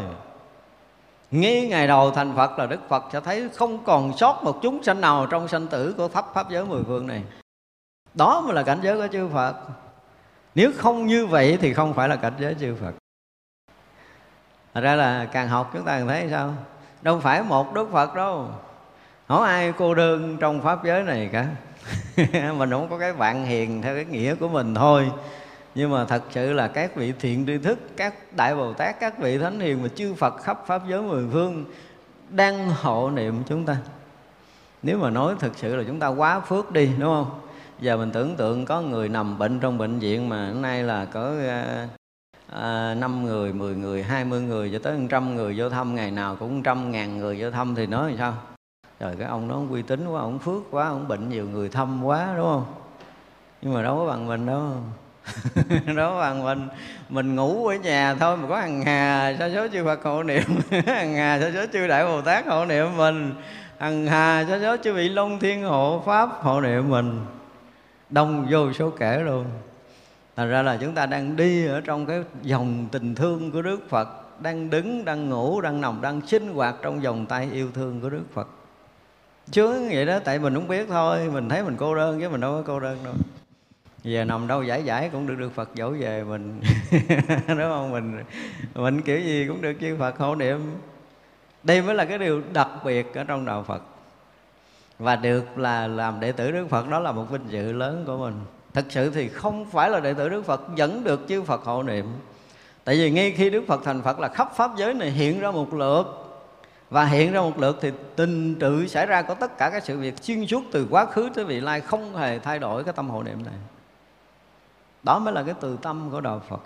Ngay ngày đầu thành Phật là Đức Phật sẽ thấy không còn sót một chúng sanh nào trong sanh tử của pháp pháp giới mười phương này. Đó mới là cảnh giới của chư Phật. Nếu không như vậy thì không phải là cảnh giới chư Phật. Thật ra là càng học chúng ta càng thấy sao? Đâu phải một Đức Phật đâu. Không ai cô đơn trong Pháp giới này cả. *laughs* Mình không có cái bạn hiền theo cái nghĩa của mình thôi. Nhưng mà thật sự là các vị thiện tri thức Các Đại Bồ Tát, các vị Thánh Hiền Và chư Phật khắp Pháp giới mười phương Đang hộ niệm chúng ta. Nếu mà nói thực sự là chúng ta quá phước đi đúng không? Giờ mình tưởng tượng có người nằm bệnh trong bệnh viện mà hôm nay là có à, à, 5 người, 10 người, 20 người cho tới trăm người vô thăm ngày nào cũng trăm ngàn người vô thăm thì nói làm sao? Rồi cái ông đó uy tín quá, ông phước quá, ông bệnh nhiều người thăm quá đúng không? Nhưng mà đâu có bằng mình đâu. *laughs* Đó bằng mình. Mình ngủ ở nhà thôi mà có hàng hà sa số chư Phật hộ niệm? *laughs* Hàng hà sa số chư Đại Bồ Tát hộ niệm mình? Hàng hà sa số chư vị Long Thiên hộ Pháp hộ niệm mình? Đông vô số kể luôn. Thành ra là chúng ta đang đi ở trong cái dòng tình thương của đức phật đang đứng đang ngủ đang nằm đang sinh hoạt trong vòng tay yêu thương của đức phật sướng vậy đó, tại mình không biết thôi. Mình thấy mình cô đơn chứ mình đâu có cô đơn đâu. Giờ nằm đâu giải giải cũng được được Phật dỗ về mình. *laughs* Đúng không? Mình mình kiểu gì cũng được chư Phật hộ niệm. Đây mới là cái điều đặc biệt ở trong đạo Phật. Và được là làm đệ tử Đức Phật, đó là một vinh dự lớn của mình. Thực sự thì không phải là đệ tử Đức Phật vẫn được chư Phật hộ niệm. Tại vì ngay khi Đức Phật thành Phật là khắp pháp giới này hiện ra một lượt và hiện ra một lượt thì tình tự xảy ra có tất cả các sự việc xuyên suốt từ quá khứ tới vị lai không hề thay đổi cái tâm hộ niệm này. Đó mới là cái từ tâm của đạo Phật.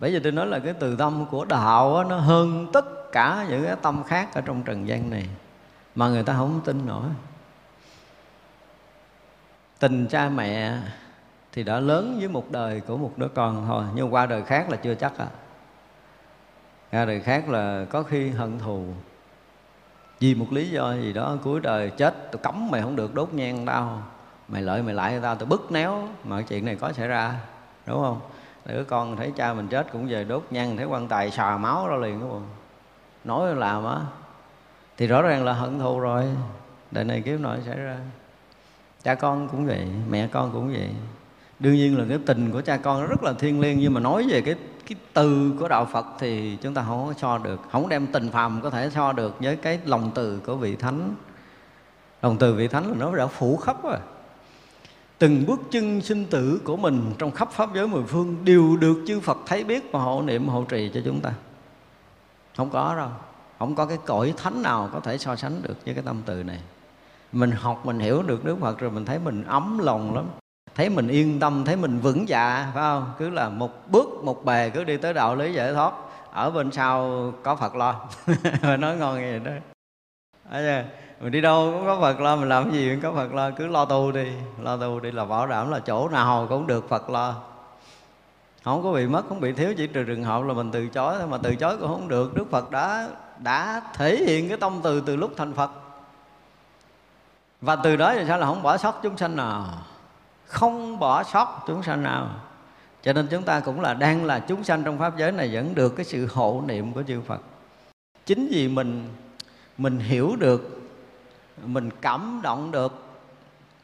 Bây giờ tôi nói là cái từ tâm của đạo đó, nó hơn tất cả những cái tâm khác ở trong trần gian này mà người ta không tin nổi. Tình cha mẹ thì đã lớn với một đời của một đứa con thôi nhưng qua đời khác là chưa chắc à qua đời khác là có khi hận thù. Vì một lý do gì đó, cuối đời chết tôi cấm mày không được, đốt nhang tao. Mày lợi mày lại tao tôi bức néo mà chuyện này có xảy ra, đúng không? Đứa con thấy cha mình chết cũng về đốt nhang, thấy quan tài xòa máu ra liền đúng không nói làm á, thì rõ ràng là hận thù rồi. Đời này kiếp nội xảy ra. Cha con cũng vậy, mẹ con cũng vậy. Đương nhiên là cái tình của cha con nó rất là thiêng liêng, nhưng mà nói về cái cái từ của đạo Phật thì chúng ta không có so được, không đem tình phàm có thể so được với cái lòng từ của vị thánh. Lòng từ vị thánh là nó đã phủ khắp rồi. Từng bước chân sinh tử của mình trong khắp pháp giới mười phương đều được chư Phật thấy biết và hộ niệm, hộ trì cho chúng ta. Không có đâu, không có cái cõi thánh nào có thể so sánh được với cái tâm từ này. Mình học, mình hiểu được Đức Phật rồi mình thấy mình ấm lòng lắm thấy mình yên tâm thấy mình vững dạ phải không? Cứ là một bước một bề cứ đi tới đạo lý giải thoát. Ở bên sau có Phật lo. *laughs* Nói ngon như vậy đó. À, mình đi đâu cũng có Phật lo mình làm cái gì cũng có Phật lo. Cứ lo tu đi lo tu đi là bảo đảm là chỗ nào cũng được Phật lo. Không có bị mất không bị thiếu chỉ trừ trường hợp là mình từ chối thôi. Mà từ chối cũng không được Đức Phật đã đã thể hiện cái tâm từ từ lúc thành Phật. Và từ đó thì sao là không bỏ sót chúng sanh nào không bỏ sót chúng sanh nào. Cho nên chúng ta cũng là đang là chúng sanh trong pháp giới này vẫn được cái sự hộ niệm của chư Phật. Chính vì mình mình hiểu được, mình cảm động được,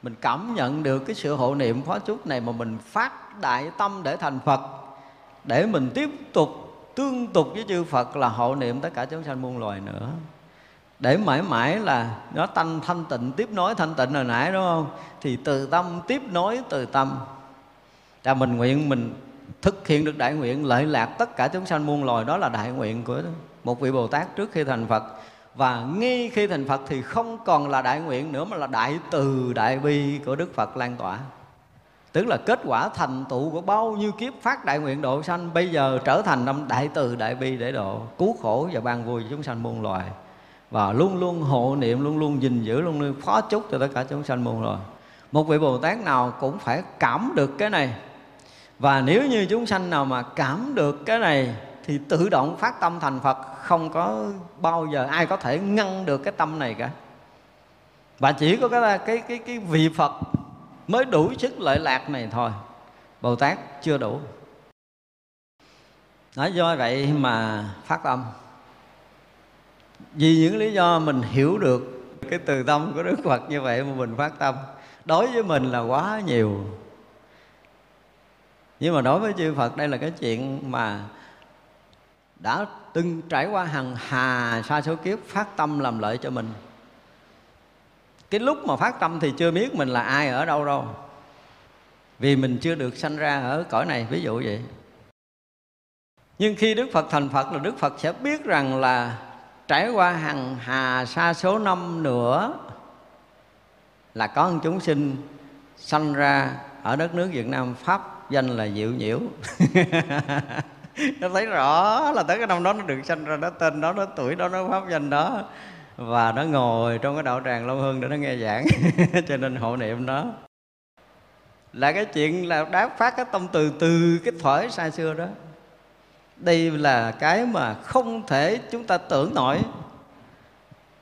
mình cảm nhận được cái sự hộ niệm phó chúc này mà mình phát đại tâm để thành Phật, để mình tiếp tục, tương tục với chư Phật là hộ niệm tất cả chúng sanh muôn loài nữa để mãi mãi là nó thanh thanh tịnh, tiếp nối thanh tịnh hồi nãy, đúng không? Thì từ tâm tiếp nối từ tâm. Là mình nguyện, mình thực hiện được đại nguyện, lợi lạc tất cả chúng sanh muôn loài, đó là đại nguyện của một vị bồ tát trước khi thành phật. Và ngay khi thành phật thì không còn là đại nguyện nữa, mà là đại từ, đại bi của đức phật lan tỏa. Tức là kết quả thành tựu của bao nhiêu kiếp phát đại nguyện độ sanh, bây giờ trở thành năm đại từ, đại bi để độ, cứu khổ và ban vui chúng sanh muôn loài và luôn luôn hộ niệm, luôn luôn gìn giữ, luôn luôn phó chúc cho tất cả chúng sanh muôn rồi. một vị bồ tát nào cũng phải cảm được cái này. Và nếu như chúng sanh nào mà cảm được cái này, thì tự động phát tâm thành phật, không có bao giờ ai có thể ngăn được cái tâm này cả. Và chỉ có cái cái cái cái vị phật mới đủ sức lợi lạc này thôi. Bồ tát chưa đủ. Nói do vậy mà phát tâm vì những lý do mình hiểu được cái từ tâm của đức phật như vậy mà mình phát tâm. Đối với mình là quá nhiều. Nhưng mà đối với chư phật, đây là cái chuyện mà đã từng trải qua hàng hà sa số kiếp phát tâm làm lợi cho mình. Cái lúc mà phát tâm thì chưa biết mình là ai ở đâu đâu. Vì mình chưa được sanh ra ở cõi này, ví dụ vậy. Nhưng khi đức phật thành phật là đức phật sẽ biết rằng là trải qua hàng hà sa số năm nữa là có một chúng sinh sanh ra ở đất nước Việt Nam pháp, danh là Diệu Nhiễu. *laughs* Nó thấy rõ là tới cái năm đó nó được sanh ra đó tên đó, nó tuổi đó, nó pháp danh đó. Và nó ngồi trong cái đạo tràng Long hơn để nó nghe giảng. *laughs* Cho nên hộ niệm đó là cái chuyện là đáp phát cái tâm từ từ cái thuở xa xưa đó đây là cái mà không thể chúng ta tưởng nổi,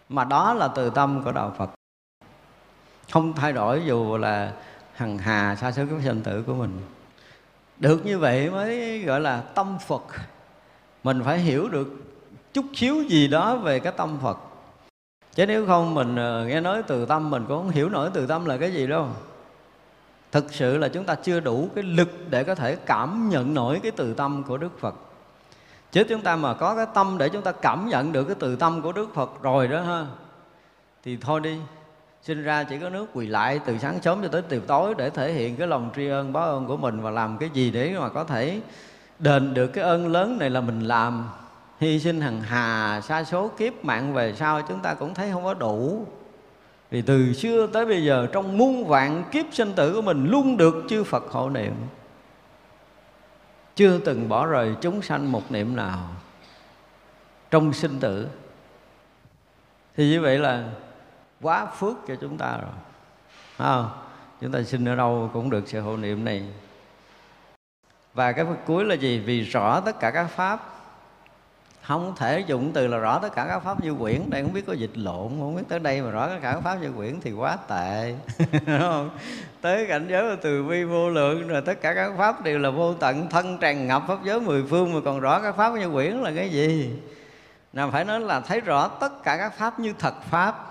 mà đó là từ tâm của đạo phật. Không thay đổi dù là hằng hà xa số cái sinh tử của mình. Được như vậy mới gọi là tâm phật. Mình phải hiểu được chút xíu gì đó về cái tâm phật. Chứ nếu không mình ờ, nghe nói từ tâm mình cũng không hiểu nổi từ tâm là cái gì đâu. Thực sự là chúng ta chưa đủ cái lực để có thể cảm nhận nổi cái từ tâm của đức phật chứ chúng ta mà có cái tâm để chúng ta cảm nhận được cái từ tâm của đức phật rồi đó ha, thì thôi đi. Sinh ra chỉ có nước quỳ lại từ sáng sớm cho tới chiều tối để thể hiện cái lòng tri ân, báo ơn của mình và làm cái gì để mà có thể đền được cái ơn lớn này là mình làm. Hy sinh hằng hà, sa số kiếp mạng về sau chúng ta cũng thấy không có đủ. Vì từ xưa tới bây giờ trong muôn vạn kiếp sinh tử của mình luôn được chư Phật hộ niệm chưa từng bỏ rời chúng sanh một niệm nào trong sinh tử. Thì như vậy là quá phước cho chúng ta rồi. Không? chúng ta sinh ở đâu cũng được sự hộ niệm này. Và cái cuối là gì? Vì rõ tất cả các pháp không thể dùng từ là rõ tất cả các pháp như quyển. Đây không biết có dịch lộn không? Biết tới đây mà rõ tất cả các pháp như quyển thì quá tệ. *laughs* Đúng không? Tới cảnh giới là từ vi vô lượng rồi tất cả các pháp đều là vô tận, thân tràn ngập pháp giới mười phương mà còn rõ các pháp như quyển là cái gì? Nào phải nói là thấy rõ tất cả các pháp như thật pháp.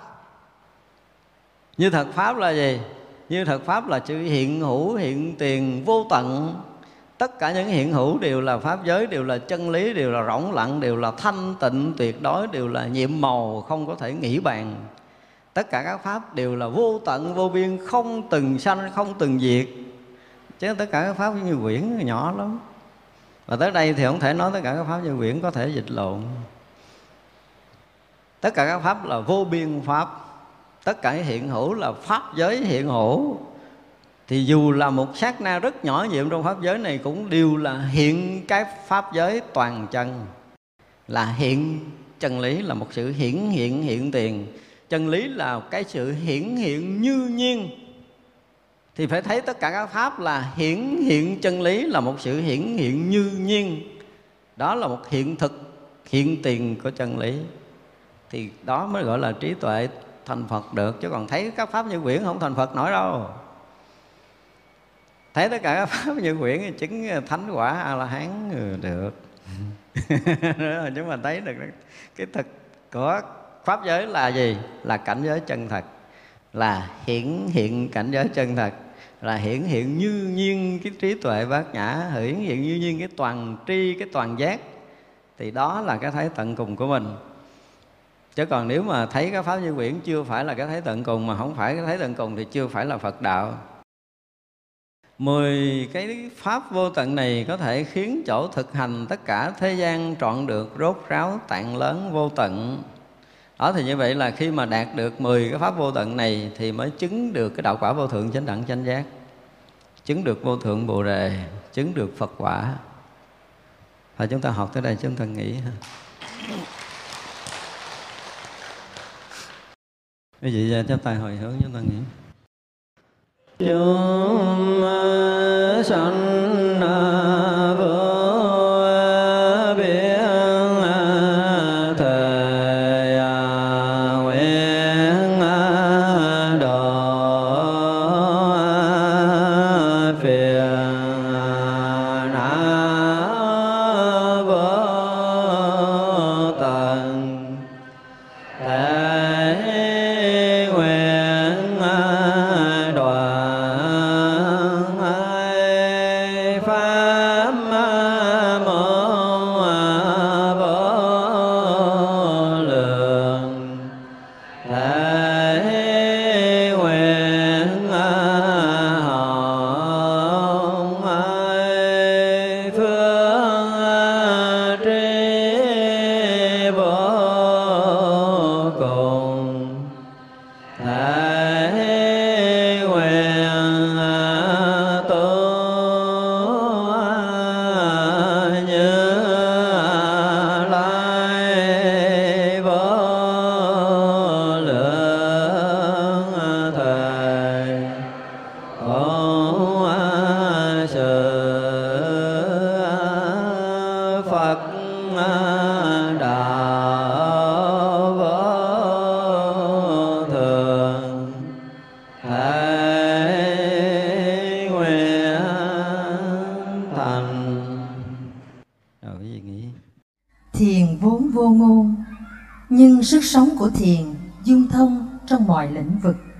Như thật pháp là gì? Như thật pháp là chữ hiện hữu, hiện tiền, vô tận tất cả những hiện hữu đều là pháp giới, đều là chân lý, đều là rỗng lặng, đều là thanh tịnh tuyệt đối, đều là nhiệm màu, không có thể nghĩ bàn. Tất cả các pháp đều là vô tận, vô biên, không từng sanh, không từng diệt. Chứ tất cả các pháp như quyển nhỏ lắm. Và tới đây thì không thể nói tất cả các pháp như quyển có thể dịch lộn. Tất cả các pháp là vô biên pháp. Tất cả hiện hữu là pháp giới hiện hữu thì dù là một sát na rất nhỏ nhiệm trong pháp giới này cũng đều là hiện cái pháp giới toàn chân. Là hiện, chân lý là một sự hiển hiện hiện tiền. Chân lý là cái sự hiển hiện như nhiên. Thì phải thấy tất cả các pháp là hiển hiện chân lý là một sự hiển hiện như nhiên. Đó là một hiện thực, hiện tiền của chân lý. Thì đó mới gọi là trí tuệ thành phật được, chứ còn thấy các pháp như quyển không thành phật nổi đâu thấy tất cả các pháp như quyển chứng, thánh quả a la hán ừ, được. *laughs* Chúng mà thấy được cái thực của pháp giới là gì? Là cảnh giới chân thật. Là hiển hiện cảnh giới chân thật. Là hiển hiện như nhiên cái trí tuệ bát nhã, hiển hiện như nhiên cái toàn tri, cái toàn giác. Thì đó là cái thấy tận cùng của mình. Chứ còn nếu mà thấy cái pháp như quyển chưa phải là cái thấy tận cùng, mà không phải cái thấy tận cùng thì chưa phải là phật đạo. Mười cái pháp vô tận này có thể khiến chỗ thực hành tất cả thế gian trọn được rốt ráo tạng lớn vô tận. Đó thì như vậy là khi mà đạt được 10 cái pháp vô tận này thì mới chứng được cái đạo quả vô thượng chánh đẳng chánh giác. Chứng được vô thượng Bồ đề, chứng được Phật quả. Và chúng ta học tới đây chúng ta nghĩ ha. Quý vị chắp tay hồi hướng chúng ta nghĩ chúng sanh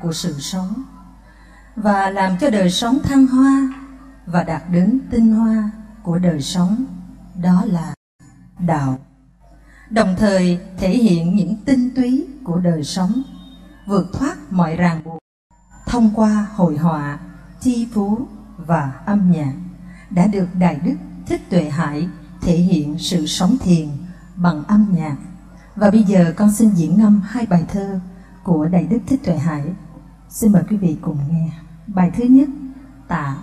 của sự sống, và làm cho đời sống thăng hoa và đạt đến tinh hoa của đời sống, đó là đạo. Đồng thời thể hiện những tinh túy của đời sống, vượt thoát mọi ràng buộc thông qua hội họa thi phú và âm nhạc đã được đại đức và bây giờ con xin diễn ngâm hai bài thơ của đại đức thích tuệ hải. Xin mời quý vị cùng nghe. Bài thứ nhất, Tạ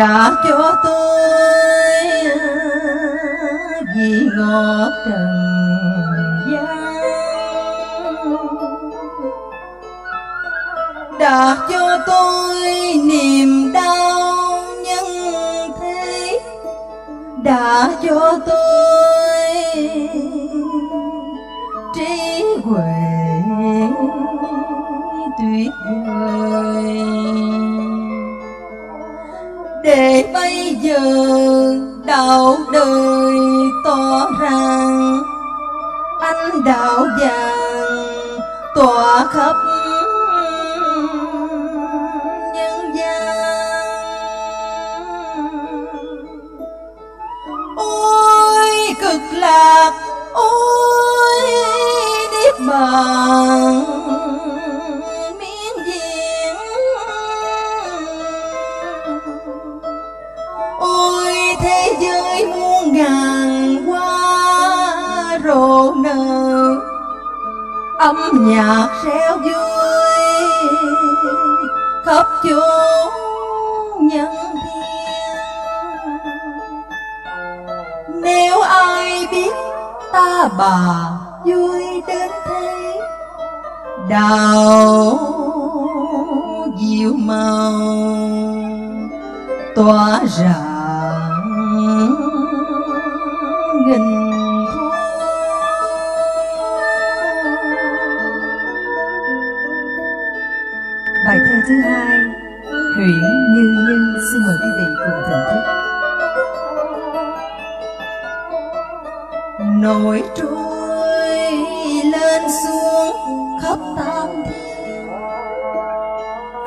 đã cho tôi vị ngọt trần gian. Đã cho tôi niềm đau nhân thế. Đã cho tôi trí huệ tuyệt vời bây giờ đạo đời tỏ ràng anh đạo vàng tỏa khắp nhân gian. Ôi, cực lạc, ôi, niết bàn. Âm nhạc reo vui khắp chốn nhân thiên. Nếu ai biết ta bà vui đến thế đào diệu màu tỏa rạng Nguyễn như nhân xin mời quý vị cùng thưởng thức. Nổi trôi lên xuống khắp tam thiên.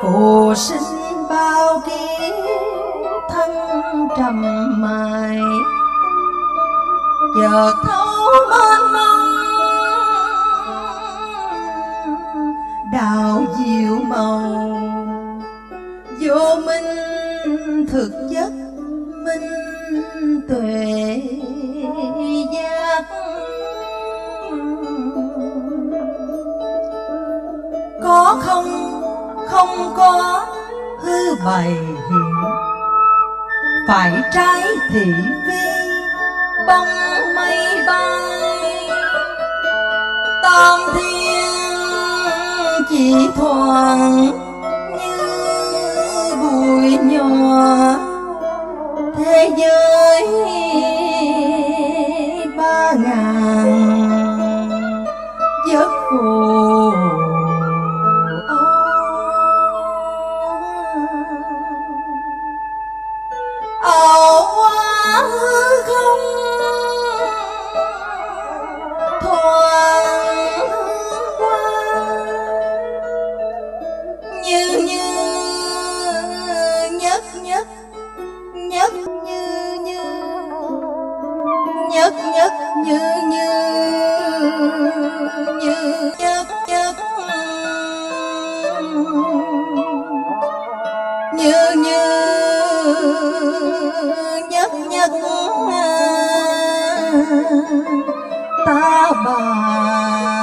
Phù sinh bao kiếp thân trầm mài. Chợt thấu mênh mông, đào diệu màu có hư bày hiện. Phải trái thị phi, bông mây bay. Tam thiên chỉ thoảng như bụi nhỏ. Thế giới ta bà